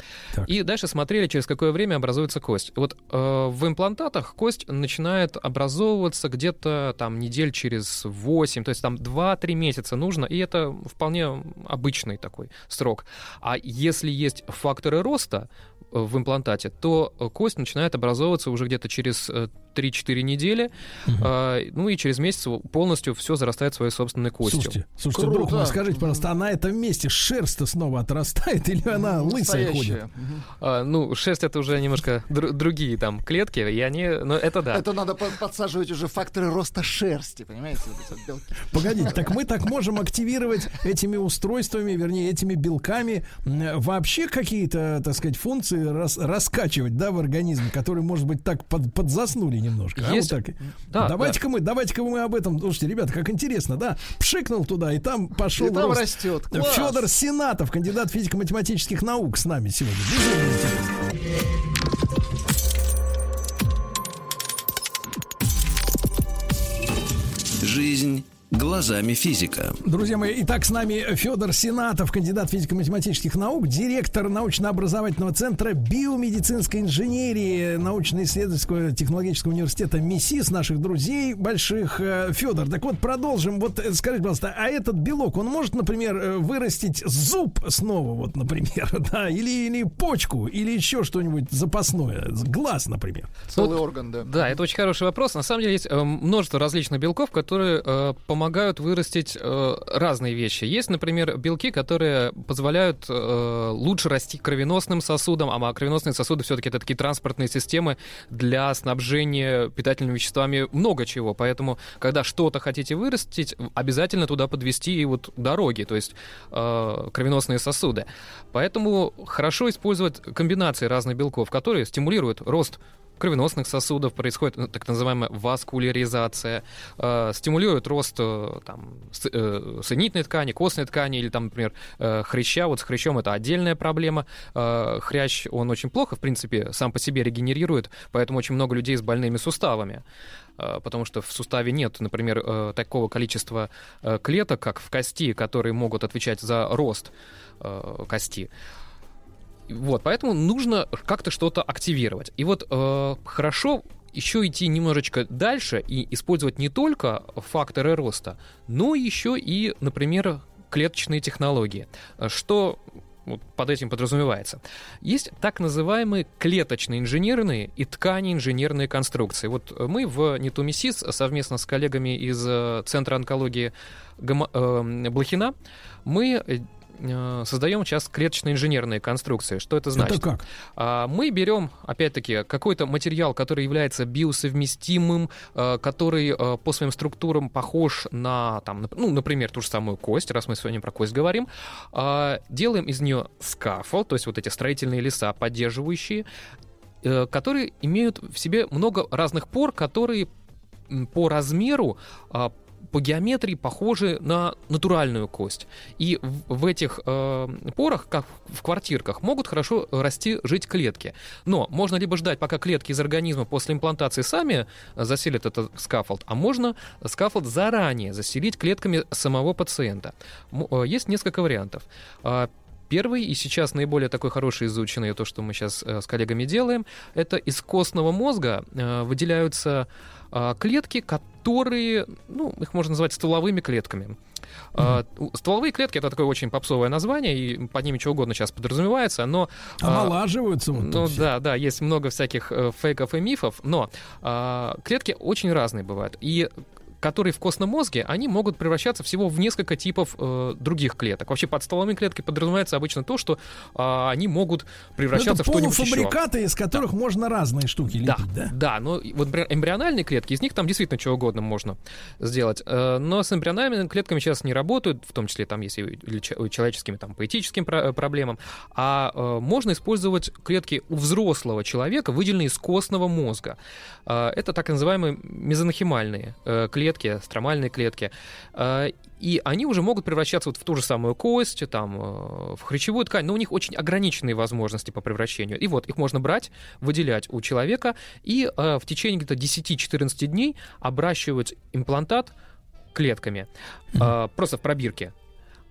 И дальше смотрели, через какое время образуется кость. Вот э, в имплантатах кость начинает образовываться где-то там недель через 8, то есть там 2-3 месяца нужно, и это вполне обычный такой срок. А если есть факторы роста, э, в имплантате, то э, кость начинает образовываться уже где-то через 3-4 недели, э, ну и через месяц полностью все зарастает своей собственной костью. Слушайте, слушайте, друг мой, скажите, пожалуйста, а на этом месте шерсть-то снова отрастает или она лысая ходит? А, ну, шерсть это уже немножко др- другие там клетки, и они, ну это да. Это надо по- подсаживать уже факторы роста шерсти, понимаете? Погодите, так мы так можем активировать этими устройствами, вернее, этими белками вообще какие-то, так сказать, функции рас- раскачивать, да, в организме, которые, может быть, так под- подзаснули немножко. а? Есть- Вот так. Да, давайте-ка мы, давайте-ка мы об этом. Слушайте, ребята, как интересно, да? Пшикнул туда, и там пошел И там рост. растет. Класс. Федор Сенатов, кандидат физико-математических наук с нами сегодня. Безумно интересно. Жизнь глазами физика. Друзья мои, итак, с нами Федор Сенатов, кандидат физико-математических наук, директор научно-образовательного центра биомедицинской инженерии научно-исследовательского технологического университета МИСИС, наших друзей больших. Э, Федор, так вот, продолжим. Вот э, скажите, пожалуйста, а этот белок, он может, например, э, вырастить зуб снова, вот, например, *laughs* да, или, или почку, или еще что-нибудь запасное, глаз, например? Целый орган, да. Да, это очень хороший вопрос. На самом деле есть э, множество различных белков, которые э, помогают вырастить э, разные вещи. Есть, например, белки, которые позволяют э, лучше расти кровеносным сосудам, а кровеносные сосуды все-таки это такие транспортные системы для снабжения питательными веществами много чего. Поэтому, когда что-то хотите вырастить, обязательно туда подвести и вот дороги, то есть э, кровеносные сосуды. Поэтому хорошо использовать комбинации разных белков, которые стимулируют рост кровеносных сосудов происходит ну, так называемая васкуляризация, э, стимулирует рост э, там, с- э, соединительной ткани, костной ткани или, там, например, э, хряща. Вот с хрящом это отдельная проблема. Э, хрящ, он очень плохо, в принципе, сам по себе регенерирует, поэтому очень много людей с больными суставами э, потому что в суставе нет, например, э, такого количества э, клеток, как в кости, которые могут отвечать за рост кости. Вот, поэтому нужно как-то что-то активировать. И вот э, хорошо еще идти немножечко дальше и использовать не только факторы роста, но еще и, например, клеточные технологии. Э, Что вот под этим подразумевается. Есть так называемые клеточные инженерные и ткани инженерные конструкции. Вот э, мы в Нетумисис совместно с коллегами из э, Центра онкологии Гама- э, Блохина мы создаем сейчас клеточные инженерные конструкции. Что это значит? Это как? А, Мы берем, опять-таки, какой-то материал, который является биосовместимым, э, который э, по своим структурам похож на, там, ну, например, ту же самую кость, раз мы сегодня про кость говорим, а, делаем из нее скафол, то есть вот эти строительные леса, поддерживающие, э, которые имеют в себе много разных пор, которые по размеру а, по геометрии похожи на натуральную кость. И в, этих э, порах, как в квартирках, могут хорошо расти, жить клетки. Но можно либо ждать, пока клетки из организма после имплантации сами заселят этот scaffold, а можно scaffold заранее заселить клетками самого пациента. Э, Есть несколько вариантов. А, Первый и сейчас наиболее такой хороший изученный, то, что мы сейчас э, с коллегами делаем, это из костного мозга э, выделяются клетки, которые, ну, их можно назвать стволовыми клетками. А, у- Стволовые клетки это такое очень попсовое название, и под ними чего угодно сейчас подразумевается, но... а, Омолаживаются вот ну все. да, да, есть много всяких э, фейков и мифов, но а, клетки очень разные бывают. И которые в костном мозге, они могут превращаться всего в несколько типов э, других клеток. Вообще под стволовыми клетками подразумевается обычно то, что а, они могут превращаться это в что-нибудь еще. полуфабрикаты, из которых можно разные штуки Да, лепить, да? да, но и вот эмбриональные клетки, из них там действительно чего угодно можно сделать. Э, Но с эмбриональными клетками сейчас не работают, в том числе там есть и леча- и человеческими, там, по этическим про- э, проблемам. А э, можно использовать клетки у взрослого человека, выделенные из костного мозга. Э, Это так называемые мезонхимальные э, клетки, стромальные клетки. Э, И они уже могут превращаться вот в ту же самую кость, там, э, в хрящевую ткань, но у них очень ограниченные возможности по превращению. И вот их можно брать, выделять у человека и э, в течение где-то 10-14 дней обращивать имплантат клетками, э, просто в пробирке.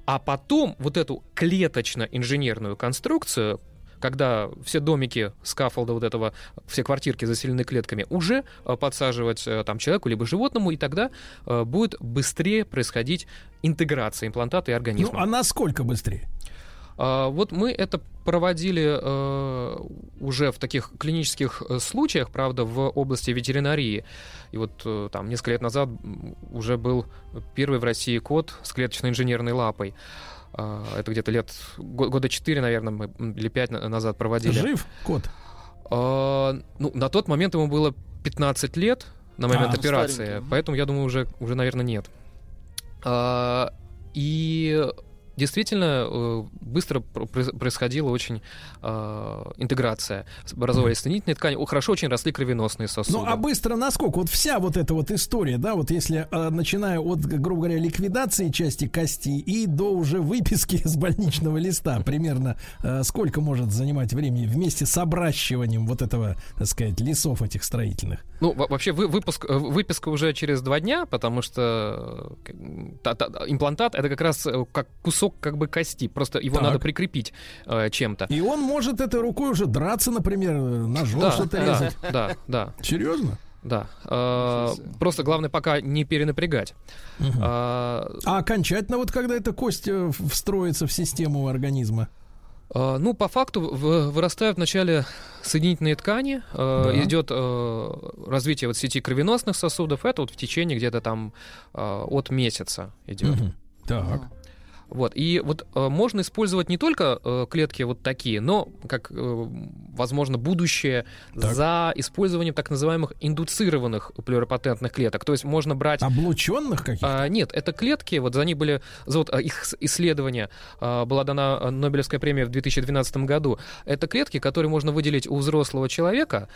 А потом вот эту клеточно-инженерную конструкцию, когда все домики скафолда вот этого, все квартирки заселены клетками, уже э, подсаживать э, там человеку либо животному, и тогда э, будет быстрее происходить интеграция имплантата и организма. Ну, а насколько быстрее? А, Вот мы это проводили э, уже в таких клинических случаях, правда, в области ветеринарии. И вот э, там несколько лет назад уже был первый в России кот с клеточно-инженерной лапой. А, Это где-то лет го- года 4, наверное, мы, или 5 назад проводили. Жив кот? А, ну, на тот момент ему было 15 лет на момент А, операции, старенький. поэтому я думаю, уже, уже наверное, нет. А, и действительно э, быстро пр- проис- происходила очень а, интеграция. Образовались соединительные ткани. Хорошо очень росли кровеносные сосуды. Ну, а быстро насколько? Вот вся вот эта вот история, да, вот если, э, начиная от, грубо говоря, ликвидации части кости и до уже выписки *laughs* с больничного листа, примерно э, сколько может занимать времени вместе с обращиванием вот этого, так сказать, лесов этих строительных? Ну, во- вообще вы- выпуск, э, выписка уже через два дня, потому что э, к- та- та- имплантат это как раз как кусок как бы кости, просто его Так. надо прикрепить э, чем-то. И он может этой рукой уже драться, например, ножом Да, что-то да, резать. да, да. Серьезно? Да. Э, Просто главное пока не перенапрягать. А, А окончательно вот когда эта кость э, встроится в систему организма? э, Ну, по факту в- вырастают вначале соединительные ткани, э, Да. идет э, развитие вот сети кровеносных сосудов, это вот в течение где-то там э, от месяца идет. Мгм. Так. Вот. И вот э, можно использовать не только э, клетки вот такие, но, как э, возможно, будущее Так. за использованием так называемых индуцированных плюрипатентных клеток. То есть можно брать... Облученных каких-то? А, нет, это клетки, вот за них были, за вот а, их исследования а, была дана а, Нобелевская премия в 2012 году. Это клетки, которые можно выделить у взрослого человека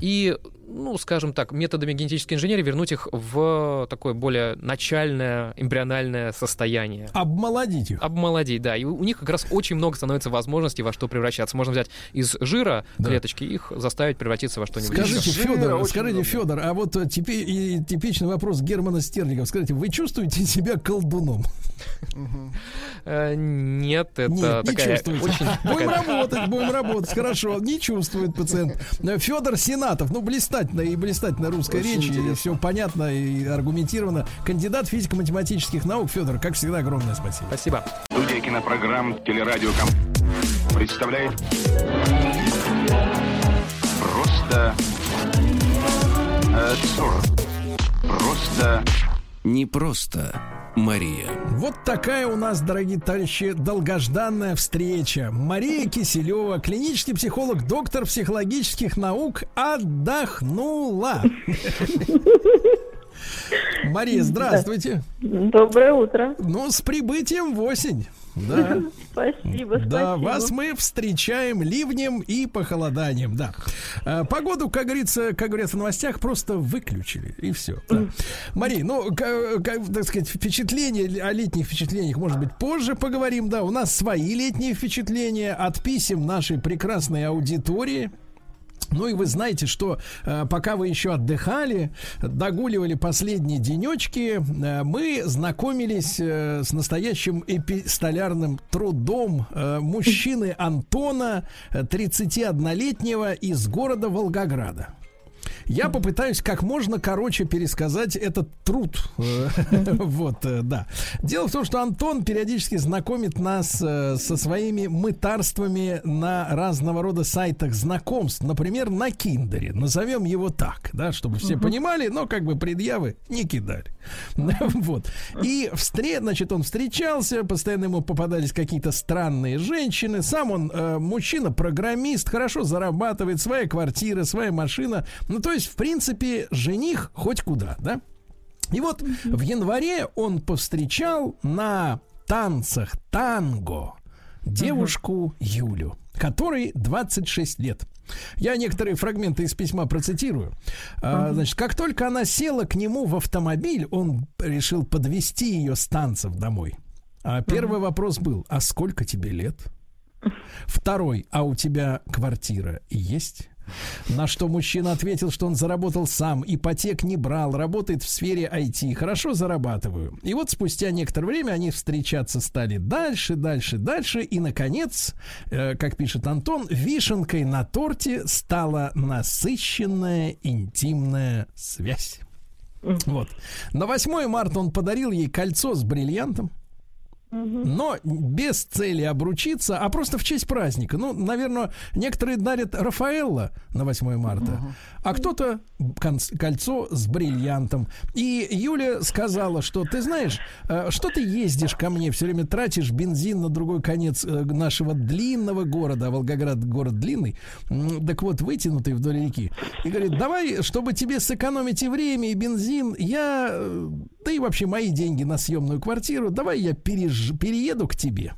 и, ну, скажем так, методами генетической инженерии вернуть их в такое более начальное эмбриональное состояние. Обмолодить их. Обмолодить, да. И у них как раз очень много становится возможностей во что превращаться. Можно взять из жира клеточки, их заставить превратиться во что-нибудь. Скажите, еще. Федор, скажите, Федор, а вот э, типи- и типичный вопрос Германа Стерлигова. Скажите, вы чувствуете себя колдуном? Э, Нет, это не такая. Будем работать, будем работать. Хорошо, не чувствует пациент. Федор Сенатов, ну, блистательная и блистательная русская речь, все понятно и аргументировано. Кандидат физико-математических наук. Федор, как всегда, огромное спасибо. Спасибо. Студия кинопрограмм «Телерадиоком» представляет Просто абсурд. Просто Не просто Мария. Вот такая у нас, дорогие товарищи, долгожданная встреча. Мария Киселева, клинический психолог, доктор психологических наук, отдохнула. Мария, здравствуйте. Доброе утро. Ну, с прибытием в осень. Да. *laughs* Спасибо, Да, спасибо. вас мы встречаем ливнем и похолоданием, да. А, Погоду, как говорится, как говорят в новостях, просто выключили, и все. Мария, ну, ка- ка- так сказать, впечатления, о летних впечатлениях, может быть, позже поговорим, да. У нас свои летние впечатления от писем нашей прекрасной аудитории. Ну и вы знаете, что э, пока вы еще отдыхали, догуливали последние денечки, э, мы знакомились э, с настоящим эпистолярным трудом э, мужчины Антона, э, 31-летнего из города Волгограда. Я попытаюсь как можно короче пересказать этот труд. *laughs* Вот, э, да. Дело в том, что Антон периодически знакомит нас э, со своими мытарствами на разного рода сайтах знакомств. Например, на Киндере. Назовем его так, да, чтобы все понимали, но как бы предъявы не кидали. *laughs* Вот. И встре... значит, он встречался, постоянно ему попадались какие-то странные женщины. Сам он э, мужчина-программист, хорошо зарабатывает, своя квартира, своя машина. Ну, то есть, в принципе, жених хоть куда, да? И вот в январе он повстречал на танцах танго девушку Юлю, которой 26 лет. Я некоторые фрагменты из письма процитирую. А, значит, как только она села к нему в автомобиль, он решил подвести ее с танцев домой. А первый вопрос был: а сколько тебе лет? Второй: а у тебя квартира есть? На что мужчина ответил, что он заработал сам, ипотек не брал, работает в сфере IT, хорошо зарабатываю. И вот спустя некоторое время они встречаться стали дальше, дальше, дальше, и, наконец, э, как пишет Антон, вишенкой на торте стала насыщенная интимная связь. Вот. На 8 марта он подарил ей кольцо с бриллиантом. Но без цели обручиться, а просто в честь праздника. Ну, наверное, некоторые дарят Рафаэлла на 8 марта, а кто-то кольцо с бриллиантом. И Юля сказала, что ты знаешь, э, что ты ездишь ко мне, все время тратишь бензин на другой конец э, нашего длинного города, а Волгоград город длинный, так вот, вытянутый вдоль реки. И говорит, давай, чтобы тебе сэкономить и время, и бензин, я, э, да и вообще мои деньги на съемную квартиру, давай я переж- перееду к тебе.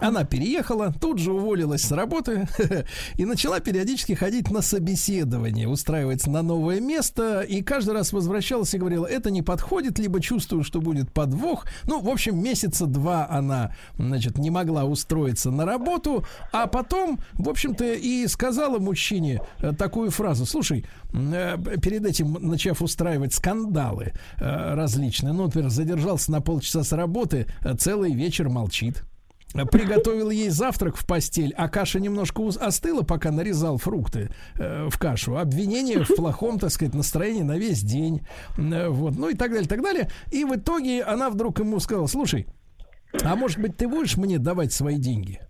Она переехала, тут же уволилась с работы *laughs* и начала периодически ходить на собеседование, устраиваться на новое место, и каждый раз возвращалась и говорила, это не подходит, либо чувствую, что будет подвох. Ну, в общем, месяца два она, значит, не могла устроиться на работу, а потом, в общем-то, и сказала мужчине э, такую фразу, слушай, э, перед этим начав устраивать скандалы э, различные, ну, например, задержался на полчаса с работы, целый вечер молчит. Приготовил ей завтрак в постель, а каша немножко остыла, пока нарезал фрукты э, в кашу. Обвинение в плохом, так сказать, настроении на весь день. Э, вот, ну и так далее, так далее. И в итоге она вдруг ему сказала, слушай, а может быть ты будешь мне давать свои деньги?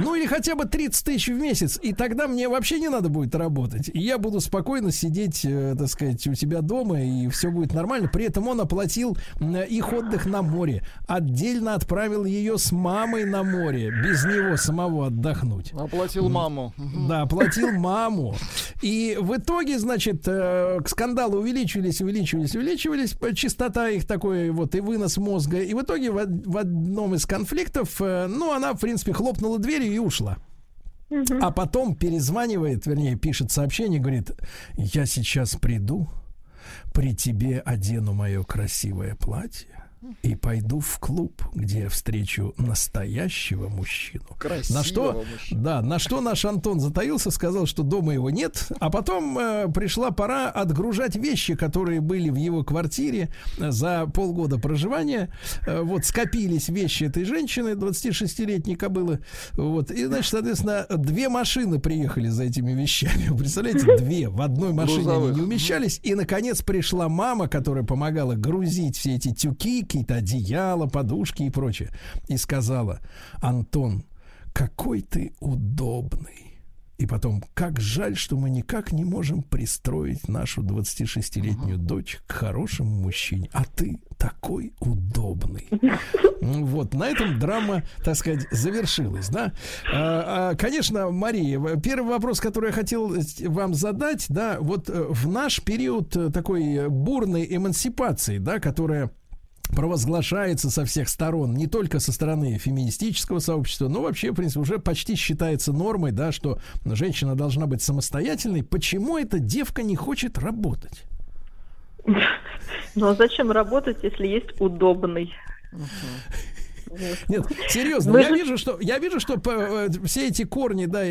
Ну или хотя бы 30 тысяч в месяц, и тогда мне вообще не надо будет работать. И я буду спокойно сидеть, э, так сказать, у тебя дома, и все будет нормально. При этом он оплатил их отдых на море. Отдельно отправил ее с мамой на море, без него самого отдохнуть. Оплатил маму. Да, оплатил маму. И в итоге, значит, э, к скандалу увеличивались, увеличивались, увеличивались, п- частота их такой вот и вынос мозга. И в итоге в, од- в одном из конфликтов, э, ну, она, в принципе, хлопнула дверью и ушла. А потом перезванивает, вернее, пишет сообщение, говорит, я сейчас приду, при тебе одену мое красивое платье и пойду в клуб, где я встречу настоящего мужчину. Красивого на что, мужчину. да, на что наш Антон затаился, сказал, что дома его нет, а потом э, пришла пора отгружать вещи, которые были в его квартире э, за полгода проживания. Э, вот скопились вещи этой женщины, 26-летней кобылы. Вот, и, значит, соответственно, две машины приехали за этими вещами. *laughs* Вы представляете, две в одной машине они не умещались. И, наконец, пришла мама, которая помогала грузить все эти тюки, какие-то одеяла, подушки и прочее. И сказала, Антон, какой ты удобный. И потом, как жаль, что мы никак не можем пристроить нашу 26-летнюю дочь к хорошему мужчине. А ты такой удобный. *laughs* Ну Вот, на этом драма, так сказать, завершилась, да. А, а, Конечно, Мария, первый вопрос, который я хотел вам задать, да, вот э, в наш период э, такой э, бурной эмансипации, да, которая провозглашается со всех сторон, не только со стороны феминистического сообщества, но вообще, в принципе, уже почти считается нормой, да, что женщина должна быть самостоятельной. Почему эта девка не хочет работать? Ну а зачем работать, если есть удобный? Нет, серьезно, я вижу, что я вижу, что э, все эти корни, да,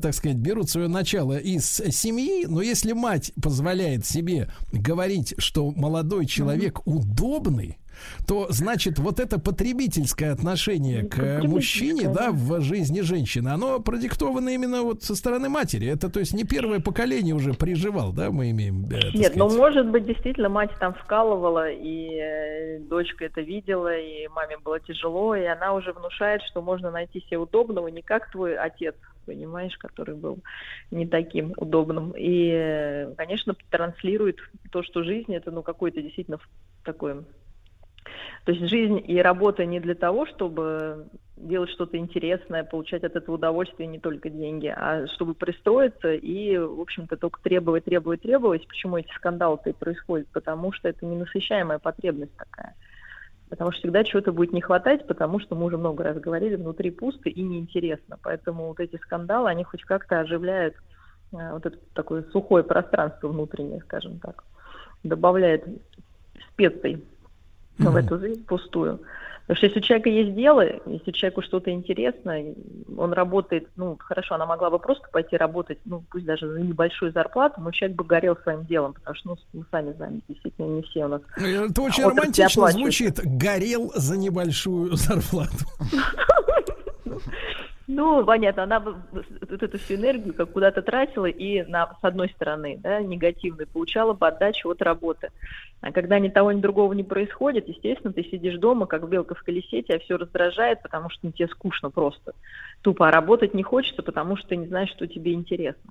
так сказать, берут свое начало из семьи, но если мать позволяет себе говорить, что молодой человек удобный, то значит вот это потребительское отношение к э, мужчине, да, в жизни женщины, оно продиктовано именно вот со стороны матери. Это то есть не первое поколение уже приживал, да, мы имеем. э, Нет, ну сказать. может быть, действительно, мать там вкалывала, и э, дочка это видела, и маме было тяжело, и она уже внушает, что можно найти себе удобного, не как твой отец, понимаешь, который был не таким удобным. И, э, конечно, транслирует то, что жизнь это, ну, какой-то действительно такой то есть жизнь и работа не для того, чтобы делать что-то интересное, получать от этого удовольствие, не только деньги, а чтобы пристроиться и, в общем-то, только требовать, требовать, требовать. Почему эти скандалы-то и происходят? Потому что это ненасыщаемая потребность такая. Потому что всегда чего-то будет не хватать, потому что мы уже много раз говорили, внутри пусто и неинтересно. Поэтому вот эти скандалы, они хоть как-то оживляют э, вот это такое сухое пространство внутреннее, скажем так. Добавляет специй в эту жизнь пустую. Потому что если у человека есть дело, если человеку что-то интересно, он работает, ну, хорошо, она могла бы просто пойти работать, ну, пусть даже за небольшую зарплату, но человек бы горел своим делом, потому что, ну, мы сами знаем, действительно, не все у нас. Это очень романтично звучит. Горел за небольшую *laughs* зарплату. *laughs* Ну, понятно, она вот эту всю энергию как куда-то тратила и на, с одной стороны, да, негативной, получала бы отдачу от работы. А когда ни того, ни другого не происходит, естественно, ты сидишь дома, как белка в колесе, тебя все раздражает, потому что ну, тебе скучно просто. Тупо, а работать не хочется, потому что ты не знаешь, что тебе интересно.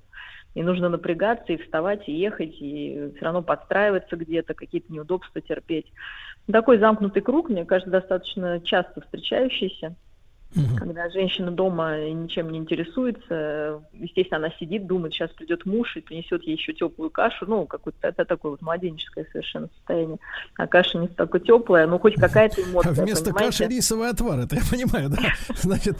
И нужно напрягаться, и вставать, и ехать, и все равно подстраиваться где-то, какие-то неудобства терпеть. Такой замкнутый круг, мне кажется, достаточно часто встречающийся. Угу. Когда женщина дома ничем не интересуется, естественно, она сидит, думает, сейчас придет муж и принесет ей еще теплую кашу, ну, какое-то это такое вот младенческое совершенно состояние. А каша не столько теплая, но хоть какая-то эмоция. А *laughs* вместо понимаете? каши рисовый отвар, это я понимаю, да? *laughs* Значит,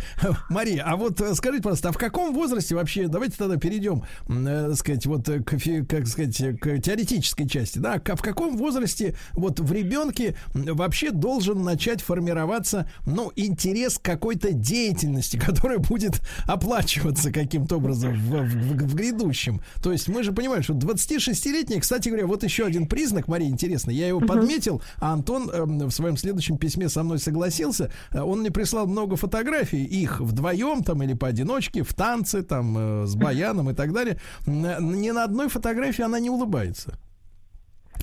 Мария, а вот э, скажите, пожалуйста, а в каком возрасте вообще, давайте тогда перейдем, э, сказать, вот к, как сказать, к теоретической части, да, в каком возрасте вот в ребенке вообще должен начать формироваться, ну, интерес какой-то какой-то деятельности, которая будет оплачиваться каким-то образом в, в, в грядущем. То есть мы же понимаем, что 26-летний, кстати говоря, вот еще один признак, Мария, интересно, я его uh-huh. подметил, а Антон э, в своем следующем письме со мной согласился. Э, он мне прислал много фотографий, их вдвоем там или поодиночке, в танце там э, с баяном и так далее. Ни на одной фотографии она не улыбается.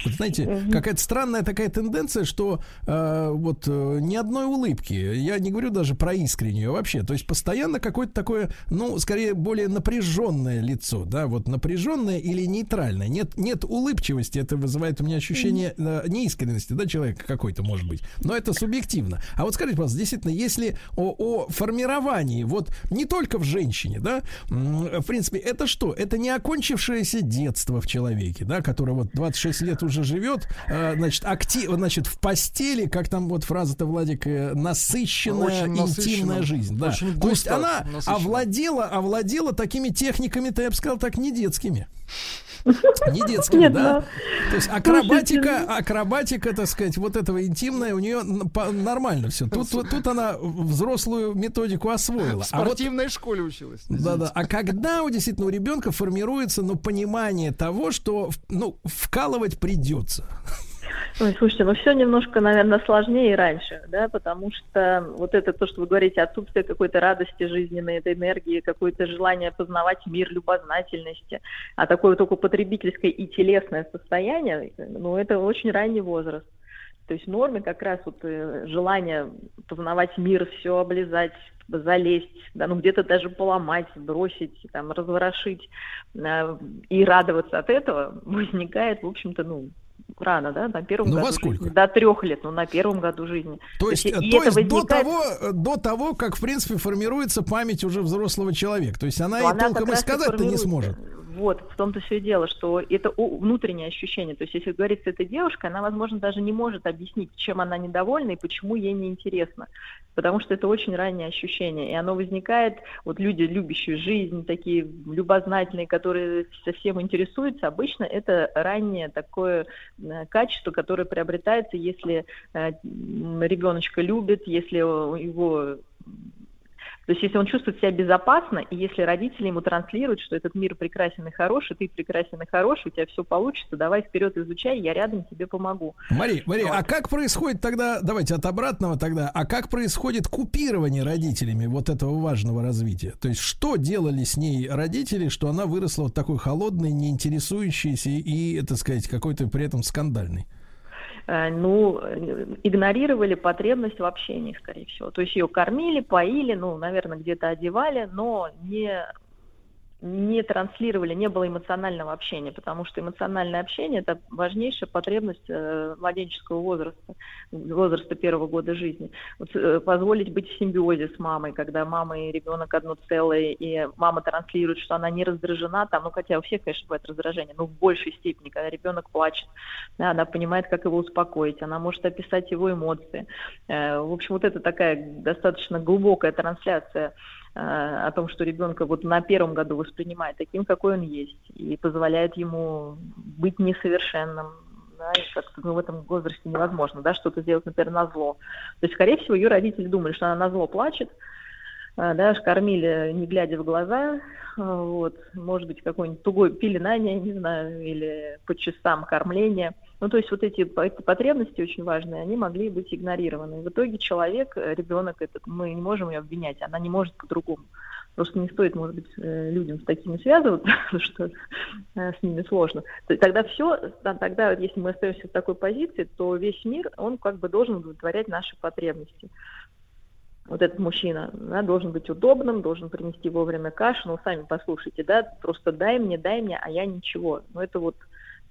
Вот знаете, какая-то странная такая тенденция, что э, вот э, ни одной улыбки. Я не говорю даже про искреннюю вообще. То есть постоянно какое-то такое, ну, скорее более напряженное лицо, да, вот напряженное или нейтральное. Нет, нет улыбчивости, это вызывает у меня ощущение э, неискренности, да, человека какой-то может быть. Но это субъективно. А вот скажите, пожалуйста, действительно, если о, о формировании, вот не только в женщине, да, в принципе, это что? Это не окончившееся детство в человеке, да, которое вот 26 лет уже живет, э, значит, актив, значит, в постели, как там вот фраза-то, Владик, э, насыщенная, Очень интимная жизнь. Да. Очень густо, То есть она овладела, овладела такими техниками-то, я бы сказал, так не детскими. *laughs* Не Нет, да? То есть акробатика, акробатика, так сказать, вот этого интимная у нее нормально все. Тут, она взрослую методику освоила. В спортивной а вот, школе училась. Да, да. А когда у действительно у ребенка формируется, ну, понимание того, что, ну, вкалывать придется. Ой, слушайте, ну все немножко, наверное, сложнее раньше, да, потому что вот это то, что вы говорите, отсутствие какой-то радости жизненной, этой энергии, какое-то желание познавать мир, любознательности, а такое только потребительское и телесное состояние, ну это очень ранний возраст. То есть в норме как раз вот э, желание познавать мир, все облизать, залезть, да, ну где-то даже поломать, бросить, там, разворошить э, и радоваться от этого *laughs* возникает, в общем-то, ну, рано, да, на первом ну, году во сколько? жизни. До трех лет, ну, на первом году жизни. То есть, то есть, то есть возникает... до, того, до того, как, в принципе, формируется память уже взрослого человека. То есть она Но и она толком и сказать-то не сможет. Вот, в том-то все и дело, что это внутреннее ощущение. То есть, если говорить с этой девушкой, она, возможно, даже не может объяснить, чем она недовольна и почему ей неинтересно. Потому что это очень раннее ощущение. И оно возникает, вот люди, любящие жизнь, такие любознательные, которые совсем интересуются, обычно это раннее такое э, качество, которое приобретается, если э, ребеночка любит, если его то есть если он чувствует себя безопасно, и если родители ему транслируют, что этот мир прекрасен и хороший, ты прекрасен и хороший, у тебя все получится, давай вперед изучай, я рядом тебе помогу. Мария, Мария, вот. а как происходит тогда, давайте от обратного тогда, а как происходит купирование родителями вот этого важного развития? То есть что делали с ней родители, что она выросла вот такой холодной, неинтересующейся и, так сказать, какой-то при этом скандальной? Э, ну, игнорировали потребность в общении, скорее всего. То есть ее кормили, поили, ну, наверное, где-то одевали, но не не транслировали, не было эмоционального общения, потому что эмоциональное общение – это важнейшая потребность э, младенческого возраста, возраста первого года жизни. Вот, э, позволить быть в симбиозе с мамой, когда мама и ребенок одно целое, и мама транслирует, что она не раздражена, там, ну, хотя у всех, конечно, бывает раздражение, но в большей степени, когда ребенок плачет, да, она понимает, как его успокоить, она может описать его эмоции. Э, в общем, вот это такая достаточно глубокая трансляция о том, что ребенка вот на первом году воспринимает таким, какой он есть, и позволяет ему быть несовершенным, да, и как-то ну, в этом возрасте невозможно, да, что-то сделать, например, на зло. То есть, скорее всего, ее родители думали, что она на зло плачет, э, да, кормили, не глядя в глаза, э, вот, может быть, какое-нибудь тугое пеленание, не знаю, или по часам кормление – ну, то есть вот эти потребности очень важные, они могли быть игнорированы. в итоге человек, э, ребенок этот, мы не можем ее обвинять, она не может по-другому. Просто не стоит, может быть, э, людям с такими связываться, *laughs* потому что э, с ними сложно. Тогда все, тогда, вот если мы остаемся в такой позиции, то весь мир, он как бы должен удовлетворять наши потребности. Вот этот мужчина да, должен быть удобным, должен принести вовремя кашу. Ну, сами послушайте, да, просто дай мне, дай мне, а я ничего. Ну, это вот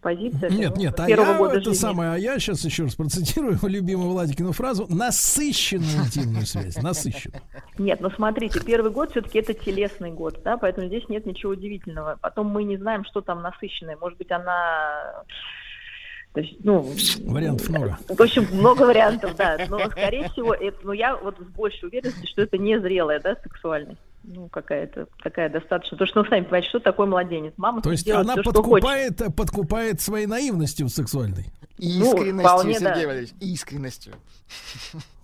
позиция. Нет, нет, а я года это жизни. самое, а я сейчас еще раз процитирую любимую Владикину фразу насыщенную интимную связь, насыщенную. Нет, ну смотрите, первый год все-таки это телесный год, да, поэтому здесь нет ничего удивительного. Потом мы не знаем, что там насыщенное. Может быть, она то есть, ну, вариантов много. В общем, много вариантов, да. Но, скорее всего, это, ну, я вот с большей уверенностью, что это не зрелая, да, сексуальность ну, какая-то такая достаточно. Потому что, ну, сами понимаете, что такое младенец? Мама То есть она все, подкупает, подкупает своей наивностью сексуальной. Искренностью, ну, вполне, Сергей да. Валерьевич, искренностью.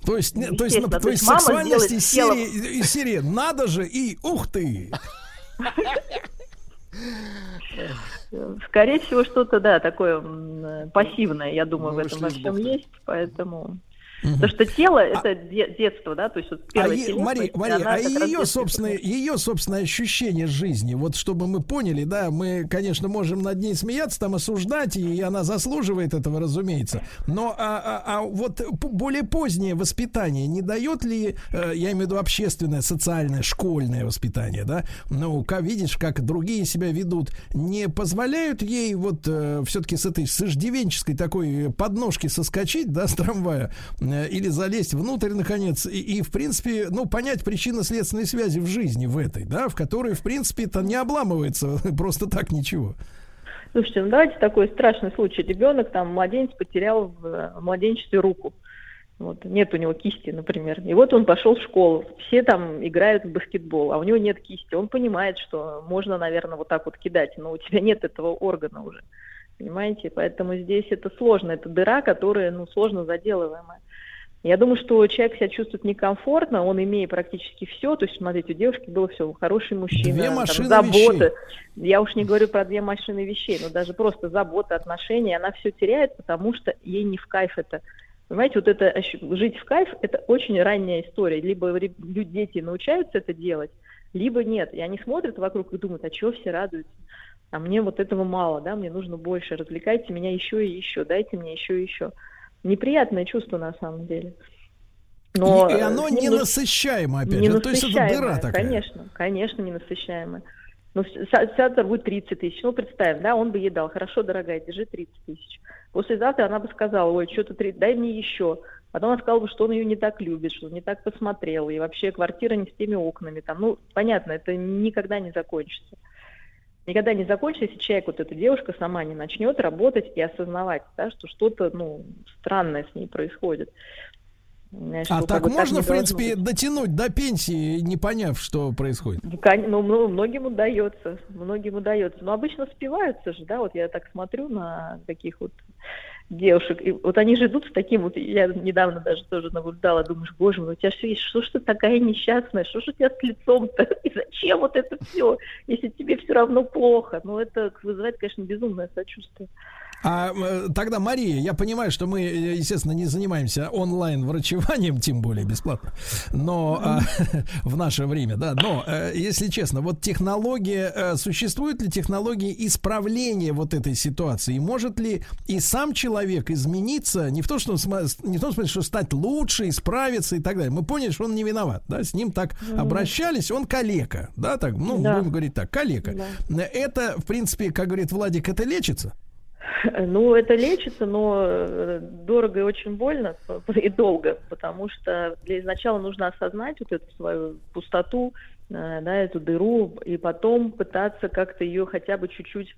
То есть, то есть, то есть, то есть сексуальность из серии, из серии «надо же» и «ух ты». *laughs* Скорее всего, что-то, да, такое пассивное, я думаю, ну, в этом во всем есть, поэтому... Потому что тело а это детство, да, то есть вот первое а Мария, Мария, а ее собственное, ее собственное ощущение жизни, вот чтобы мы поняли, да, мы, конечно, можем над ней смеяться, там осуждать, и она заслуживает этого, разумеется. Но а, а, а вот более позднее воспитание не дает ли, э, я имею в виду общественное, социальное, школьное воспитание, да? Ну, как видишь, как другие себя ведут, не позволяют ей вот э, все-таки с этой с иждивенческой такой подножки соскочить, да, с трамвая? Э, или залезть внутрь, наконец, и, и в принципе, ну, понять причинно-следственные связи в жизни в этой, да, в которой, в принципе, это не обламывается *laughs* просто так ничего. Слушайте, ну давайте такой страшный случай. Ребенок, там, младенец потерял в э, младенчестве руку. Вот, нет у него кисти, например. И вот он пошел в школу. Все там играют в баскетбол, а у него нет кисти. Он понимает, что можно, наверное, вот так вот кидать, но у тебя нет этого органа уже. Понимаете? Поэтому здесь это сложно. Это дыра, которая ну, сложно заделываемая. Я думаю, что человек себя чувствует некомфортно, он имеет практически все. То есть, смотрите, у девушки было все, хороший мужчина, две машины там, забота. Вещей. Я уж не говорю про две машины вещей, но даже просто забота, отношения, она все теряет, потому что ей не в кайф это. Понимаете, вот это жить в кайф, это очень ранняя история. Либо дети научаются это делать, либо нет. И они смотрят вокруг и думают, а чего все радуются? А мне вот этого мало, да, мне нужно больше. Развлекайте меня еще и еще, дайте мне еще и еще неприятное чувство на самом деле. Но и, оно не насыщаемо, опять же. То есть это дыра такая. Конечно, конечно, не насыщаемое. Ну, завтра будет 30 тысяч. Ну, представим, да, он бы ей дал. Хорошо, дорогая, держи 30 тысяч. Послезавтра она бы сказала, ой, что-то 30, дай мне еще. Потом она сказала бы, что он ее не так любит, что он не так посмотрел, и вообще квартира не с теми окнами. Там, ну, понятно, это никогда не закончится никогда не закончится, если человек, вот эта девушка сама не начнет работать и осознавать, да, что что-то ну, странное с ней происходит. А так можно, так в принципе, быть. дотянуть до пенсии, не поняв, что происходит? Ну, ну, многим удается, многим удается. Но обычно спиваются же, да, вот я так смотрю на таких вот девушек. И вот они же идут с таким вот, я недавно даже тоже наблюдала, думаешь, боже мой, у тебя все есть, что ж ты такая несчастная, что ж у тебя с лицом-то, *laughs* и зачем вот это все, если тебе все равно плохо? Ну, это вызывает, конечно, безумное сочувствие. А э, тогда, Мария, я понимаю, что мы, естественно, не занимаемся онлайн-врачеванием, тем более бесплатно, но а, *laughs* в наше время, да. Но, э, если честно, вот технология, э, существует ли технология исправления вот этой ситуации? Может ли и сам человек измениться, не в том, что, не в том смысле, что стать лучше, исправиться и так далее. Мы поняли, что он не виноват, да, с ним так обращались, он калека, да, так, ну, да. будем говорить так, калека. Да. Это, в принципе, как говорит Владик, это лечится? *laughs* Ну, это лечится, но э, дорого и очень больно и долго, потому что для изначала нужно осознать вот эту свою пустоту, э, да, эту дыру, и потом пытаться как-то ее хотя бы чуть-чуть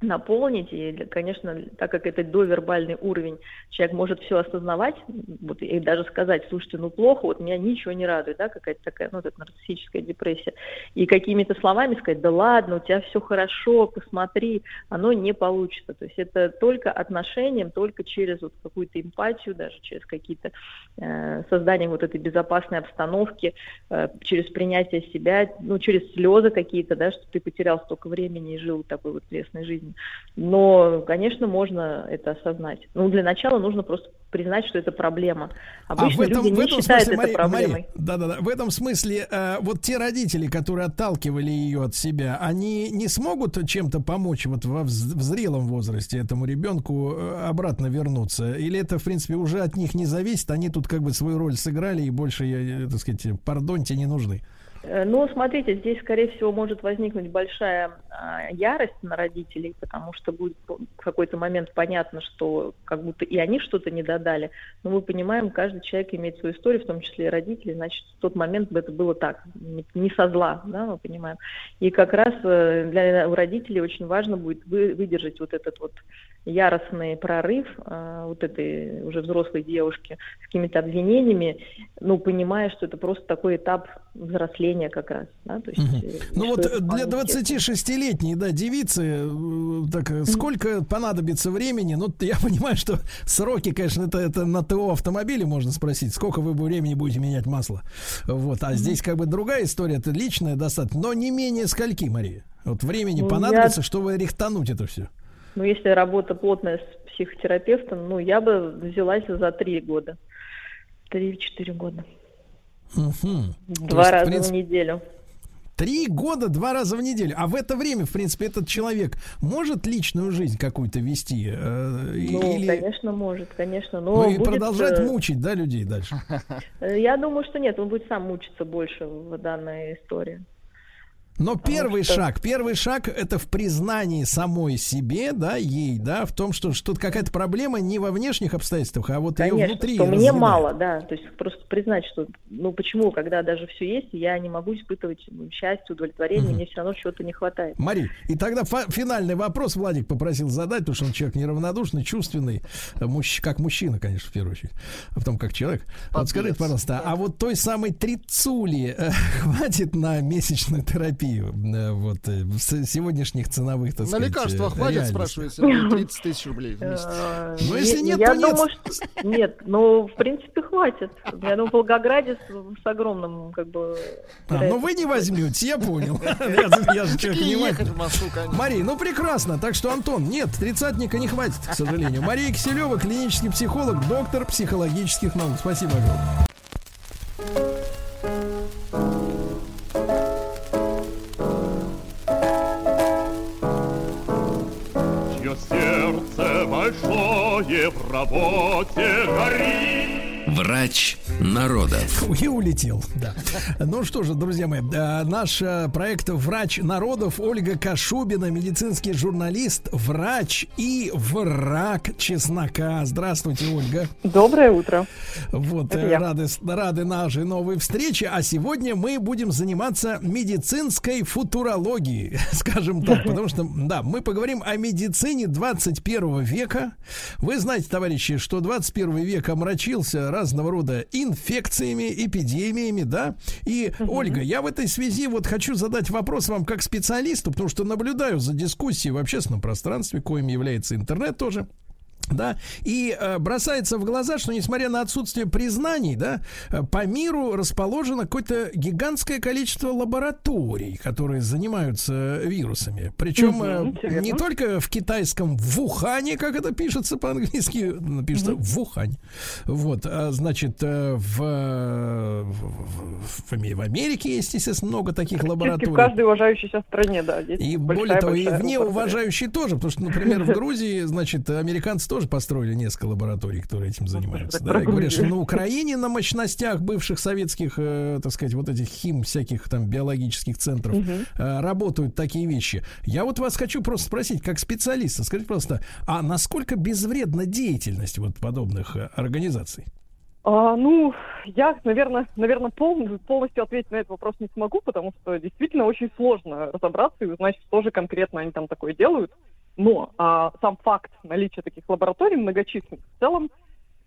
наполнить, и, конечно, так как это довербальный уровень, человек может все осознавать, вот, и даже сказать, слушайте, ну плохо, вот меня ничего не радует, да, какая-то такая, ну, эта нарциссическая депрессия, и какими-то словами сказать, да ладно, у тебя все хорошо, посмотри, оно не получится, то есть это только отношением, только через вот какую-то эмпатию, даже через какие-то э, создание вот этой безопасной обстановки, э, через принятие себя, ну, через слезы какие-то, да, что ты потерял столько времени и жил такой вот пресной жизнью, Но, конечно, можно это осознать. Ну, для начала нужно просто признать, что это проблема. Обычно а в этом, люди в не этом считают смысле, это Мария, проблемой. Да-да-да, в этом смысле э, вот те родители, которые отталкивали ее от себя, они не смогут чем-то помочь вот во в зрелом возрасте этому ребенку э, обратно вернуться? Или это, в принципе, уже от них не зависит, они тут как бы свою роль сыграли и больше, э, так сказать, пардоньте, не нужны? Э, Ну, смотрите, здесь, скорее всего, может возникнуть большая а, ярость на родителей, потому что будет в какой-то момент понятно, что как будто и они что-то не додали. Но мы понимаем, каждый человек имеет свою историю, в том числе и родители, значит, в тот момент бы это было так, не, со зла, да, мы понимаем. И как раз э, для родителей очень важно будет вы- выдержать вот этот вот яростный прорыв а, вот этой уже взрослой девушки с какими-то обвинениями, ну, понимая, что это просто такой этап взросления как раз, да, то есть... Э, Ну вот э, для вполне естественно. 26-летней, да, девицы, э, так, э, сколько понадобится времени? Ну, я *laughs* понимаю, что сроки, конечно, это, это на ТО автомобиле можно спросить, сколько вы времени будете менять масло. Вот, а здесь как бы другая история, это личная достаточно, но не менее скольки, Мария? Вот времени Ну, я- понадобится, чтобы рихтануть это все. Ну, если работа плотная с психотерапевтом, ну, я бы взялась за три года. Три-четыре года. Два раза в неделю. Три года, два раза в неделю. А в это время, в принципе, этот человек может личную жизнь какую-то вести? э, Ну, или... конечно, может, конечно. Но Ну и будет, продолжать э, мучить, да, людей дальше? *laughs* э, Я думаю, что нет, он будет сам мучиться больше в данной истории. Но первый что- шаг, первый шаг это в признании самой себе, да, ей, да, в том, что что-то какая-то проблема не во внешних обстоятельствах, а вот ее Конечно, внутри. что мне мало, да, то есть просто признать, что, ну почему, когда даже все есть, я не могу испытывать ну, счастье, удовлетворение, Мгм. мне все равно чего-то не хватает. Мари, и тогда финальный вопрос Владик попросил задать, потому что он человек неравнодушный, чувственный, э, мужч- как мужчина, конечно, в первую очередь, а потом как человек. Вот скажите, пожалуйста, а вот той самой трицули э, *laughs* хватит на месячную терапию э, вот э, сегодняшних ценовых, так На сказать, лекарства э, хватит, Сергей, *laughs* 30 тысяч рублей в месяц. Ну, если не- нет, я то нет. думаю, что нет, ну в принципе хватит. Я думаю, в Волгограде с, с огромным как бы. А, ну вы не возьмете, я понял. *laughs* *laughs* Я, же человек ехать внимательный. Мария, ну прекрасно. Так что, Антон, нет, тридцатника не хватит, к сожалению. Мария Киселева, клинический психолог, доктор психологических наук. Спасибо огромное. Сердце большое в работе горит. Врач народов. *laughs* И улетел, да. Ну что же, друзья мои, э, наш э, проект «Врач народов» Ольга Кашубина, медицинский журналист, врач и враг чеснока. Здравствуйте, Ольга. Доброе утро. Вот, Это э, я. рады, рады нашей новой встрече. А сегодня мы будем заниматься медицинской футурологией, *laughs* скажем так. *laughs* Потому что, да, мы поговорим о медицине 21 века. Вы знаете, товарищи, что 21 век омрачился разного рода инфекциями, эпидемиями, да. И, Ольга, я в этой связи вот хочу задать вопрос вам как специалисту, потому что наблюдаю за дискуссией в общественном пространстве, коим является интернет тоже. Да, и э, бросается в глаза, что несмотря на отсутствие признаний, да, э, по миру расположено какое-то гигантское количество лабораторий, которые занимаются вирусами. Причем э, не только в китайском в Ухане, как это пишется по-английски, напишется в Ухань. Вот, а, значит, э, в, э, в, в- в Аме- в Америке есть, естественно, много таких Практически лабораторий. в каждой уважающейся стране, да. Есть И большая, более того, и вне уважающие тоже, потому что, например, в Грузии, значит, американцы тоже построили несколько лабораторий, которые этим занимаются. Да, и говорят, что на Украине на мощностях бывших советских, э, так сказать, вот этих хим всяких там биологических центров Мгм. э, работают такие вещи. Я вот вас хочу просто спросить, как специалиста, скажите просто, а насколько безвредна деятельность вот подобных э, организаций? А, ну, я, наверное, наверное пол- полностью ответить на этот вопрос не смогу, потому что действительно очень сложно разобраться и узнать, что же конкретно они там такое делают. Но а, сам факт наличия таких лабораторий многочисленных в целом,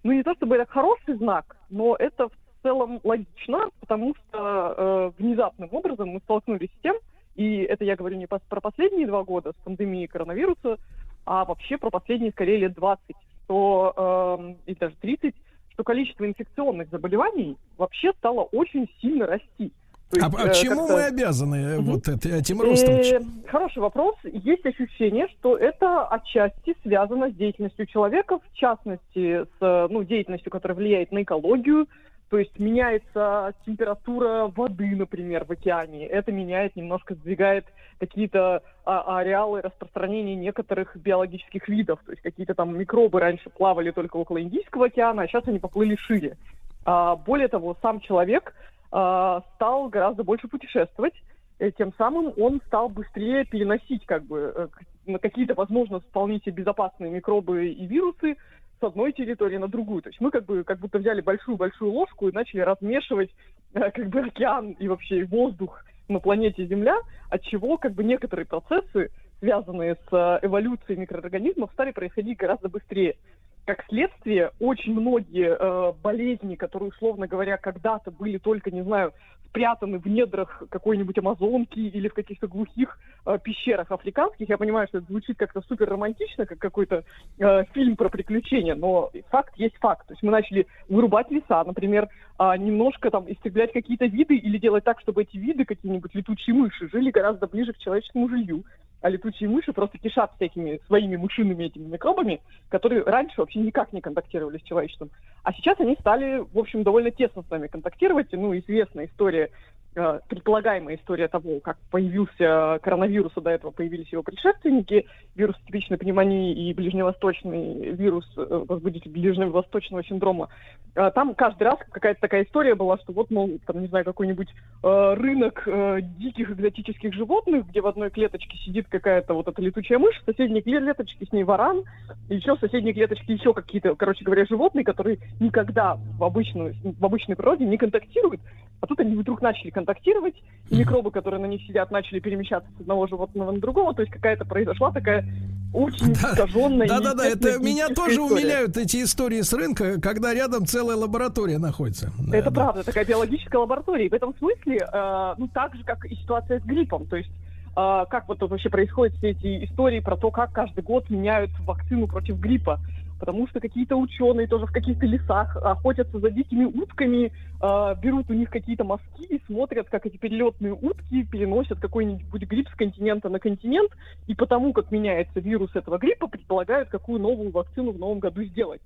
ну не то чтобы это хороший знак, но это в целом логично, потому что э, внезапным образом мы столкнулись с тем, и это я говорю не пос- про последние два года с пандемией коронавируса, а вообще про последние скорее лет 20, что, эм, или даже 30, что количество инфекционных заболеваний вообще стало очень сильно расти. А, есть, а э, чему мы обязаны э, вот это- этим ростом? Э, Хороший вопрос. Есть ощущение, что это отчасти связано с деятельностью человека, в частности, с ну, деятельностью, которая влияет на экологию. То есть меняется температура воды, например, в океане. Это меняет, немножко сдвигает какие-то а, ареалы распространения некоторых биологических видов. То есть какие-то там микробы раньше плавали только около Индийского океана, а сейчас они поплыли шире. А, более того, сам человек стал гораздо больше путешествовать, э, тем самым он стал быстрее переносить как бы э, какие-то, возможно, вполне себе безопасные микробы и вирусы с одной территории на другую. То есть мы как бы как будто взяли большую-большую ложку и начали размешивать э, как бы океан и вообще воздух на планете Земля, от чего как бы некоторые процессы, связанные с э, эволюцией микроорганизмов, стали происходить гораздо быстрее. Как следствие, очень многие э, болезни, которые, условно говоря, когда-то были только, не знаю, спрятаны в недрах какой-нибудь Амазонки или в каких-то глухих э, пещерах африканских. Я понимаю, что это звучит как-то супер романтично, как какой-то э, фильм про приключения, но факт есть факт. То есть мы начали вырубать леса, например, а, немножко там истреблять какие-то виды или делать так, чтобы эти виды, какие-нибудь летучие мыши, жили гораздо ближе к человеческому жилью. А летучие мыши просто кишат всякими своими мышиными этими микробами, которые раньше вообще никак не контактировали с человечеством. А сейчас они стали, в общем, довольно тесно с нами контактировать. Ну, известная история, предполагаемая история того, как появился коронавирус, а до этого появились его предшественники, вирус типичной пневмонии и ближневосточный вирус, э, возбудитель ближневосточного синдрома. Э, Там каждый раз какая-то такая история была, что вот, мол, там, не знаю, какой-нибудь э, рынок э, диких экзотических животных, где в одной клеточке сидит какая-то вот эта летучая мышь, в соседней клеточке с ней варан, и еще в соседней клеточке еще какие-то, короче говоря, животные, которые никогда в, обычную, в обычной природе не контактируют, а тут они вдруг начали контактировать, и микробы, которые на них сидят, начали перемещаться с одного животного на другого, то есть какая-то произошла такая очень искаженная... Да-да-да, это неестественная меня генетическая тоже история. умиляют эти истории с рынка, когда рядом целая лаборатория находится. Да, Это да. правда, такая биологическая лаборатория. И в этом смысле, э, ну, так же, как и ситуация с гриппом. То есть, э, как вот вообще происходят все эти истории про то, как каждый год меняют вакцину против гриппа. Потому что какие-то ученые тоже в каких-то лесах охотятся за дикими утками, э, берут у них какие-то мазки и смотрят, как эти перелетные утки переносят какой-нибудь грипп с континента на континент, и потому как меняется вирус этого гриппа, предполагают, какую новую вакцину в новом году сделать.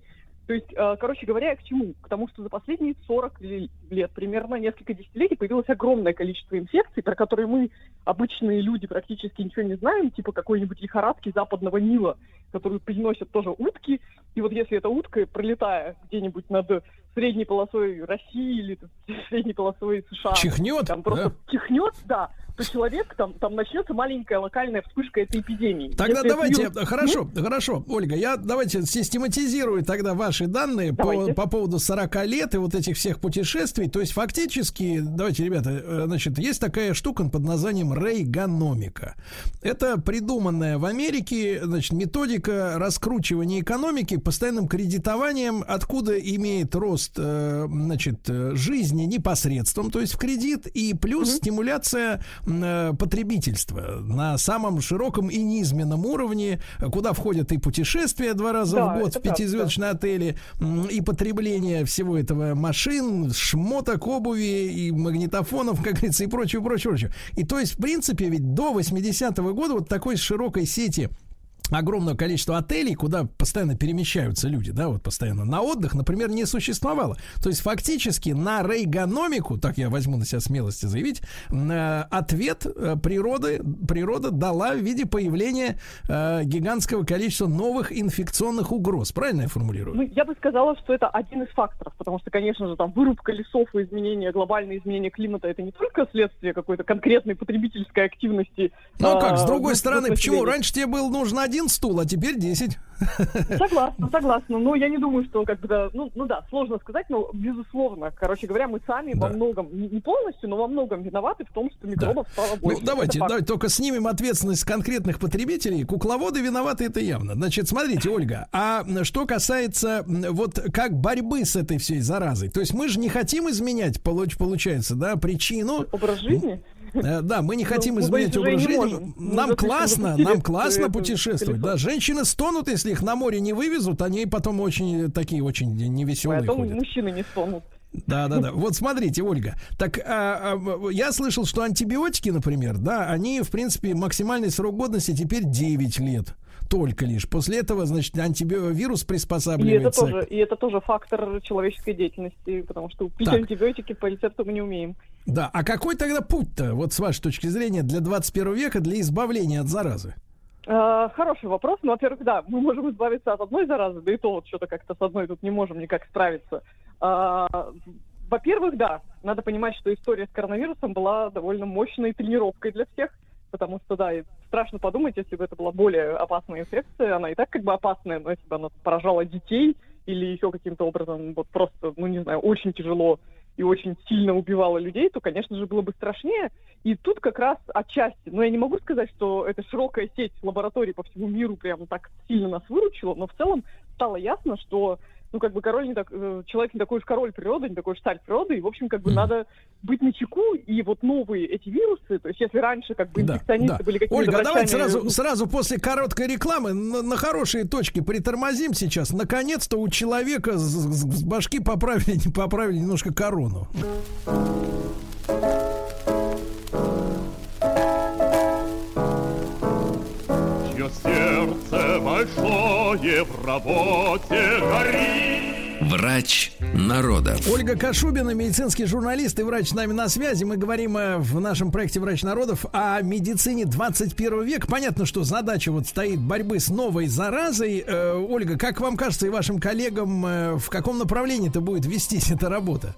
То есть, э, короче говоря, я к чему? К тому, что за последние 40 ли- лет, примерно несколько десятилетий, появилось огромное количество инфекций, про которые мы, обычные люди, практически ничего не знаем, типа какой-нибудь лихорадки западного Нила, которую приносят тоже утки. И вот если эта утка, пролетая где-нибудь над средней полосой России или *laughs* средней полосой США, Чихнет, там просто да? чихнет, да, человек, там, там начнется маленькая локальная вспышка этой эпидемии. Тогда Если давайте, вирус- хорошо, хорошо, Ольга, я давайте систематизирую тогда ваши данные по, Давайте. по поводу 40 лет и вот этих всех путешествий. То есть фактически, давайте, ребята, э, значит, есть такая штука под названием рейгономика. Это придуманная в Америке, значит, методика раскручивания экономики постоянным кредитованием, откуда имеет рост, э, значит, э, жизни непосредством, то есть в кредит, и плюс стимуляция м, э, потребительства на самом широком и низменном уровне, куда входят и путешествия два раза Да, в год в пятизвездочные отели, и потребление всего этого машин, шмоток, обуви и магнитофонов, *laughs* как говорится, и прочее, прочее, прочее. И то есть, в принципе, ведь до 80-го года вот такой широкой сети огромного количества отелей, куда постоянно перемещаются люди, да, вот постоянно на отдых, например, не существовало. То есть фактически на рейгономику, так я возьму на себя смелости заявить, э, ответ э, природы, природа дала в виде появления э, гигантского количества новых инфекционных угроз. Правильно я формулирую? Ну, я бы сказала, что это один из факторов, потому что, конечно же, там вырубка лесов и изменение, глобальное изменение климата это не только следствие какой-то конкретной потребительской активности. Ну а как, с а, другой стороны, почему раньше тебе был нужен один стул, а теперь 10? *laughs* Согласна, согласна. Но я не думаю, что как бы да, ну, ну да, сложно сказать, но безусловно, короче говоря, мы сами во многом, не не полностью, но во многом виноваты в том, что микробов стало Ну, больше. давайте, Это факт. давайте только снимем ответственность конкретных потребителей. Кукловоды виноваты, это явно. Значит, смотрите, Ольга, а что касается вот как борьбы с этой всей заразой, то есть мы же не хотим изменять, получ- получается, да, причину. Образ жизни? Э, Да, мы не Ну, хотим изменять образ жизни. Нам классно, нам классно путешествовать. Да, женщины стонут, если их на море не вывезут, они потом очень такие очень невеселые ходят. мужчины не стонут. Да, да, да. *laughs* Вот смотрите, Ольга. Так а, а, я слышал, что антибиотики, например, да, они, в принципе, максимальный срок годности теперь 9 лет. Только лишь. После этого, значит, антивирус И это, приспосабливается. тоже, и это тоже фактор человеческой деятельности, потому что пить Так. антибиотики по рецепту мы не умеем. Да, а какой тогда путь-то, вот с вашей точки зрения, для 21 века, для избавления от заразы? А, Хороший вопрос. Ну, во-первых, да, мы можем избавиться от одной заразы, да и то вот что-то как-то с одной тут не можем никак справиться. А, Во-первых, да, надо понимать, что история с коронавирусом была довольно мощной тренировкой для всех, потому что, да, страшно подумать, если бы это была более опасная инфекция, она и так как бы опасная, но если бы она поражала детей или еще каким-то образом вот просто, ну не знаю, очень тяжело и очень сильно убивала людей, то, конечно же, было бы страшнее. И тут как раз отчасти, но я не могу сказать, что эта широкая сеть лабораторий по всему миру прям так сильно нас выручила, но в целом стало ясно, что ну, как бы король не так, э, человек не такой уж король природы, не такой уж царь природы, и, в общем, как бы надо быть начеку, и вот новые эти вирусы, то есть если раньше как бы инфекционисты да. были какими-то Ольга, а давайте врачами, сразу, ну, сразу после короткой рекламы на, на хорошие точки притормозим сейчас. Наконец-то у человека с, с- башки поправили, *laughs* поправили немножко корону. Сердце большое в работе горит. Врач народа. Ольга Кашубина, медицинский журналист и врач с нами на связи. Мы говорим э, в нашем проекте «Врач народов» о медицине 21 века. Понятно, что задача вот стоит борьбы с новой заразой. Э, Ольга, как вам кажется и вашим коллегам, э, в каком направлении это будет вестись эта работа?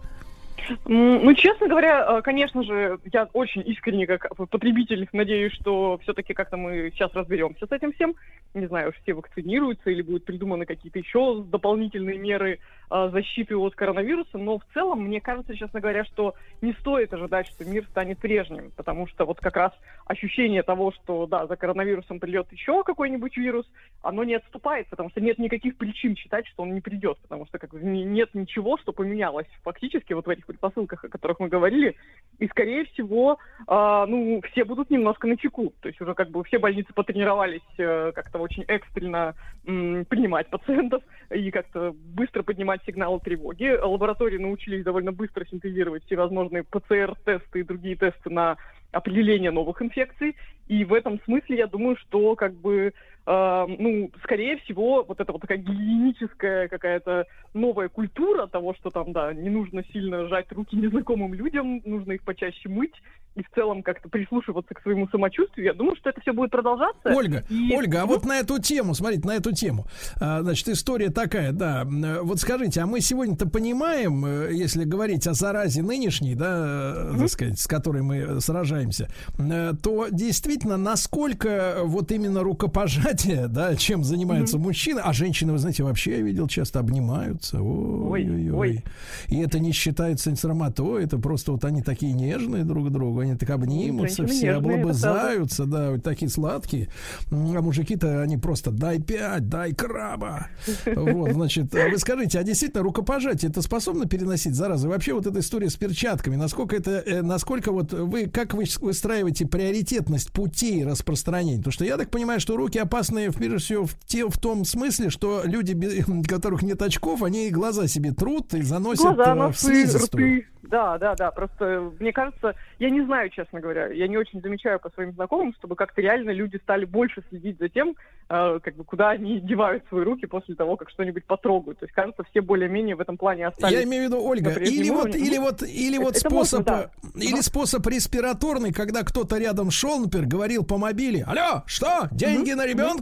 Ну, честно говоря, э, конечно же, я очень искренне, как потребитель, надеюсь, что все-таки как-то мы сейчас разберемся с этим всем. Не знаю, все вакцинируются или будут придуманы какие-то еще дополнительные меры э, защиты от коронавируса. Но в целом, мне кажется, честно говоря, что не стоит ожидать, что мир станет прежним, потому что вот как раз ощущение того, что, да, за коронавирусом придет еще какой-нибудь вирус, оно не отступает, потому что нет никаких причин считать, что он не придет, потому что как нет ничего, что поменялось фактически вот в этих предпосылках, о которых мы говорили, и скорее всего, а, ну, все будут немножко на чеку, то есть уже как бы все больницы потренировались э, как-то очень экстренно м, принимать пациентов и как-то быстро поднимать сигналы тревоги. Лаборатории научились довольно быстро синтезировать всевозможные ПЦР-тесты и другие тесты на определение новых инфекций. И в этом смысле я думаю, что как бы э, ну, скорее всего, вот эта вот такая гигиеническая какая-то новая культура того, что там, да, не нужно сильно жать руки незнакомым людям, нужно их почаще мыть и в целом как-то прислушиваться к своему самочувствию. Я думаю, что это все будет продолжаться. Ольга, И- Ольга, а вот на эту тему, смотрите, на эту тему, а, значит, история такая, да, вот скажите, а мы сегодня-то понимаем, э, если говорить о заразе нынешней, да, э, так сказать, с которой мы сражаемся, э, то действительно, насколько вот именно рукопожатие, да, чем занимаются мужчины, а женщины, вы знаете, вообще я видел, часто обнимаются, ой-ой-ой, и это не считается срамотой, это просто вот они такие нежные друг к другу, они так обнимутся, Женщины все нежные, облобызаются, да, вот такие сладкие. А мужики-то они просто дай пять, дай краба. Вот, значит, а вы скажите, а действительно рукопожатие это способно переносить заразы? Вообще вот эта история с перчатками, насколько это, э, насколько вот вы, как вы выстраиваете приоритетность путей распространения? Потому что я так понимаю, что руки опасные, прежде всего, в, те, в том смысле, что люди, *laughs* у которых нет очков, они глаза себе трут и заносят Глаза, э, в носы, слизистую. рты. Да, да, да. Просто мне кажется, я не знаю, честно говоря, я не очень замечаю по своим знакомым, чтобы как-то реально люди стали больше следить за тем, э, как бы куда они *laughs* девают свои руки после того, как что-нибудь потрогают. То есть, кажется, все более-менее в этом плане остались. Я имею в виду, Ольга, или вот, или Ну, вот, или это- вот это можно, способ, да. или способ респираторный, когда кто-то рядом шел, например, говорил по мобиле, алло, что, деньги на ребенка?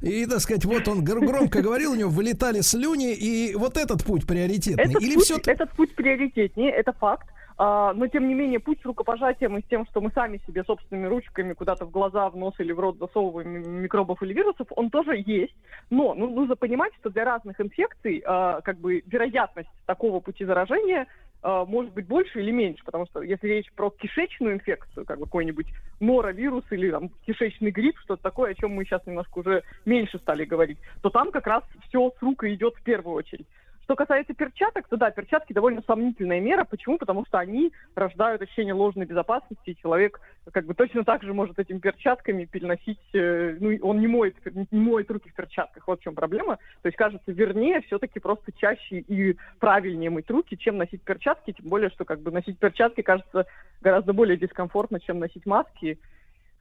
И, так сказать, вот он гр- громко говорил, у него вылетали слюни, и вот этот путь приоритетный. Этот, Или путь, все этот путь приоритетнее, это факт. А, но тем не менее путь с рукопожатием и с тем, что мы сами себе собственными ручками куда-то в глаза, в нос или в рот засовываем микробов или вирусов, он тоже есть. Но ну, нужно понимать, что для разных инфекций а, как бы вероятность такого пути заражения может быть больше или меньше, потому что если речь про кишечную инфекцию, как бы какой-нибудь норовирус или там кишечный грипп, что-то такое, о чем мы сейчас немножко уже меньше стали говорить, то там как раз все с рук идет в первую очередь. Что касается перчаток, то да, перчатки довольно сомнительная мера. Почему? Потому что они рождают ощущение ложной безопасности, и человек как бы точно так же может этими перчатками переносить, э, ну, он не моет, не моет руки в перчатках, вот в чем проблема. То есть, кажется, вернее все-таки просто чаще и правильнее мыть руки, чем носить перчатки, тем более, что как бы носить перчатки кажется гораздо более дискомфортно, чем носить маски.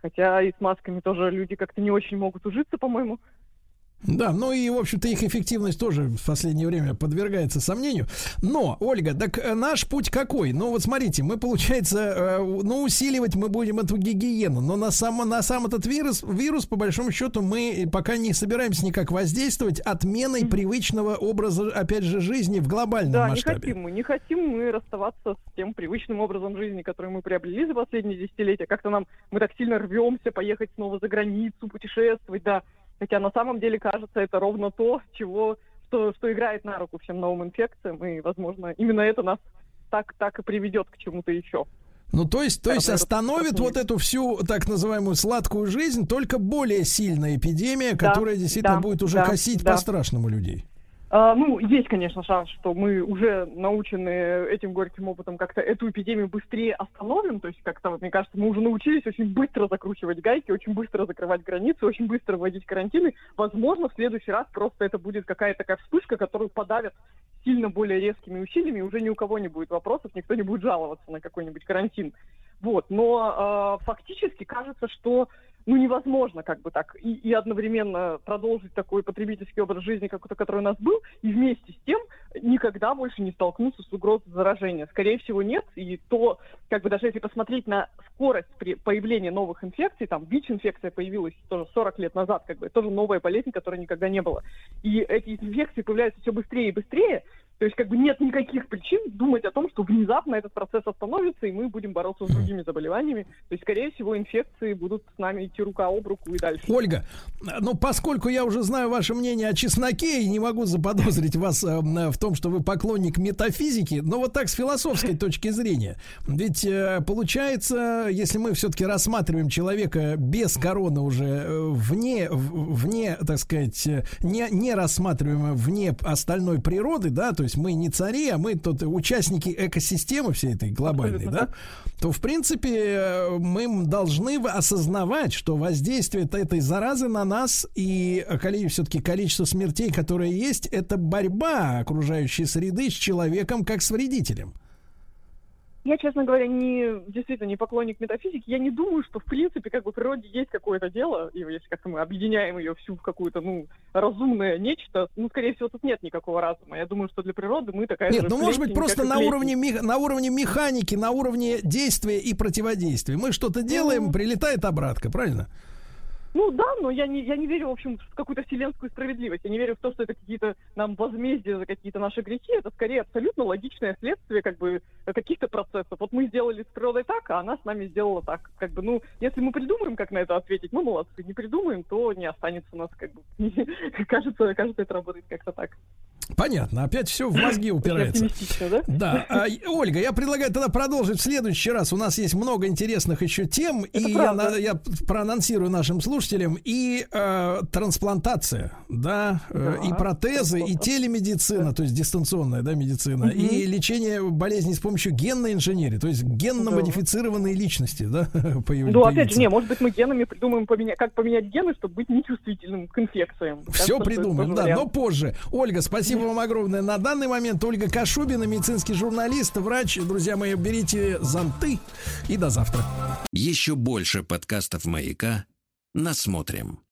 Хотя и с масками тоже люди как-то не очень могут ужиться, по-моему. Да, ну и, в общем-то, их эффективность тоже в последнее время подвергается сомнению. Но, Ольга, так э, наш путь какой? Ну, вот смотрите, мы, получается, э, ну, усиливать мы будем эту гигиену, но на сам, на сам этот вирус, вирус, по большому счету, мы пока не собираемся никак воздействовать отменой привычного образа, опять же, жизни в глобальном Да, масштабе. не хотим мы, не хотим мы расставаться с тем привычным образом жизни, который мы приобрели за последние десятилетия. Как-то нам, мы так сильно рвемся поехать снова за границу, путешествовать, да. Хотя на самом деле кажется, это ровно то, чего, что, что играет на руку всем новым инфекциям, и, возможно, именно это нас так, так и приведет к чему-то еще. Ну, то есть, то есть остановит вот эту всю так называемую сладкую жизнь только более сильная эпидемия, Да, которая действительно да, будет уже да, косить да. по-страшному людей. А, ну, есть, конечно, шанс, что мы уже научены этим горьким опытом как-то эту эпидемию быстрее остановим. То есть как-то, вот, мне кажется, мы уже научились очень быстро закручивать гайки, очень быстро закрывать границы, очень быстро вводить карантины. Возможно, в следующий раз просто это будет какая-то такая вспышка, которую подавят сильно более резкими усилиями, и уже ни у кого не будет вопросов, никто не будет жаловаться на какой-нибудь карантин. Вот, но э, фактически кажется, что ну невозможно как бы так и, и одновременно продолжить такой потребительский образ жизни, какой-то, который у нас был, и вместе с тем никогда больше не столкнуться с угрозой заражения. Скорее всего, нет. И то, как бы даже если посмотреть на скорость при появления новых инфекций, там ВИЧ-инфекция появилась тоже 40 лет назад, как бы, тоже новая болезнь, которой никогда не было. И эти инфекции появляются все быстрее и быстрее, то есть как бы нет никаких причин думать о том, что внезапно этот процесс остановится, и мы будем бороться с другими заболеваниями. То есть, скорее всего, инфекции будут с нами идти рука об руку и дальше. Ольга, ну поскольку я уже знаю ваше мнение о чесноке и не могу заподозрить вас э, в том, что вы поклонник метафизики, но вот так с философской точки зрения, ведь э, получается, если мы все-таки рассматриваем человека без короны уже э, вне, в- вне, так сказать, э, не, не рассматриваем вне остальной природы, да, то есть мы не цари, а мы тут участники экосистемы всей этой глобальной, да, то в принципе э, мы должны осознавать, что воздействие этой заразы на нас и все-таки количество смертей, которые есть, это борьба окружающей среды с человеком как с вредителем. Я, честно говоря, не действительно не поклонник метафизики. Я не думаю, что в принципе как бы в природе есть какое-то дело, и если как-то мы объединяем ее всю в какую-то ну разумное нечто, ну скорее всего тут нет никакого разума. Я думаю, что для природы мы такая Нет, же ну может быть просто на уровне, мех- на уровне механики, на уровне действия и противодействия. Мы что-то делаем, прилетает обратка, правильно? Ну да, но я не, я не верю, в общем, в какую-то вселенскую справедливость. Я не верю в то, что это какие-то нам возмездия за какие-то наши грехи. Это скорее абсолютно логичное следствие как бы каких-то процессов. Вот мы сделали с природой так, а она с нами сделала так. Как бы, ну, если мы придумаем, как на это ответить, мы молодцы. Не придумаем, то не останется у нас как бы... *laughs* кажется, кажется, это работает как-то так. Понятно, опять все в мозги упирается. да? Да. А, Ольга, я предлагаю тогда продолжить в следующий раз. У нас есть много интересных еще тем, и я, на- я проанонсирую нашим слушателям и э, трансплантация, да, э, Да, и протезы, и телемедицина, то есть дистанционная, да, медицина, Мгм. и лечение болезней с помощью генной инженерии, то есть генно-модифицированные личности, да, *laughs* появ- Ну, опять же, не, может быть, мы генами придумаем, поменять, как поменять гены, чтобы быть нечувствительным к инфекциям. Все это придумаем, да, вариант. но позже. Ольга, спасибо вам огромное. На данный момент Ольга Кашубина, медицинский журналист, врач. Друзья мои, берите зонты и до завтра. Еще больше подкастов «Маяка» насмотрим.